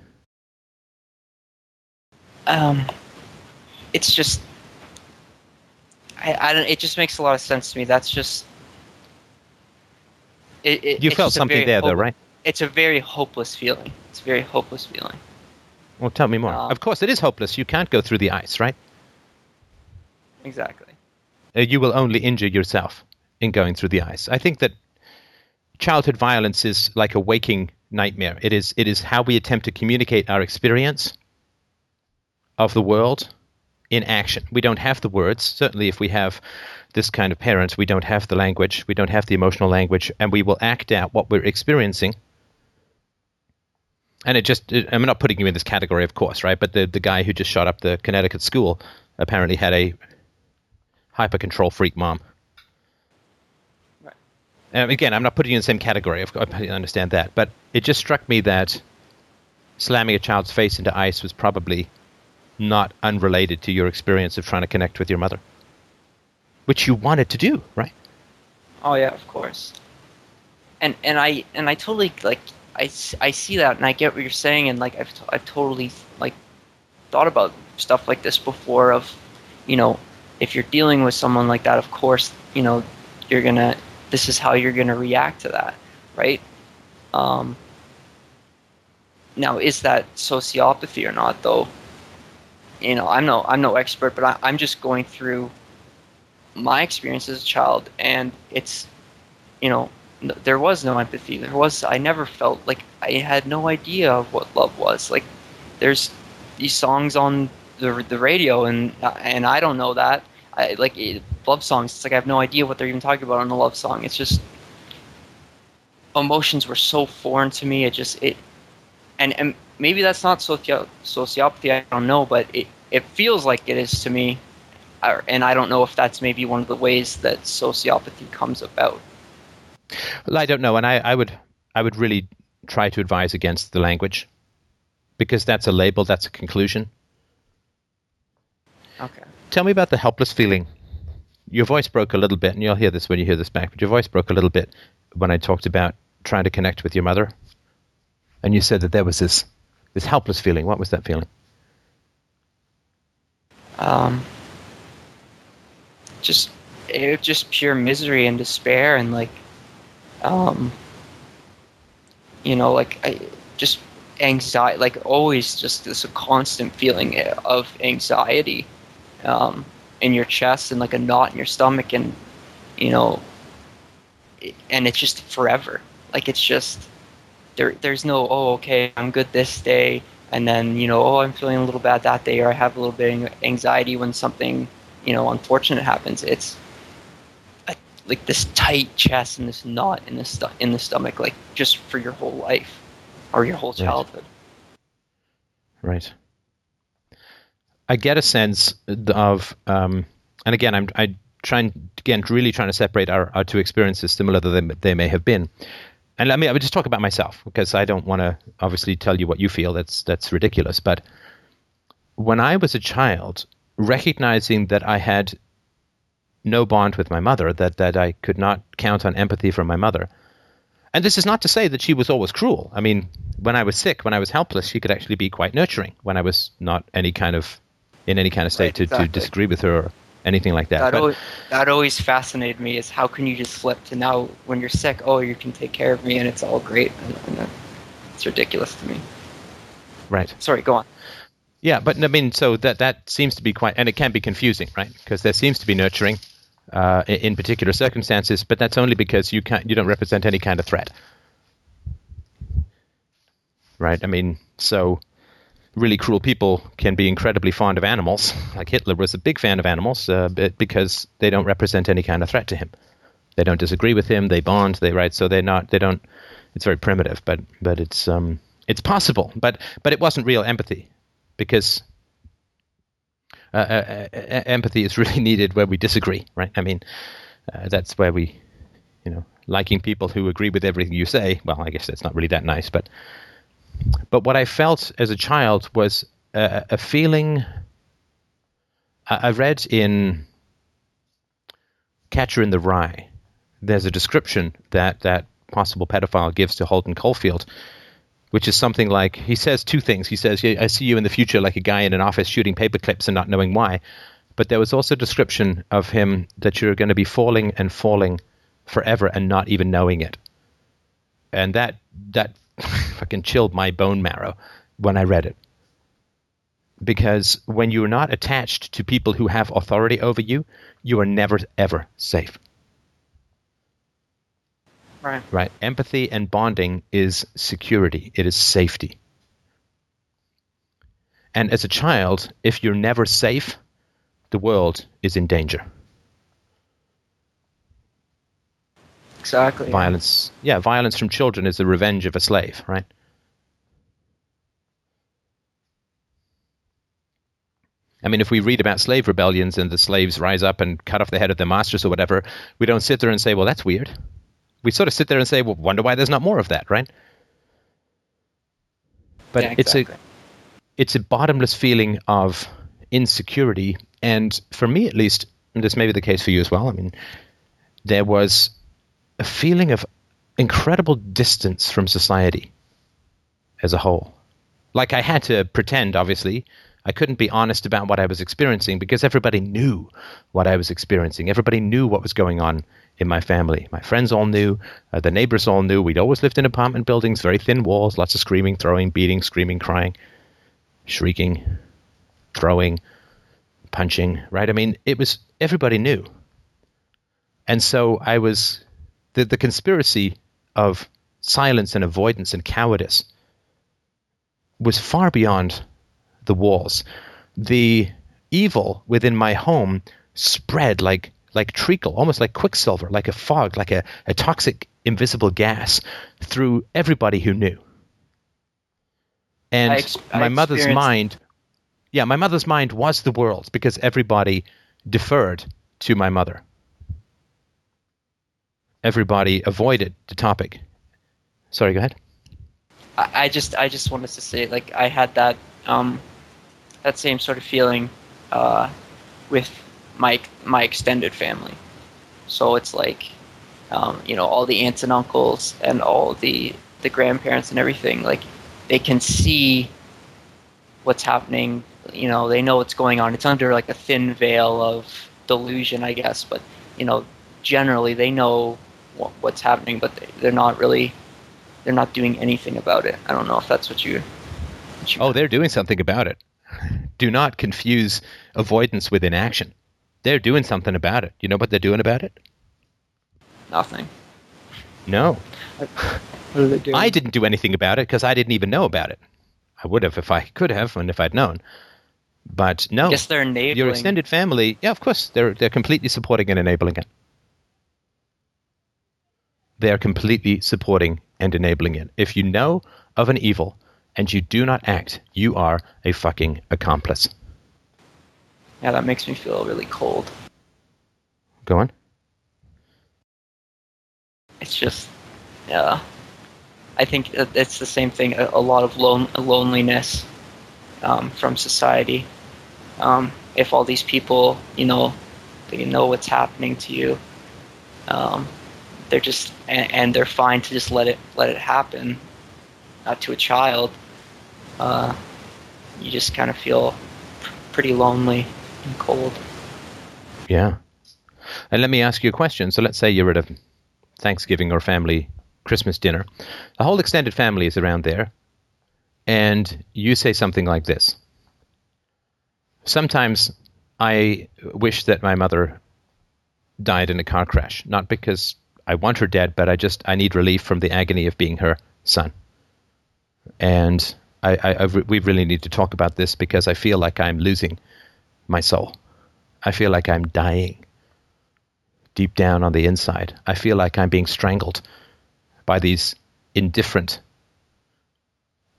um it's just I, I don't it just makes a lot of sense to me that's just it, it, You felt something there, though, right? it's a very hopeless feeling it's a very hopeless feeling Well, tell me more. Um, of course, it is hopeless. You can't go through the ice, right? exactly uh, you will only injure yourself in going through the ice. I think that childhood violence is like a waking nightmare. It is it is how we attempt to communicate our experience of the world in action. We don't have the words. Certainly, if we have this kind of parents, we don't have the language. We don't have the emotional language, and we will act out what we're experiencing. And it just, it, I'm not putting you in this category, of course, right? But the, the guy who just shot up the Connecticut school apparently had a hyper control freak mom. Right. Um, again, I'm not putting you in the same category. Course, I understand that, but it just struck me that slamming a child's face into ice was probably not unrelated to your experience of trying to connect with your mother, which you wanted to do, right? Oh yeah, of course. And and I and I totally like I, I see that and I get what you're saying and like I've t- I've totally like thought about stuff like this before of you know if you're dealing with someone like that of course you know you're gonna this is how you're gonna react to that right um now is that sociopathy or not though you know i'm no i'm no expert but I, i'm just going through my experience as a child and it's you know there was no empathy. There was i never felt like i had no idea of what love was. Like there's these songs on the, the radio and and i don't know that. I like it, love songs it's like i have no idea what they're even talking about on a love song. It's just emotions were so foreign to me. It just it and and maybe that's not socio- sociopathy i don't know but it it feels like it is to me uh, and I don't know if that's maybe one of the ways that sociopathy comes about. Well, I don't know, and I, I would I would really try to advise against the language because that's a label, that's a conclusion. Okay. Tell me about the helpless feeling. Your voice broke a little bit, and you'll hear this when you hear this back. But your voice broke a little bit when I talked about trying to connect with your mother, and you said that there was this this helpless feeling. What was that feeling? Um, just it was just pure misery and despair and like, um, you know, like I just anxiety, like always just this constant feeling of anxiety, um, in your chest and like a knot in your stomach and, you know, and it's just forever. Like it's just there. There's no oh okay I'm good this day and then you know oh i'm feeling a little bad that day or i have a little bit of anxiety when something you know unfortunate happens it's a, like this tight chest and this knot in the stu- in the stomach like just for your whole life or your whole childhood Right. I get a sense of, um, and again, I'm I trying again really trying to separate our, our two experiences, similar though they, they may have been. And let me I would just talk about myself because I don't want to obviously tell you what you feel. That's that's ridiculous. But when I was a child, recognizing that I had no bond with my mother, that that I could not count on empathy from my mother. And this is not to say that she was always cruel. I mean, when I was sick, when I was helpless, she could actually be quite nurturing when I was not any kind of in any kind of state Right, to, to disagree with her or anything like that. that, But- always, that always fascinated me is how can you just flip to now when you're sick oh you can take care of me and it's all great and, and it's ridiculous to me right. sorry go on Yeah, but I mean, so that that seems to be quite, and it can be confusing, right? Because there seems to be nurturing uh, i- in particular circumstances, but that's only because you can't, you don't represent any kind of threat, right? I mean, so really cruel people can be incredibly fond of animals. Like Hitler was a big fan of animals uh, because they don't represent any kind of threat to him. They don't disagree with him. They bond. They right. So they're not. They don't. It's very primitive, but but it's um it's possible. But but it wasn't real empathy because uh, uh, uh, empathy is [LAUGHS] really needed where we disagree, right? I mean, uh, that's where we, you know, liking people who agree with everything you say. Well, I guess that's not really that nice, but but what I felt as a child was a, a feeling. I, I read in Catcher in the Rye. There's a description that that possible pedophile gives to Holden Caulfield, which is something like he says two things. He says, "Yeah, "I see you in the future like a guy in an office shooting paper clips and not knowing why," but there was also a description of him that you're going to be falling and falling forever and not even knowing it, and that that [LAUGHS] fucking chilled my bone marrow when I read it. Because when you're not attached to people who have authority over you, you are never ever safe. right Right. Empathy and bonding is security, it is safety. And as a child, if you're never safe, the world is in danger. Exactly Violence, yeah, violence from children is the revenge of a slave, right? I mean, if we read about slave rebellions and the slaves rise up and cut off the head of their masters or whatever, we don't sit there and say, well, that's weird. We sort of sit there and say, well, wonder why there's not more of that, right? But Yeah, it's a it's a bottomless feeling of insecurity. And for me, at least, and this may be the case for you as well. I mean, there was a feeling of incredible distance from society as a whole. Like I had to pretend, obviously. I couldn't be honest about what I was experiencing because everybody knew what I was experiencing. Everybody knew what was going on in my family. My friends all knew. Uh, the neighbors all knew. We'd always lived in apartment buildings, very thin walls, lots of screaming, throwing, beating, screaming, crying, shrieking, throwing, punching, right? I mean, it was, everybody knew. And so I was, the, the conspiracy of silence and avoidance and cowardice was far beyond the walls. The evil within my home spread like like treacle, almost like quicksilver, like a fog, like a, a toxic invisible gas through everybody who knew. And I ex- I my mother's mind yeah, my mother's mind was the world because everybody deferred to my mother. Everybody avoided the topic. Sorry, go ahead. I, just I just wanted to say like I had that um that same sort of feeling uh with my my extended family. So it's like um, you know all the aunts and uncles and all the the grandparents and everything like they can see what's happening you know they know what's going on it's under like a thin veil of delusion i guess but you know generally they know what's happening but they, they're not really they're not doing anything about it i don't know if that's what you, what you Oh, they're doing something about it. [LAUGHS] Do not confuse avoidance with inaction. They're doing something about it. You know what they're doing about it? nothing No. what are they doing I didn't do anything about it because I didn't even know about it. I would have if I could have and if I'd known. But no. I guess they're enabling Your extended family, yeah, of course, they're they're completely supporting and enabling it. They're completely supporting and enabling it. If you know of an evil and you do not act, you are a fucking accomplice. yeah that makes me feel really cold Go on. it's just yeah i think it- it's the same thing a, lot of lone, loneliness um, from society um, if all these people you know they know what's happening to you um, they're just and, and they're fine to just let it let it happen Not to a child uh, you just kind of feel pr- pretty lonely and cold Yeah. And let me ask you a question. So let's say you're at a Thanksgiving or family Christmas dinner. The whole extended family is around there, and you say something like this. Sometimes I wish that my mother died in a car crash, not because I want her dead, but I just I need relief from the agony of being her son. And I, I, I re- we really need to talk about this because I feel like I'm losing my soul. I feel like I'm dying deep down on the inside. I feel like I'm being strangled by these indifferent,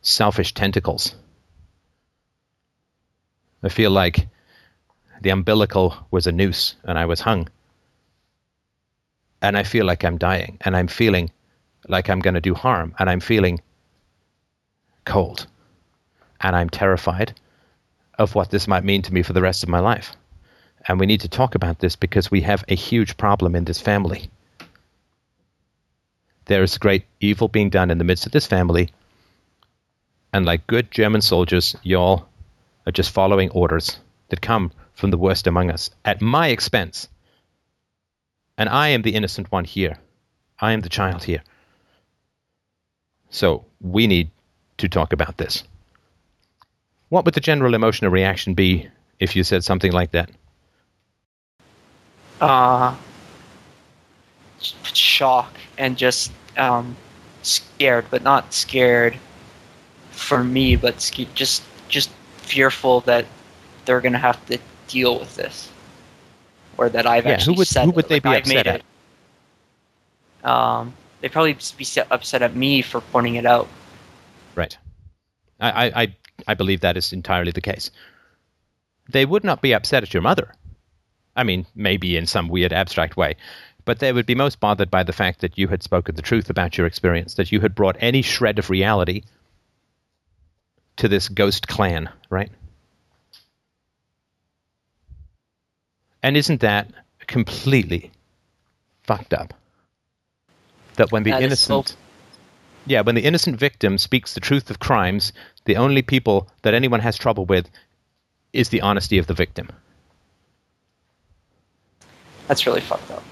selfish tentacles. I feel like the umbilical was a noose and I was hung. And I feel like I'm dying and I'm feeling like I'm going to do harm and I'm feeling cold and I'm terrified of what this might mean to me for the rest of my life. And we need to talk about this because we have a huge problem in this family. There is great evil being done in the midst of this family. And like good German soldiers, y'all are just following orders that come from the worst among us at my expense. And I am the innocent one here. I am the child here. So we need to talk about this. What would the general emotional reaction be if you said something like that? uh, shock and just um, scared, but not scared for me, but just just fearful that they're gonna have to deal with this, or that I've Yeah, who would- said who would they like be I've made upset it. Um, they'd probably be upset at me for pointing it out. Right. I, I, I believe that is entirely the case. They would not be upset at your mother. I mean, maybe in some weird abstract way, but they would be most bothered by the fact that you had spoken the truth about your experience, that you had brought any shred of reality to this ghost clan, right? And isn't that completely fucked up? That when the That is so- innocent yeah, when the innocent victim speaks the truth of crimes, the only people that anyone has trouble with is the honesty of the victim. That's really fucked up.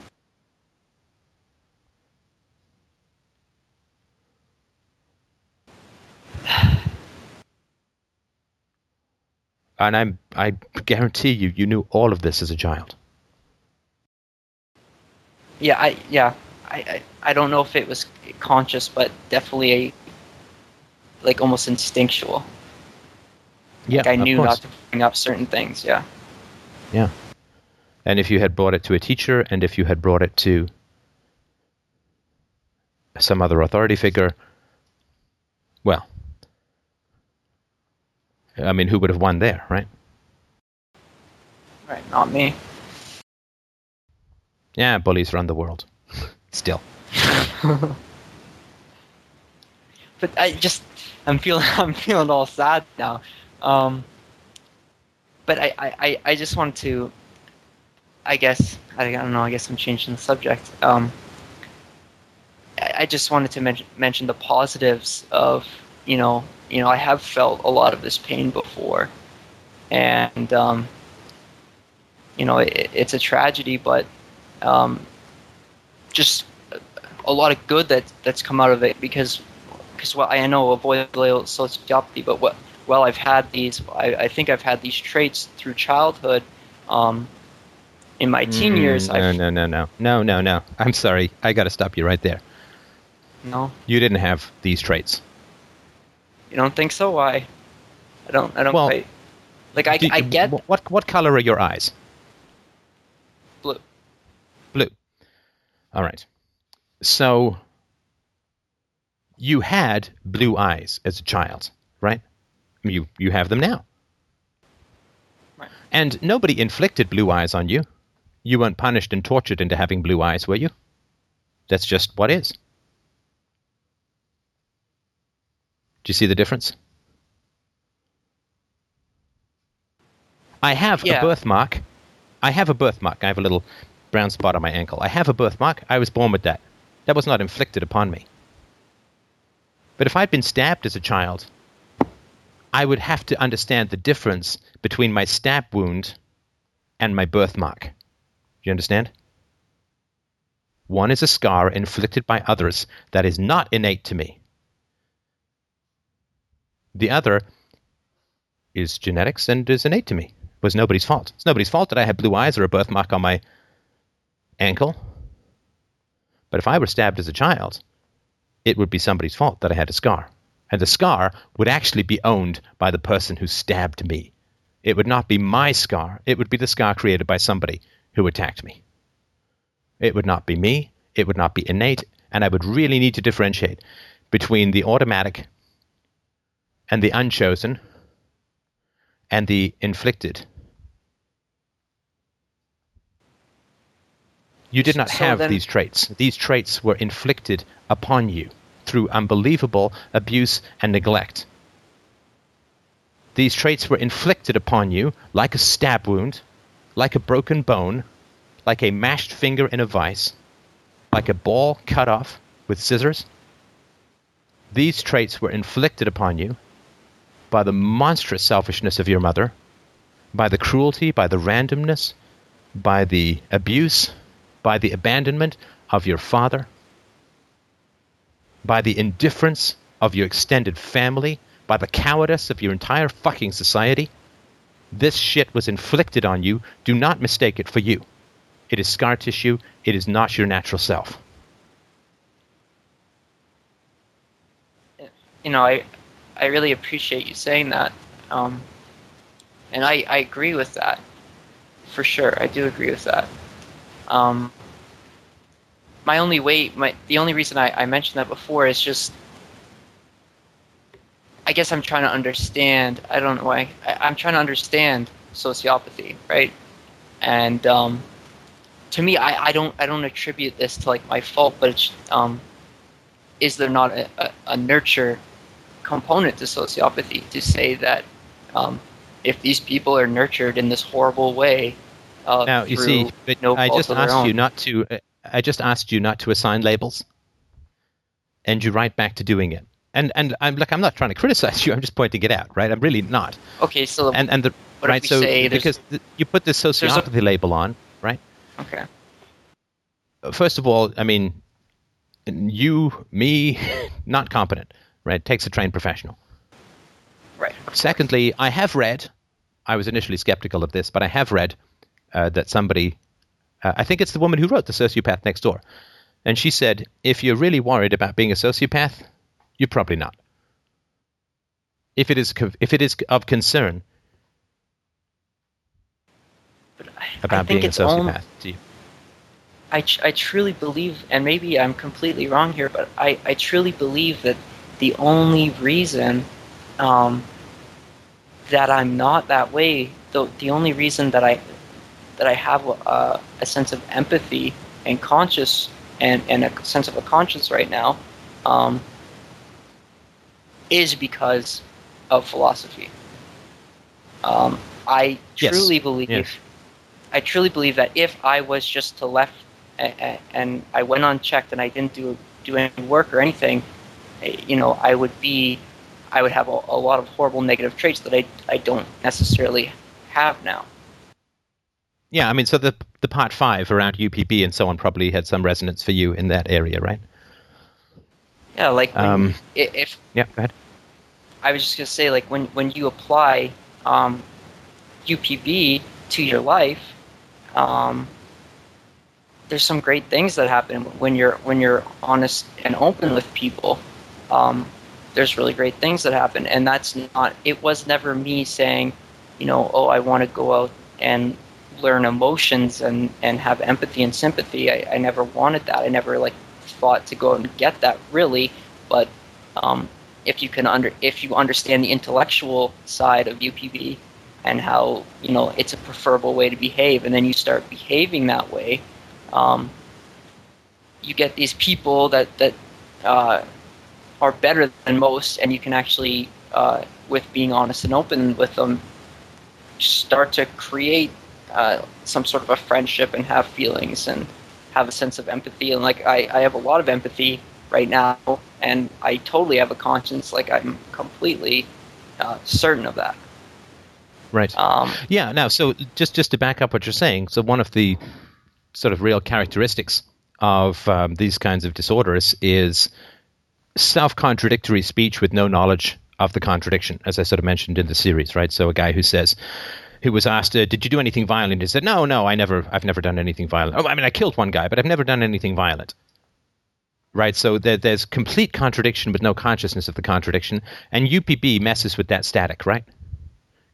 And I'm I guarantee you you knew all of this as a child. Yeah, I yeah, I, I I don't know if it was conscious, but definitely a like almost instinctual. Yeah, like I knew course. not to bring up certain things. Yeah. Yeah. And if you had brought it to a teacher and if you had brought it to some other authority figure, well, I mean, who would have won there, right? Right. Not me. Yeah, bullies run the world. [LAUGHS] Still. [LAUGHS] but I just I'm feeling [LAUGHS] I'm feeling all sad now. Um, but I, I, I- just want to I guess I don't know, I guess I'm changing the subject. Um, I, I just wanted to mention mention the positives of you know you know I have felt a lot of this pain before, and um, you know it, it's a tragedy, but um, just a lot of good that that's come out of it because because what I know avoidable sociopathy, but what well I've had these I, I think I've had these traits through childhood. Um, in my teen years, Mm, no, I've no, no, no, no, no, no. I'm sorry. I got to stop you right there. no, You didn't have these traits. You don't think so? Why? I don't. I don't Well, quite. Like I, Do- I get what what color are your eyes? blue. Blue. All right. So you had blue eyes as a child, right? You you have them now. Right. And nobody inflicted blue eyes on you. You weren't punished and tortured into having blue eyes, were you? That's just what is. Do you see the difference? I have Yeah. a birthmark. I have a birthmark. I have a little brown spot on my ankle. I have a birthmark. I was born with that. That was not inflicted upon me. But if I'd been stabbed as a child, I would have to understand the difference between my stab wound and my birthmark. Do you understand? One is a scar inflicted by others that is not innate to me. The other is genetics and is innate to me. It was nobody's fault. It's nobody's fault that I had blue eyes or a birthmark on my ankle. But if I were stabbed as a child, it would be somebody's fault that I had a scar. And the scar would actually be owned by the person who stabbed me. It would not be my scar, it would be the scar created by somebody who attacked me. It would not be me, it would not be innate, and I would really need to differentiate between the automatic and the unchosen and the inflicted. You did not So have then- these traits. These traits were inflicted upon you through unbelievable abuse and neglect. These traits were inflicted upon you like a stab wound, like a broken bone, like a mashed finger in a vice, like a ball cut off with scissors. These traits were inflicted upon you by the monstrous selfishness of your mother, by the cruelty, by the randomness, by the abuse, by the abandonment of your father, by the indifference of your extended family, by the cowardice of your entire fucking society. This shit was inflicted on you. Do not mistake it for you. It is scar tissue. It is not your natural self. you know, I I really appreciate you saying that, um, and I I agree with that for sure. I do agree with that. Um, my only way, my the only reason I, I mentioned that before is just, I guess I'm trying to understand. I don't know why. I, I'm trying to understand sociopathy, right? And um, to me, I, I don't I don't attribute this to like my fault, but it's um, is there not a, a, a nurture component to sociopathy to say that um, if these people are nurtured in this horrible way, uh, Now you see, but no I just asked you not to. uh, I just asked you not to assign labels, and you right back to doing it. And and I'm like I'm not trying to criticize you. I'm just pointing it out, right? I'm really not. Okay, so And and the right so because th- you put this a- sociopathy label on, right? okay, First of all, I mean, you, me, [LAUGHS] not competent, right? Takes a trained professional. right. Secondly, I have read, I was initially skeptical of this, but I have read uh, that somebody, uh, I think it's the woman who wrote The Sociopath Next Door, and she said, if you're really worried about being a sociopath, you're probably not. If it is, if it is of concern But I, I about being a sociopath to you, I, tr- I truly believe, and maybe I'm completely wrong here, but I, I truly believe that the only reason um, that I'm not that way, the, the only reason that I that I have a, a sense of empathy and conscious and, and a sense of a conscience right now um, is because of philosophy. Um, I Yes. truly believe, Yes. I truly believe that if I was just to left a- a- and I went unchecked and I didn't do do any work or anything, you know, I would be, I would have a, a lot of horrible negative traits that I I don't necessarily have now. Yeah, I mean, so the the part five around UPB and so on probably had some resonance for you in that area, right? Yeah, like Um, i- if Yeah, go ahead. I was just gonna say, like when when you apply um, UPB to your life, um, there's some great things that happen when you're when you're honest and open with people. Um, there's really great things that happen, and that's not. It was never me saying, you know, oh, I want to go out and learn emotions and and have empathy and sympathy. I, I never wanted that. I never like thought to go out and get that really, but um, if you can under if you understand the intellectual side of UPB and how you know it's a preferable way to behave, and then you start behaving that way, um, you get these people that that uh, are better than most, and you can actually, uh, with being honest and open with them, start to create uh, some sort of a friendship and have feelings and have a sense of empathy. And like I, I have a lot of empathy right now, and I totally have a conscience. Like I'm completely uh, certain of that. Right. Um, Yeah. Now, so just just to back up what you're saying, so one of the sort of real characteristics of um, these kinds of disorders is self-contradictory speech with no knowledge of the contradiction, as I sort of mentioned in the series, right? So a guy who says, who was asked, uh, "Did you do anything violent?" He said, "No, no, I never. I've never done anything violent. Oh, I mean, I killed one guy, but I've never done anything violent." Right. So there, there's complete contradiction, but no consciousness of the contradiction, and UPB messes with that static, right?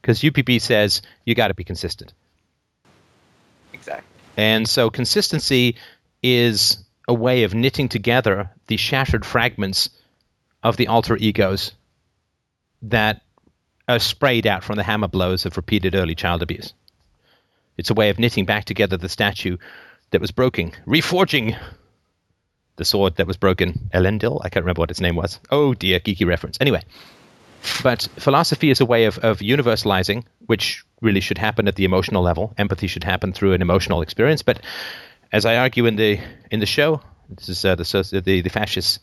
Because UPB says you got to be consistent. exactly. And so consistency is a way of knitting together the shattered fragments of the alter egos that are sprayed out from the hammer blows of repeated early child abuse. It's a way of knitting back together the statue that was broken, reforging the sword that was broken. Elendil? I can't remember what its name was. Oh dear, geeky reference. Anyway, but philosophy is a way of, of universalizing, which really should happen at the emotional level. Empathy should happen through an emotional experience. But as I argue in the in the show, this is uh, the, the the fascists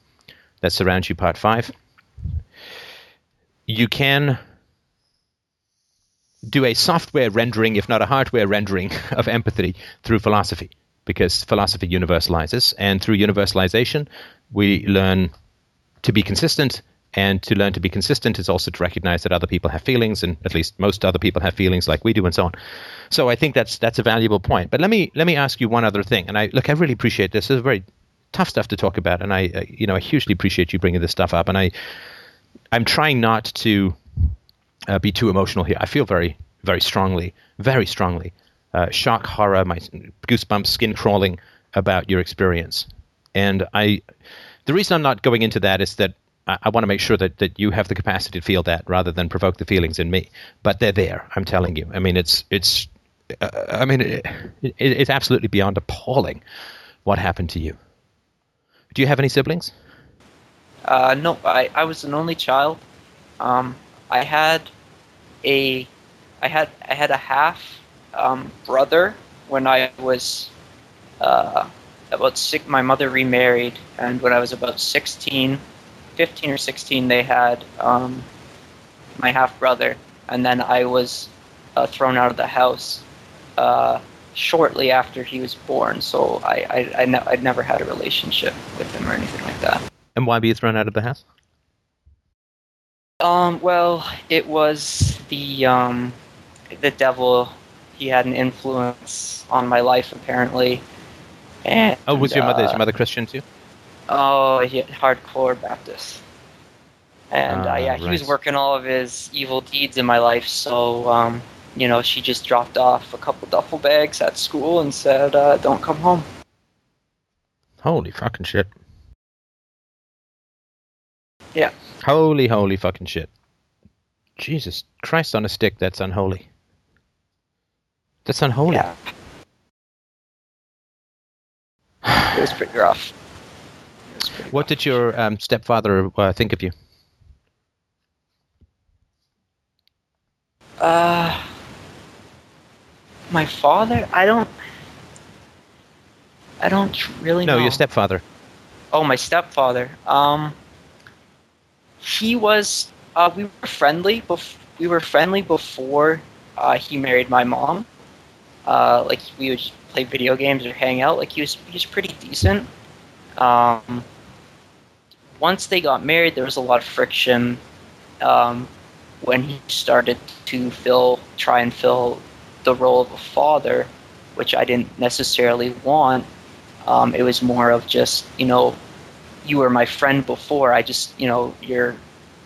that surround you, part five. You can do a software rendering, if not a hardware rendering, [LAUGHS] of empathy through philosophy, because philosophy universalizes, and through universalization, we learn to be consistent and to learn to be consistent is also to recognize that other people have feelings and at least most other people have feelings like we do and so on. So i think that's that's a valuable point. But let me let me ask you one other thing. And i look i really appreciate this. This is very tough stuff to talk about. And i uh, you know i hugely appreciate you bringing this stuff up. And i i'm trying not to uh, be too emotional here. I feel very very strongly very strongly uh, shock horror my goosebumps skin crawling about your experience. And i the reason i'm not going into that is that I, I want to make sure that, that you have the capacity to feel that rather than provoke the feelings in me. But they're there. I'm telling you. I mean, it's it's. Uh, I mean, it, it, it's absolutely beyond appalling what happened to you. Do you have any siblings? Uh, no, I, I was an only child. Um, I had a, I had I had a half um, brother when I was uh, about six. My mother remarried, and when I was about 16, 15 or 16, they had um, my half brother, and then I was uh, thrown out of the house uh, shortly after he was born. So I I, I ne- I'd never had a relationship with him or anything like that. And why be thrown out of the house? Um, well, it was the um, the devil. He had an influence on my life, apparently. And, Oh, was your mother is uh, your mother Christian too? Oh, he hardcore Baptist. And uh, Ah, yeah, he was working all of his evil deeds in my life. So, um, you know, she just dropped off a couple duffel bags at school and said, uh, "Don't come home." Holy fucking shit! Yeah. Holy holy fucking shit! Jesus Christ on a stick. That's unholy. That's unholy. Yeah. it was pretty rough. It was pretty What did your um, stepfather uh, think of you? Uh, my father? I don't. I don't really know. No, know. your stepfather. Oh, my stepfather. Um, he was. Uh, we were friendly. Bef- we were friendly before uh, he married my mom. Uh, like we would play video games or hang out. Like he was. He was pretty decent. Um, once they got married, there was a lot of friction. Um, when he started to fill, try and fill the role of a father, which I didn't necessarily want. Um, it was more of just, you know, you were my friend before. I just, you know, you're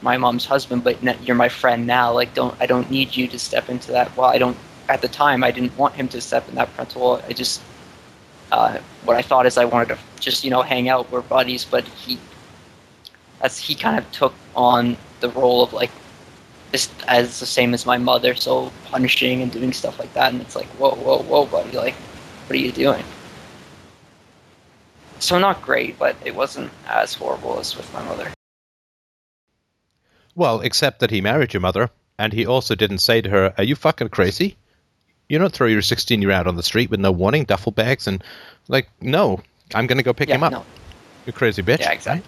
my mom's husband, but you're my friend now. Like, don't I don't need you to step into that. Well, I don't. At the time, I didn't want him to step in that parental. role. I just, uh, what I thought is I wanted to just, you know, hang out. We're buddies, but he, as he kind of took on the role of like just as the same as my mother, so punishing and doing stuff like that, and it's like, whoa, whoa, whoa, buddy, like, what are you doing? So not great, but it wasn't as horrible as with my mother. Well, except that he married your mother, and he also didn't say to her, "Are you fucking crazy? You don't throw your 16 year out on the street with no warning, duffel bags, and like, no, I'm gonna go pick yeah, him up. no, You crazy bitch." yeah, exactly.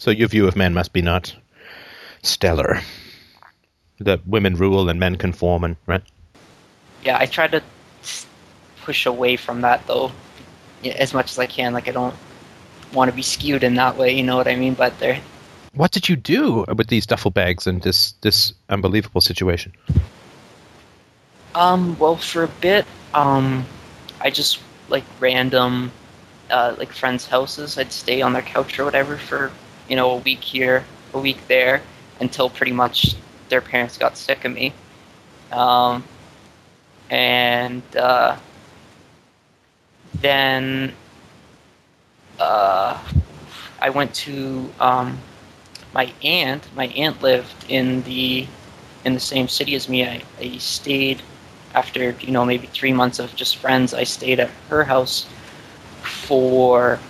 So your view of men must be not stellar. That women rule and men conform, and right? Yeah, I try to push away from that though, as much as I can. Like, I don't want to be skewed in that way. You know what I mean? But there, What did you do with these duffel bags and this this unbelievable situation? Um, well, for a bit, um, I just like random, uh, like friends' houses. I'd stay on their couch or whatever for you know a week here, a week there, until pretty much their parents got sick of me. Um, and uh, then uh, I went to um, my aunt. My aunt lived in the in the same city as me. I, I stayed after you know maybe three months of just friends. I stayed at her house for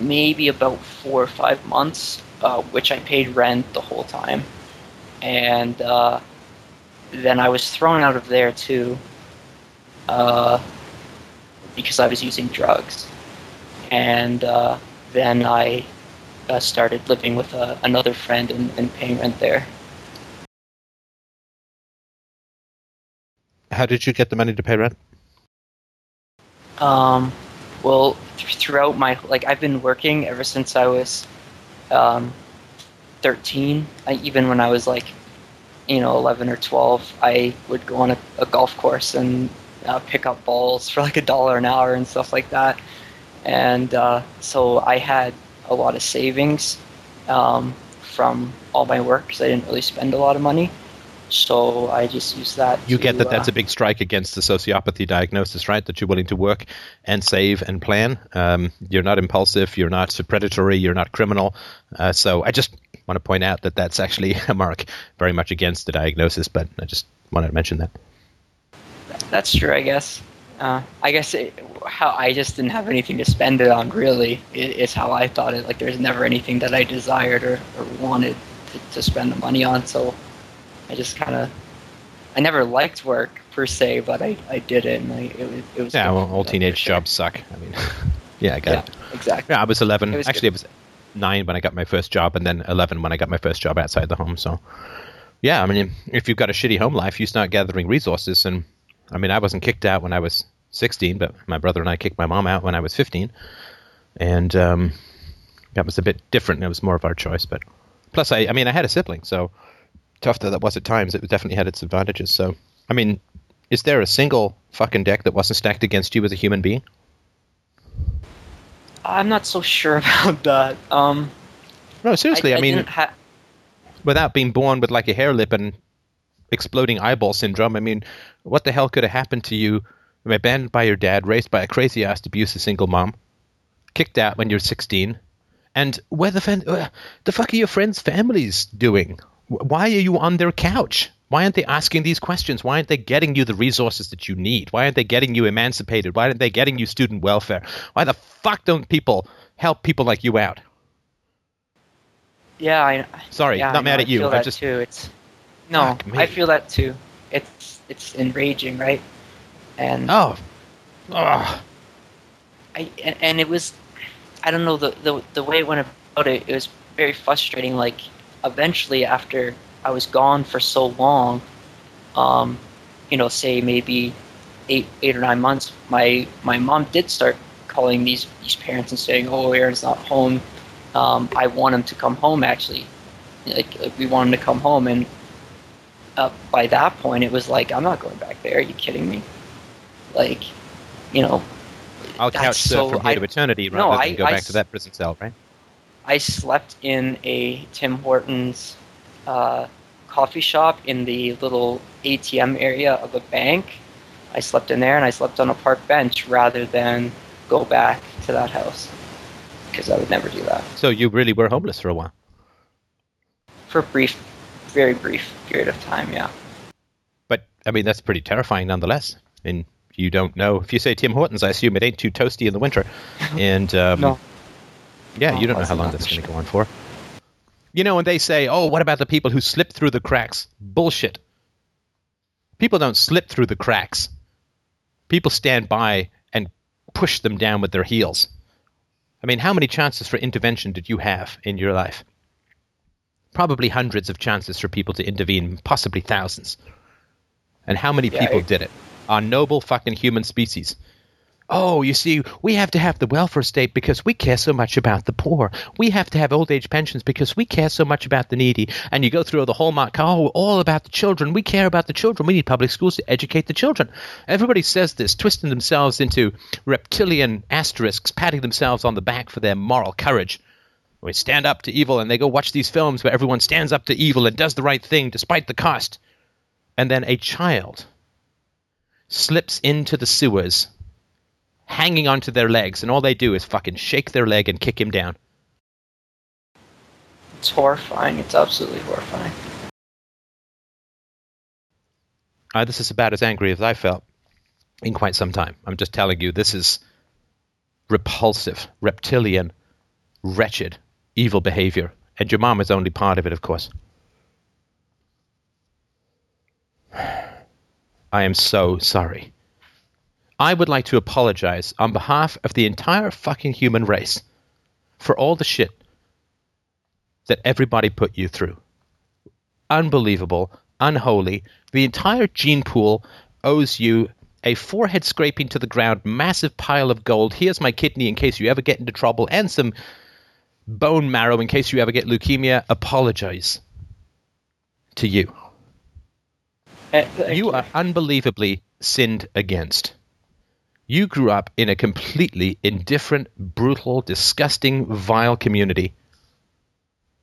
maybe about four or five months, uh, which I paid rent the whole time, and uh, then I was thrown out of there too uh, because I was using drugs, and uh, then I uh, started living with uh, another friend and, and paying rent there. How did you get the money to pay rent? Um, well, th- throughout my like, I've been working ever since I was um, 13. I, even when I was like, you know, 11 or 12, I would go on a, a golf course and uh, pick up balls for like a dollar an hour and stuff like that. And uh, so I had a lot of savings um, from all my work because I didn't really spend a lot of money. So I just use that. You to, get that that's uh, a big strike against the sociopathy diagnosis, right? That you're willing to work and save and plan. Um, you're not impulsive, you're not predatory, you're not criminal. Uh, so I just want to point out that that's actually [LAUGHS] a mark very much against the diagnosis, but I just wanted to mention that. That's true, I guess. Uh, I guess it, how I just didn't have anything to spend it on. Really, is how I thought it. Like there's never anything that I desired or, or wanted to, to spend the money on. So I just kind of, I never liked work per se, but I, I did it, and I, it it was. Yeah, well, all teenage sure. jobs suck. I mean, [LAUGHS] yeah, I got Yeah, it. exactly. Yeah, I was 11. It was Actually, good. I was nine when I got my first job, and then 11 when I got my first job outside the home. So, yeah, I mean, if you've got a shitty home life, you start gathering resources. And I mean, I wasn't kicked out when I was 16, but my brother and I kicked my mom out when I was 15, and um, that was a bit different. It was more of our choice, but plus, I, I mean, I had a sibling, so tough that that was at times, it definitely had its advantages. So, I mean, is there a single fucking deck that wasn't stacked against you as a human being? I'm not so sure [LAUGHS] about that. Um, No, seriously. I, mean, didn't ha- without being born with like a hare lip and exploding eyeball syndrome. I mean, what the hell could have happened to you? Abandoned by your dad, raised by a crazy ass abusive single mom, kicked out when you're 16, and where the fan, uh, the fuck are your friends' families doing? Wh- Why are you on their couch? Why aren't they asking these questions? Why aren't they getting you the resources that you need? Why aren't they getting you emancipated? Why aren't they getting you student welfare? Why the fuck don't people help people like you out? Yeah, I. Sorry, yeah, not mad at you. I feel I that just too. It's no, I feel that too. It's it's enraging, right? And oh, oh, I and, and it was, I don't know the, the the way it went about it. It was very frustrating. Like eventually, after I was gone for so long, um, you know, say maybe eight eight or nine months, my my mom did start calling these these parents and saying, "Oh, Aaron's not home. Um, I want him to come home." Actually, like, like we want him to come home, and uh, by that point, it was like, "I'm not going back there. Are you kidding me?" Like, you know, I'll couch surf so- from here I- to eternity No, rather I- than go I back to that prison cell, right? I slept in a Tim Hortons uh, coffee shop in the little ATM area of a bank. I slept in there and I slept on a park bench rather than go back to that house because I would never do that So you really were homeless for a while. for a brief, very brief period of time. Yeah. But I mean, that's pretty terrifying nonetheless. I mean, you don't know if you say Tim Hortons, I assume it ain't too toasty in the winter. [LAUGHS] And um, No. Yeah, No, you don't know how long that's going to go on for. You know, when they say, "Oh, what about the people who slip through the cracks?" Bullshit. People don't slip through the cracks. People stand by and push them down with their heels. I mean, how many chances for intervention did you have in your life? Probably hundreds of chances for people to intervene, possibly thousands. And how many Yeah, people I- did it? Our noble fucking human species. Oh, you see, we have to have the welfare state because we care so much about the poor. We have to have old age pensions because we care so much about the needy. And you go through the hallmark, oh, all about the children. We care about the children. We need public schools to educate the children. Everybody says this, twisting themselves into reptilian asterisks, patting themselves on the back for their moral courage. We stand up to evil, and they go watch these films where everyone stands up to evil and does the right thing despite the cost. And then a child slips into the sewers hanging onto their legs, and all they do is fucking shake their leg and kick him down. It's horrifying. It's absolutely horrifying. Uh, this is about as angry as I felt in quite some time. I'm just telling you, this is repulsive, reptilian, wretched, evil behavior. And your mom is only part of it, of course. [SIGHS] I am so sorry. I would like to apologize on behalf of the entire fucking human race for all the shit that everybody put you through. Unbelievable, unholy. The entire gene pool owes you a forehead scraping to the ground, massive pile of gold. Here's my kidney in case you ever get into trouble, and some bone marrow in case you ever get leukemia. Apologize to you. Eh, thank You are unbelievably sinned against. You grew up in a completely indifferent, brutal, disgusting, vile community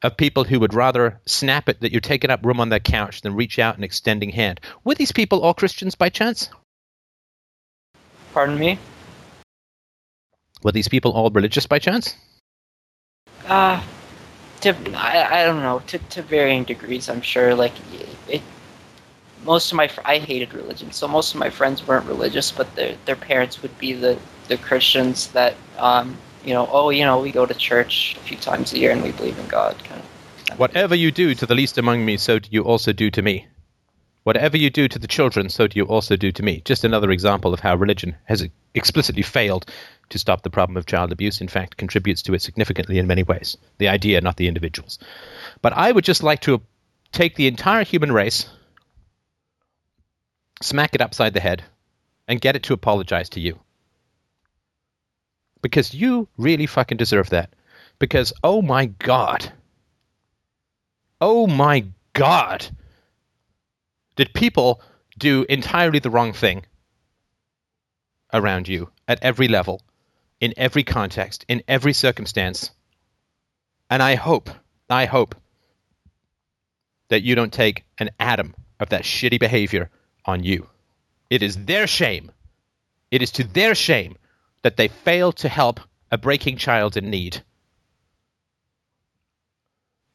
of people who would rather snap it that you're taking up room on their couch than reach out and extending hand. Were these people all Christians by chance? Pardon me. Were these people all religious by chance? Uh, to I, I don't know to, to varying degrees. I'm sure. Like it, most of my fr- I hated religion, so most of my friends weren't religious, but their their parents would be the the Christians that um you know oh you know we go to church a few times a year and we believe in God kind of. Whatever you do to the least among me, so do you also do to me. Whatever you do to the children, so do you also do to me. Just another example of how religion has explicitly failed to stop the problem of child abuse. In fact, contributes to it significantly in many ways. The idea, not the individuals. But I would just like to take the entire human race, smack it upside the head, and get it to apologize to you. Because you really fucking deserve that. Because, oh my god. Oh my god. Did people do entirely the wrong thing around you at every level, in every context, in every circumstance? And I hope, I hope that you don't take an atom of that shitty behavior on you. It is their shame. It is to their shame that they failed to help a breaking child in need.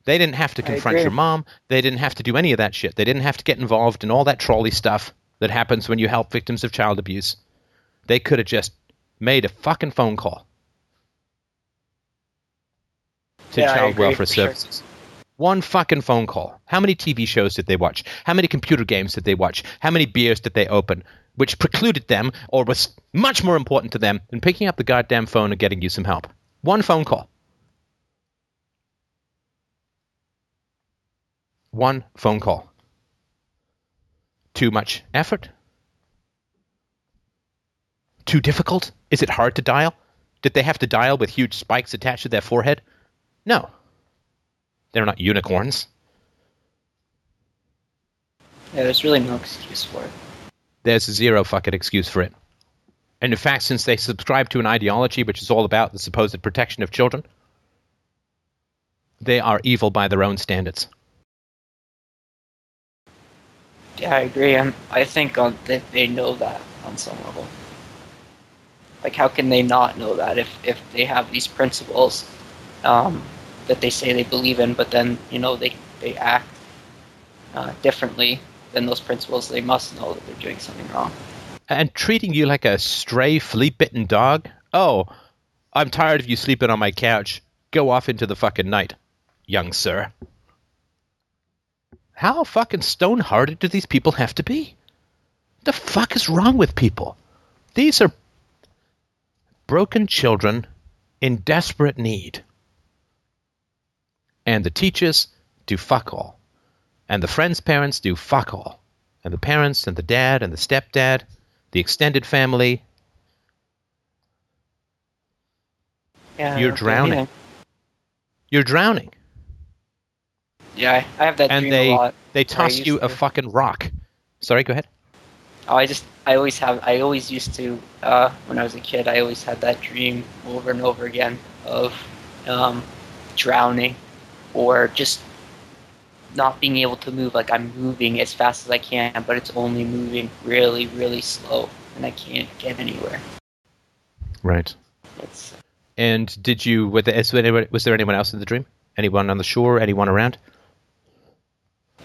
They didn't have to confront your mom. They didn't have to do any of that shit. They didn't have to get involved in all that trolley stuff that happens when you help victims of child abuse. They could have just made a fucking phone call to Yeah, child welfare services. sure. One fucking phone call. How many TV shows did they watch? How many computer games did they watch? How many beers did they open? Which precluded them, or was much more important to them, than picking up the goddamn phone and getting you some help. One phone call. One phone call. Too much effort? Too difficult? Is it hard to dial? Did they have to dial with huge spikes attached to their forehead? No. They're not unicorns. Yeah, there's really no excuse for it. There's zero fucking excuse for it. And in fact, since they subscribe to an ideology which is all about the supposed protection of children, they are evil by their own standards. Yeah, I agree. And I think on, that they know that on some level. Like, how can they not know that if, if they have these principles um, that they say they believe in, but then, you know, they, they act uh, differently than those principles? They must know that they're doing something wrong. And treating you like a stray, flea bitten dog? Oh, I'm tired of you sleeping on my couch. Go off into the fucking night, young sir. How fucking stone hearted do these people have to be? The fuck is wrong with people? These are broken children in desperate need. And the teachers do fuck all. And the friends' parents do fuck all. And the parents and the dad and the stepdad, the extended family, Yeah, You're drowning. Yeah, you're drowning. yeah I have that and dream they a lot. they toss you a fucking rock. Sorry, go ahead. Oh, I just, I always have, I always used to, uh, when I was a kid, I always had that dream over and over again of um, drowning or just not being able to move. Like I'm moving as fast as I can, but it's only moving really, really slow, and I can't get anywhere. Right. It's And did you? Was there anyone, was there anyone else in the dream? Anyone on the shore? Anyone around?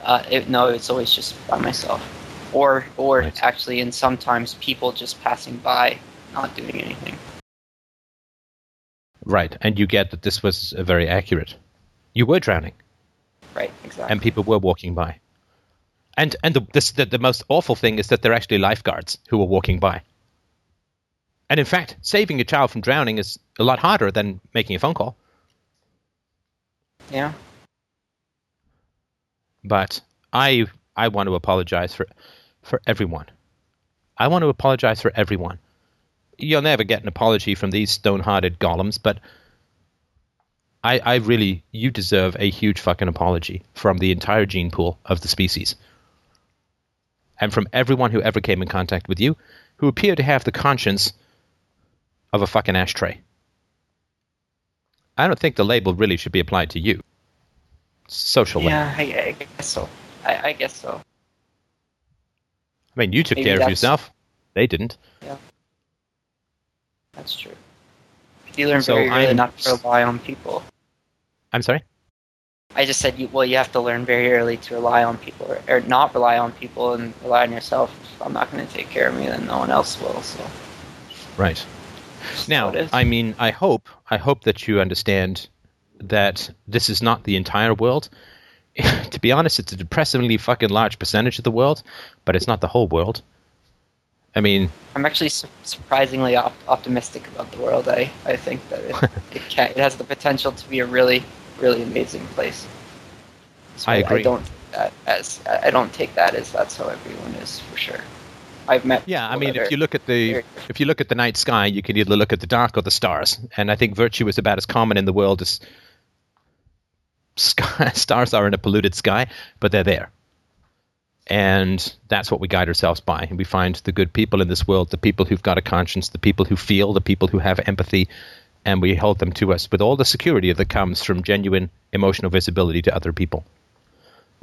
uh, it, no, it's always just by myself, or or Right. actually, and sometimes people just passing by, not doing anything. Right. And you get that this was uh, very accurate. You were drowning, Right, exactly. and people were walking by. And and the, this, the the most awful thing is that they're actually lifeguards who were walking by. And in fact, saving a child from drowning is a lot harder than making a phone call. yeah. but I I want to apologize for for everyone. I want to apologize for everyone. You'll never get an apology from these stone-hearted golems, but I I really you deserve a huge fucking apology from the entire gene pool of the species. And from everyone who ever came in contact with you, who appear to have the conscience of a fucking ashtray. I don't think the label really should be applied to you. Social label. Yeah, I, I guess so. I, I guess so. I mean, you took Maybe care of yourself. They didn't. Yeah. That's true. You learn So very early I'm- not to rely on people. I'm sorry. I just said, you, well, you have to learn very early to rely on people, or, or not rely on people and rely on yourself. If I'm not going to take care of me, then no one else will. So Right. Now, how it is. I mean, I hope, I hope that you understand that this is not the entire world. [LAUGHS] to be honest, it's a depressingly fucking large percentage of the world, but it's not the whole world. I mean, I'm actually su- surprisingly op- optimistic about the world. I, I think that it, [LAUGHS] it can it has the potential to be a really really amazing place. So I agree. I don't take that as I don't take that as that's how everyone is for sure. I've met yeah, I mean, if you look at the if you look at the night sky, you can either look at the dark or the stars, and I think virtue is about as common in the world as sky, [LAUGHS] stars are in a polluted sky, but they're there. And that's what we guide ourselves by. And we find the good people in this world, the people who've got a conscience, the people who feel, the people who have empathy, and we hold them to us with all the security that comes from genuine emotional visibility to other people.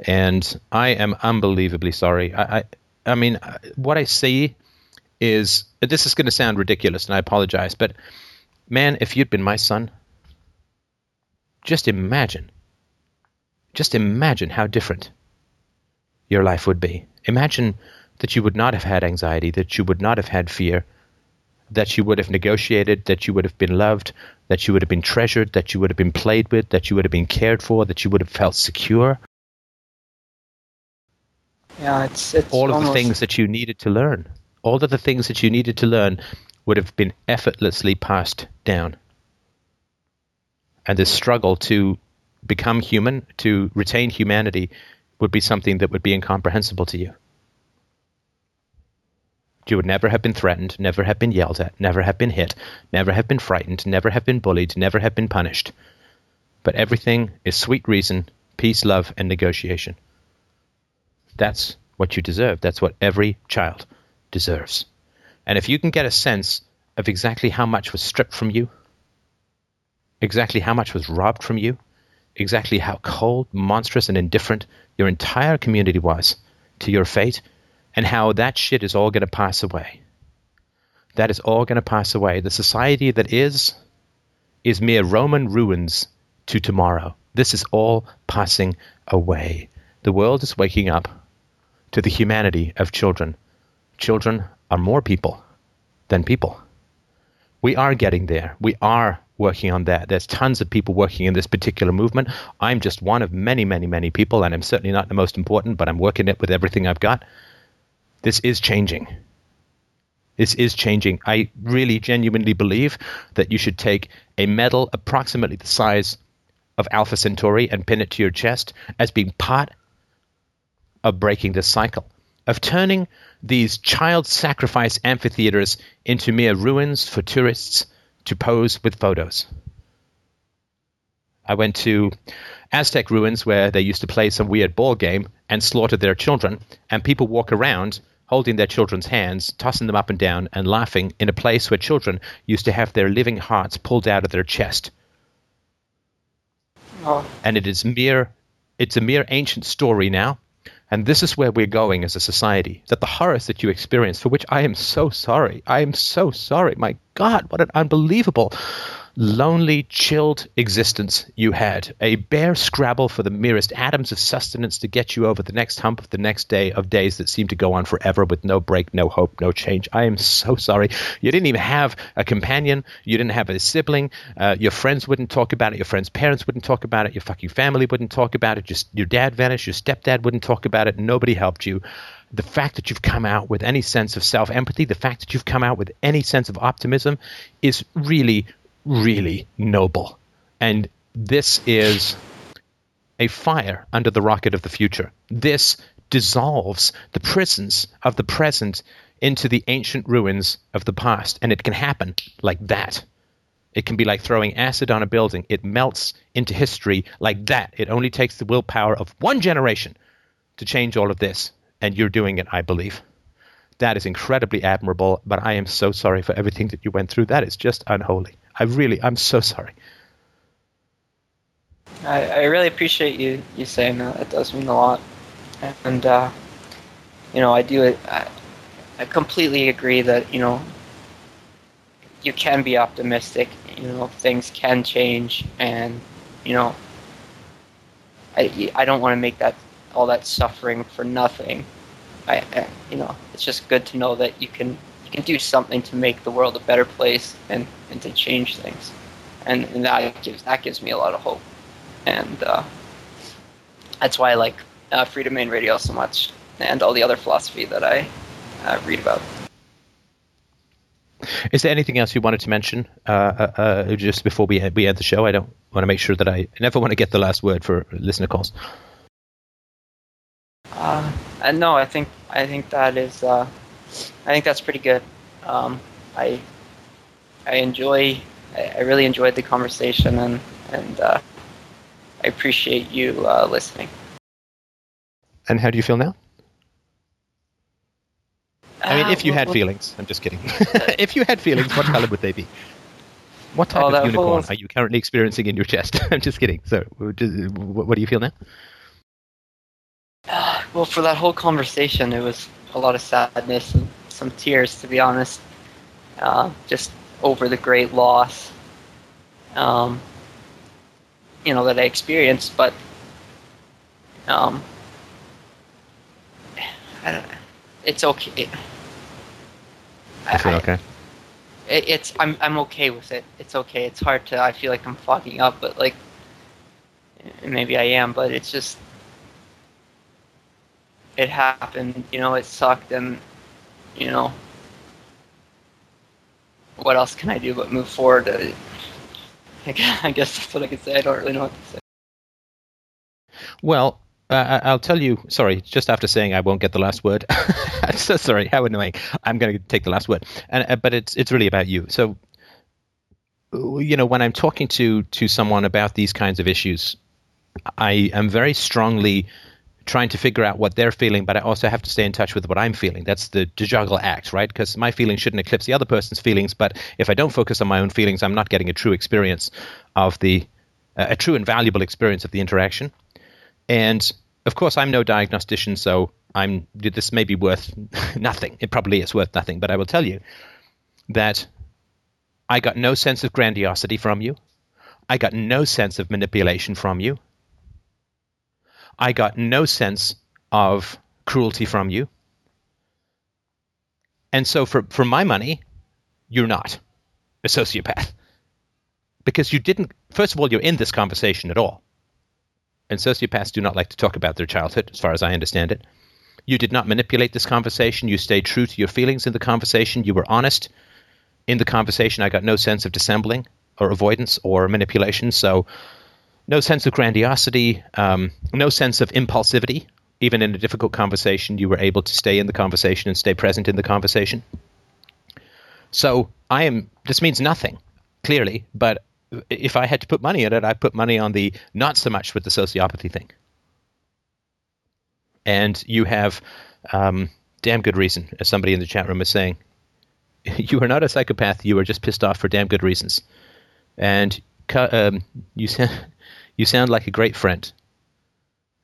And I am unbelievably sorry. I, I, I mean, what I see is this is going to sound ridiculous, and I apologize, but man, if you'd been my son, just imagine just imagine how different your life would be. Imagine that you would not have had anxiety, that you would not have had fear, that you would have negotiated, that you would have been loved, that you would have been treasured, that you would have been played with, that you would have been cared for, that you would have felt secure. Yeah, it's it's All of almost, the things that you needed to learn, all of the things that you needed to learn would have been effortlessly passed down. And this struggle to become human, to retain humanity, would be something that would be incomprehensible to you. You would never have been threatened, never have been yelled at, never have been hit, never have been frightened, never have been bullied, never have been punished. But everything is sweet reason, peace, love, and negotiation. That's what you deserve. That's what every child deserves. And if you can get a sense of exactly how much was stripped from you, exactly how much was robbed from you, exactly how cold, monstrous, and indifferent your entire community was to your fate, and how that shit is all going to pass away. That is all going to pass away. The society that is, is mere Roman ruins to tomorrow. This is all passing away. The world is waking up to the humanity of children. Children are more people than people. We are getting there. We are working on that. There's tons of people working in this particular movement. I'm just one of many, many, many people, and I'm certainly not the most important, but I'm working it with everything I've got. This is changing. This is changing. I really genuinely believe that you should take a medal approximately the size of Alpha Centauri and pin it to your chest as being part of breaking this cycle, of turning these child sacrifice amphitheaters into mere ruins for tourists to pose with photos. I went to Aztec ruins where they used to play some weird ball game and slaughter their children, and people walk around holding their children's hands, tossing them up and down, and laughing in a place where children used to have their living hearts pulled out of their chest. Oh, And it is mere it's a mere ancient story now. And this is where we're going as a society. That the horrors that you experience, for which I am so sorry, I am so sorry. My God, what an unbelievable, lonely, chilled existence you had. A bare scrabble for the merest atoms of sustenance to get you over the next hump of the next day of days that seem to go on forever with no break, no hope, no change. I am so sorry. You didn't even have a companion. You didn't have a sibling. Uh, your friends wouldn't talk about it. Your friends' parents wouldn't talk about it. Your fucking family wouldn't talk about it. Just your dad vanished. Your stepdad wouldn't talk about it. Nobody helped you the fact that you've come out with any sense of self empathy, the fact that you've come out with any sense of optimism is really, really noble. And this is a fire under the rocket of the future. This dissolves the prisons of the present into the ancient ruins of the past. And it can happen like that. It can be like throwing acid on a building. It melts into history like that. It only takes the willpower of one generation to change all of this. And you're doing it, I believe. That is incredibly admirable, but I am so sorry for everything that you went through. That is just unholy. I really, I'm so sorry. I, I really appreciate you you saying that. It does mean a lot, and uh, you know I do I, I completely agree that you know you can be optimistic. You know things can change, and you know I I don't want to make that all that suffering for nothing. I, I you know it's just good to know that you can you can do something to make the world a better place and, and to change things, and, and that gives that gives me a lot of hope and uh, that's why I like uh, Freedomain Radio so much, and all the other philosophy that I uh, read about. Is there anything else you wanted to mention uh, uh, uh, just before we we end the show? I don't want to make sure that I, I never want to get the last word for listener calls. Uh, and no, I think I think that is uh, I think that's pretty good. Um, I I enjoy I, I really enjoyed the conversation and and uh, I appreciate you uh, listening. And how do you feel now? I mean, Uh, if you had feelings, I'm just kidding. [LAUGHS] if you had feelings, what color would they be? What type Oh, of unicorn are you currently experiencing in your chest? [LAUGHS] I'm just kidding. So, just- what what do you feel now? [SIGHS] Well, for that whole conversation, it was a lot of sadness and some tears, to be honest. Uh, just over the great loss, um, you know, that I experienced. But Um, I don't, it's okay. I feel I- okay. it, it's I'm I'm okay with it. It's okay. It's hard to. I feel like I'm fogging up, but like maybe I am, but it's just it happened. You know, it sucked, and you know what else can I do but move forward? I [LAUGHS] guess that's what I can say. I don't really know what to say. Well, uh, I'll tell you. Sorry, just after saying I won't get the last word. [LAUGHS] So sorry. How annoying. I'm going to take the last word, and uh, but it's it's really about you. So, you know, when I'm talking to to someone about these kinds of issues, I am very strongly trying to figure out what they're feeling, but I also have to stay in touch with what I'm feeling. That's the, the juggle act, right? Because my feelings shouldn't eclipse the other person's feelings, but if I don't focus on my own feelings, I'm not getting a true experience of the uh, a true and valuable experience of the interaction. And of course, I'm no diagnostician, so I'm this may be worth [LAUGHS] nothing. It probably is worth nothing, but I will tell you that I got no sense of grandiosity from you. I got no sense of manipulation from you. I got no sense of cruelty from you. And so for, for my money, you're not a sociopath. Because you didn't first of all, you're in this conversation at all. And sociopaths do not like to talk about their childhood, as far as I understand it. You did not manipulate this conversation. You stayed true to your feelings in the conversation. You were honest in the conversation. I got no sense of dissembling or avoidance or manipulation. So, no sense of grandiosity, um, no sense of impulsivity. Even in a difficult conversation, you were able to stay in the conversation and stay present in the conversation. So, I am. This means nothing, clearly, but if I had to put money on it, I'd put money on the not so much with the sociopathy thing. And you have um, damn good reason, as somebody in the chat room is saying. [LAUGHS] You are not a psychopath. You are just pissed off for damn good reasons. And um, you [LAUGHS] sound you sound like a great friend.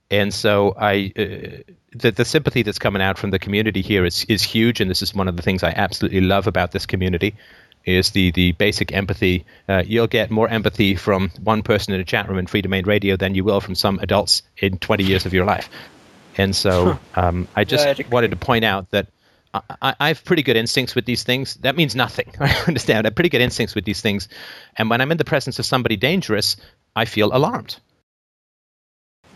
And so I, uh, the the sympathy that's coming out from the community here is is huge, and this is one of the things I absolutely love about this community, is the the basic empathy. Uh, you'll get more empathy from one person in a chat room in Freedomain Radio than you will from some adults in 20 years of your life. And so um, I just wanted to point out that I, I have pretty good instincts with these things. That means nothing. [LAUGHS] I understand. I have pretty good instincts with these things. And when I'm in the presence of somebody dangerous, I feel alarmed.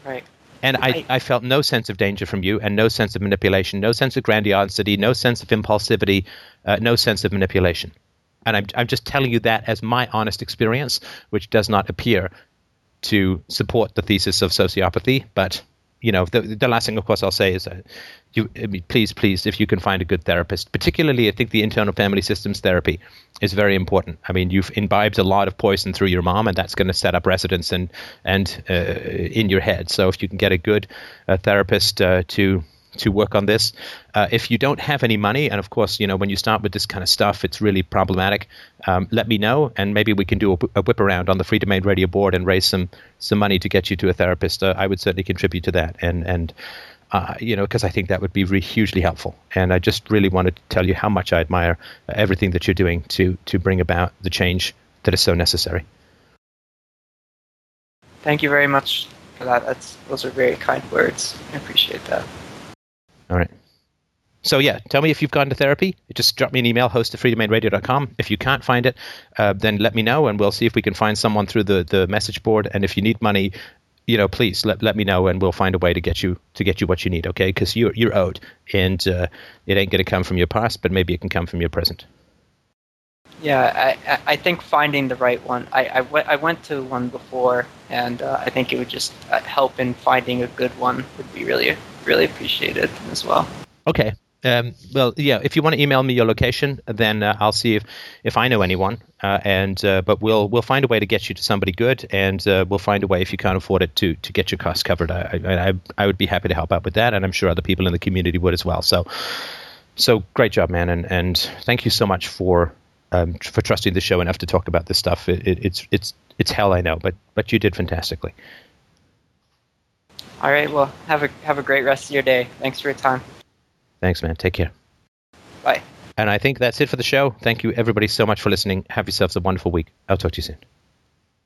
Right. And I, I- I felt no sense of danger from you, and no sense of manipulation, no sense of grandiosity, no sense of impulsivity, uh, no sense of manipulation. And I'm, I'm just telling you that as my honest experience, which does not appear to support the thesis of sociopathy. But, you know, the, the last thing, of course, I'll say is uh, you, I mean, please, please, if you can find a good therapist, particularly I think the internal family systems therapy is very important. I mean, you've imbibed a lot of poison through your mom, and that's going to set up residence and and uh, in your head. So if you can get a good uh, therapist uh, to to work on this, uh, if you don't have any money, and of course, you know, when you start with this kind of stuff, it's really problematic. Um, let me know, and maybe we can do a, a whip around on the Freedomain Radio board and raise some some money to get you to a therapist. Uh, I would certainly contribute to that, and and uh, you know, because I think that would be re- hugely helpful. And I just really wanted to tell you how much I admire uh, everything that you're doing to to bring about the change that is so necessary. Thank you very much for that. That's those are very kind words. I appreciate that. All right. So yeah, tell me if you've gone to therapy. Just drop me an email, host at freedomainradio.com. If you can't find it, uh, then let me know, and we'll see if we can find someone through the, the message board. And if you need money, you know, please let, let me know, and we'll find a way to get you to get you what you need. Okay? Because you're you're owed, and uh, it ain't going to come from your past, but maybe it can come from your present. Yeah, I, I- I think finding the right one. I, I, went, to one before, and uh, I think it would just uh, help in finding a good one would be really, really appreciated as well. Okay. Um, well, yeah. If you want to email me your location, then uh, I'll see if, if I know anyone. Uh, and uh, but we'll we'll find a way to get you to somebody good, and uh, we'll find a way if you can't afford it to to get your costs covered. I, I I would be happy to help out with that, and I'm sure other people in the community would as well. So so great job, man, and and thank you so much for um, for trusting the show enough to talk about this stuff. It, it, it's it's it's hell, I know, but but you did fantastically. All right, well, have a have a great rest of your day. Thanks for your time. Thanks, man. Take care. Bye. And I think that's it for the show. Thank you, everybody, so much for listening. Have yourselves a wonderful week. I'll talk to you soon.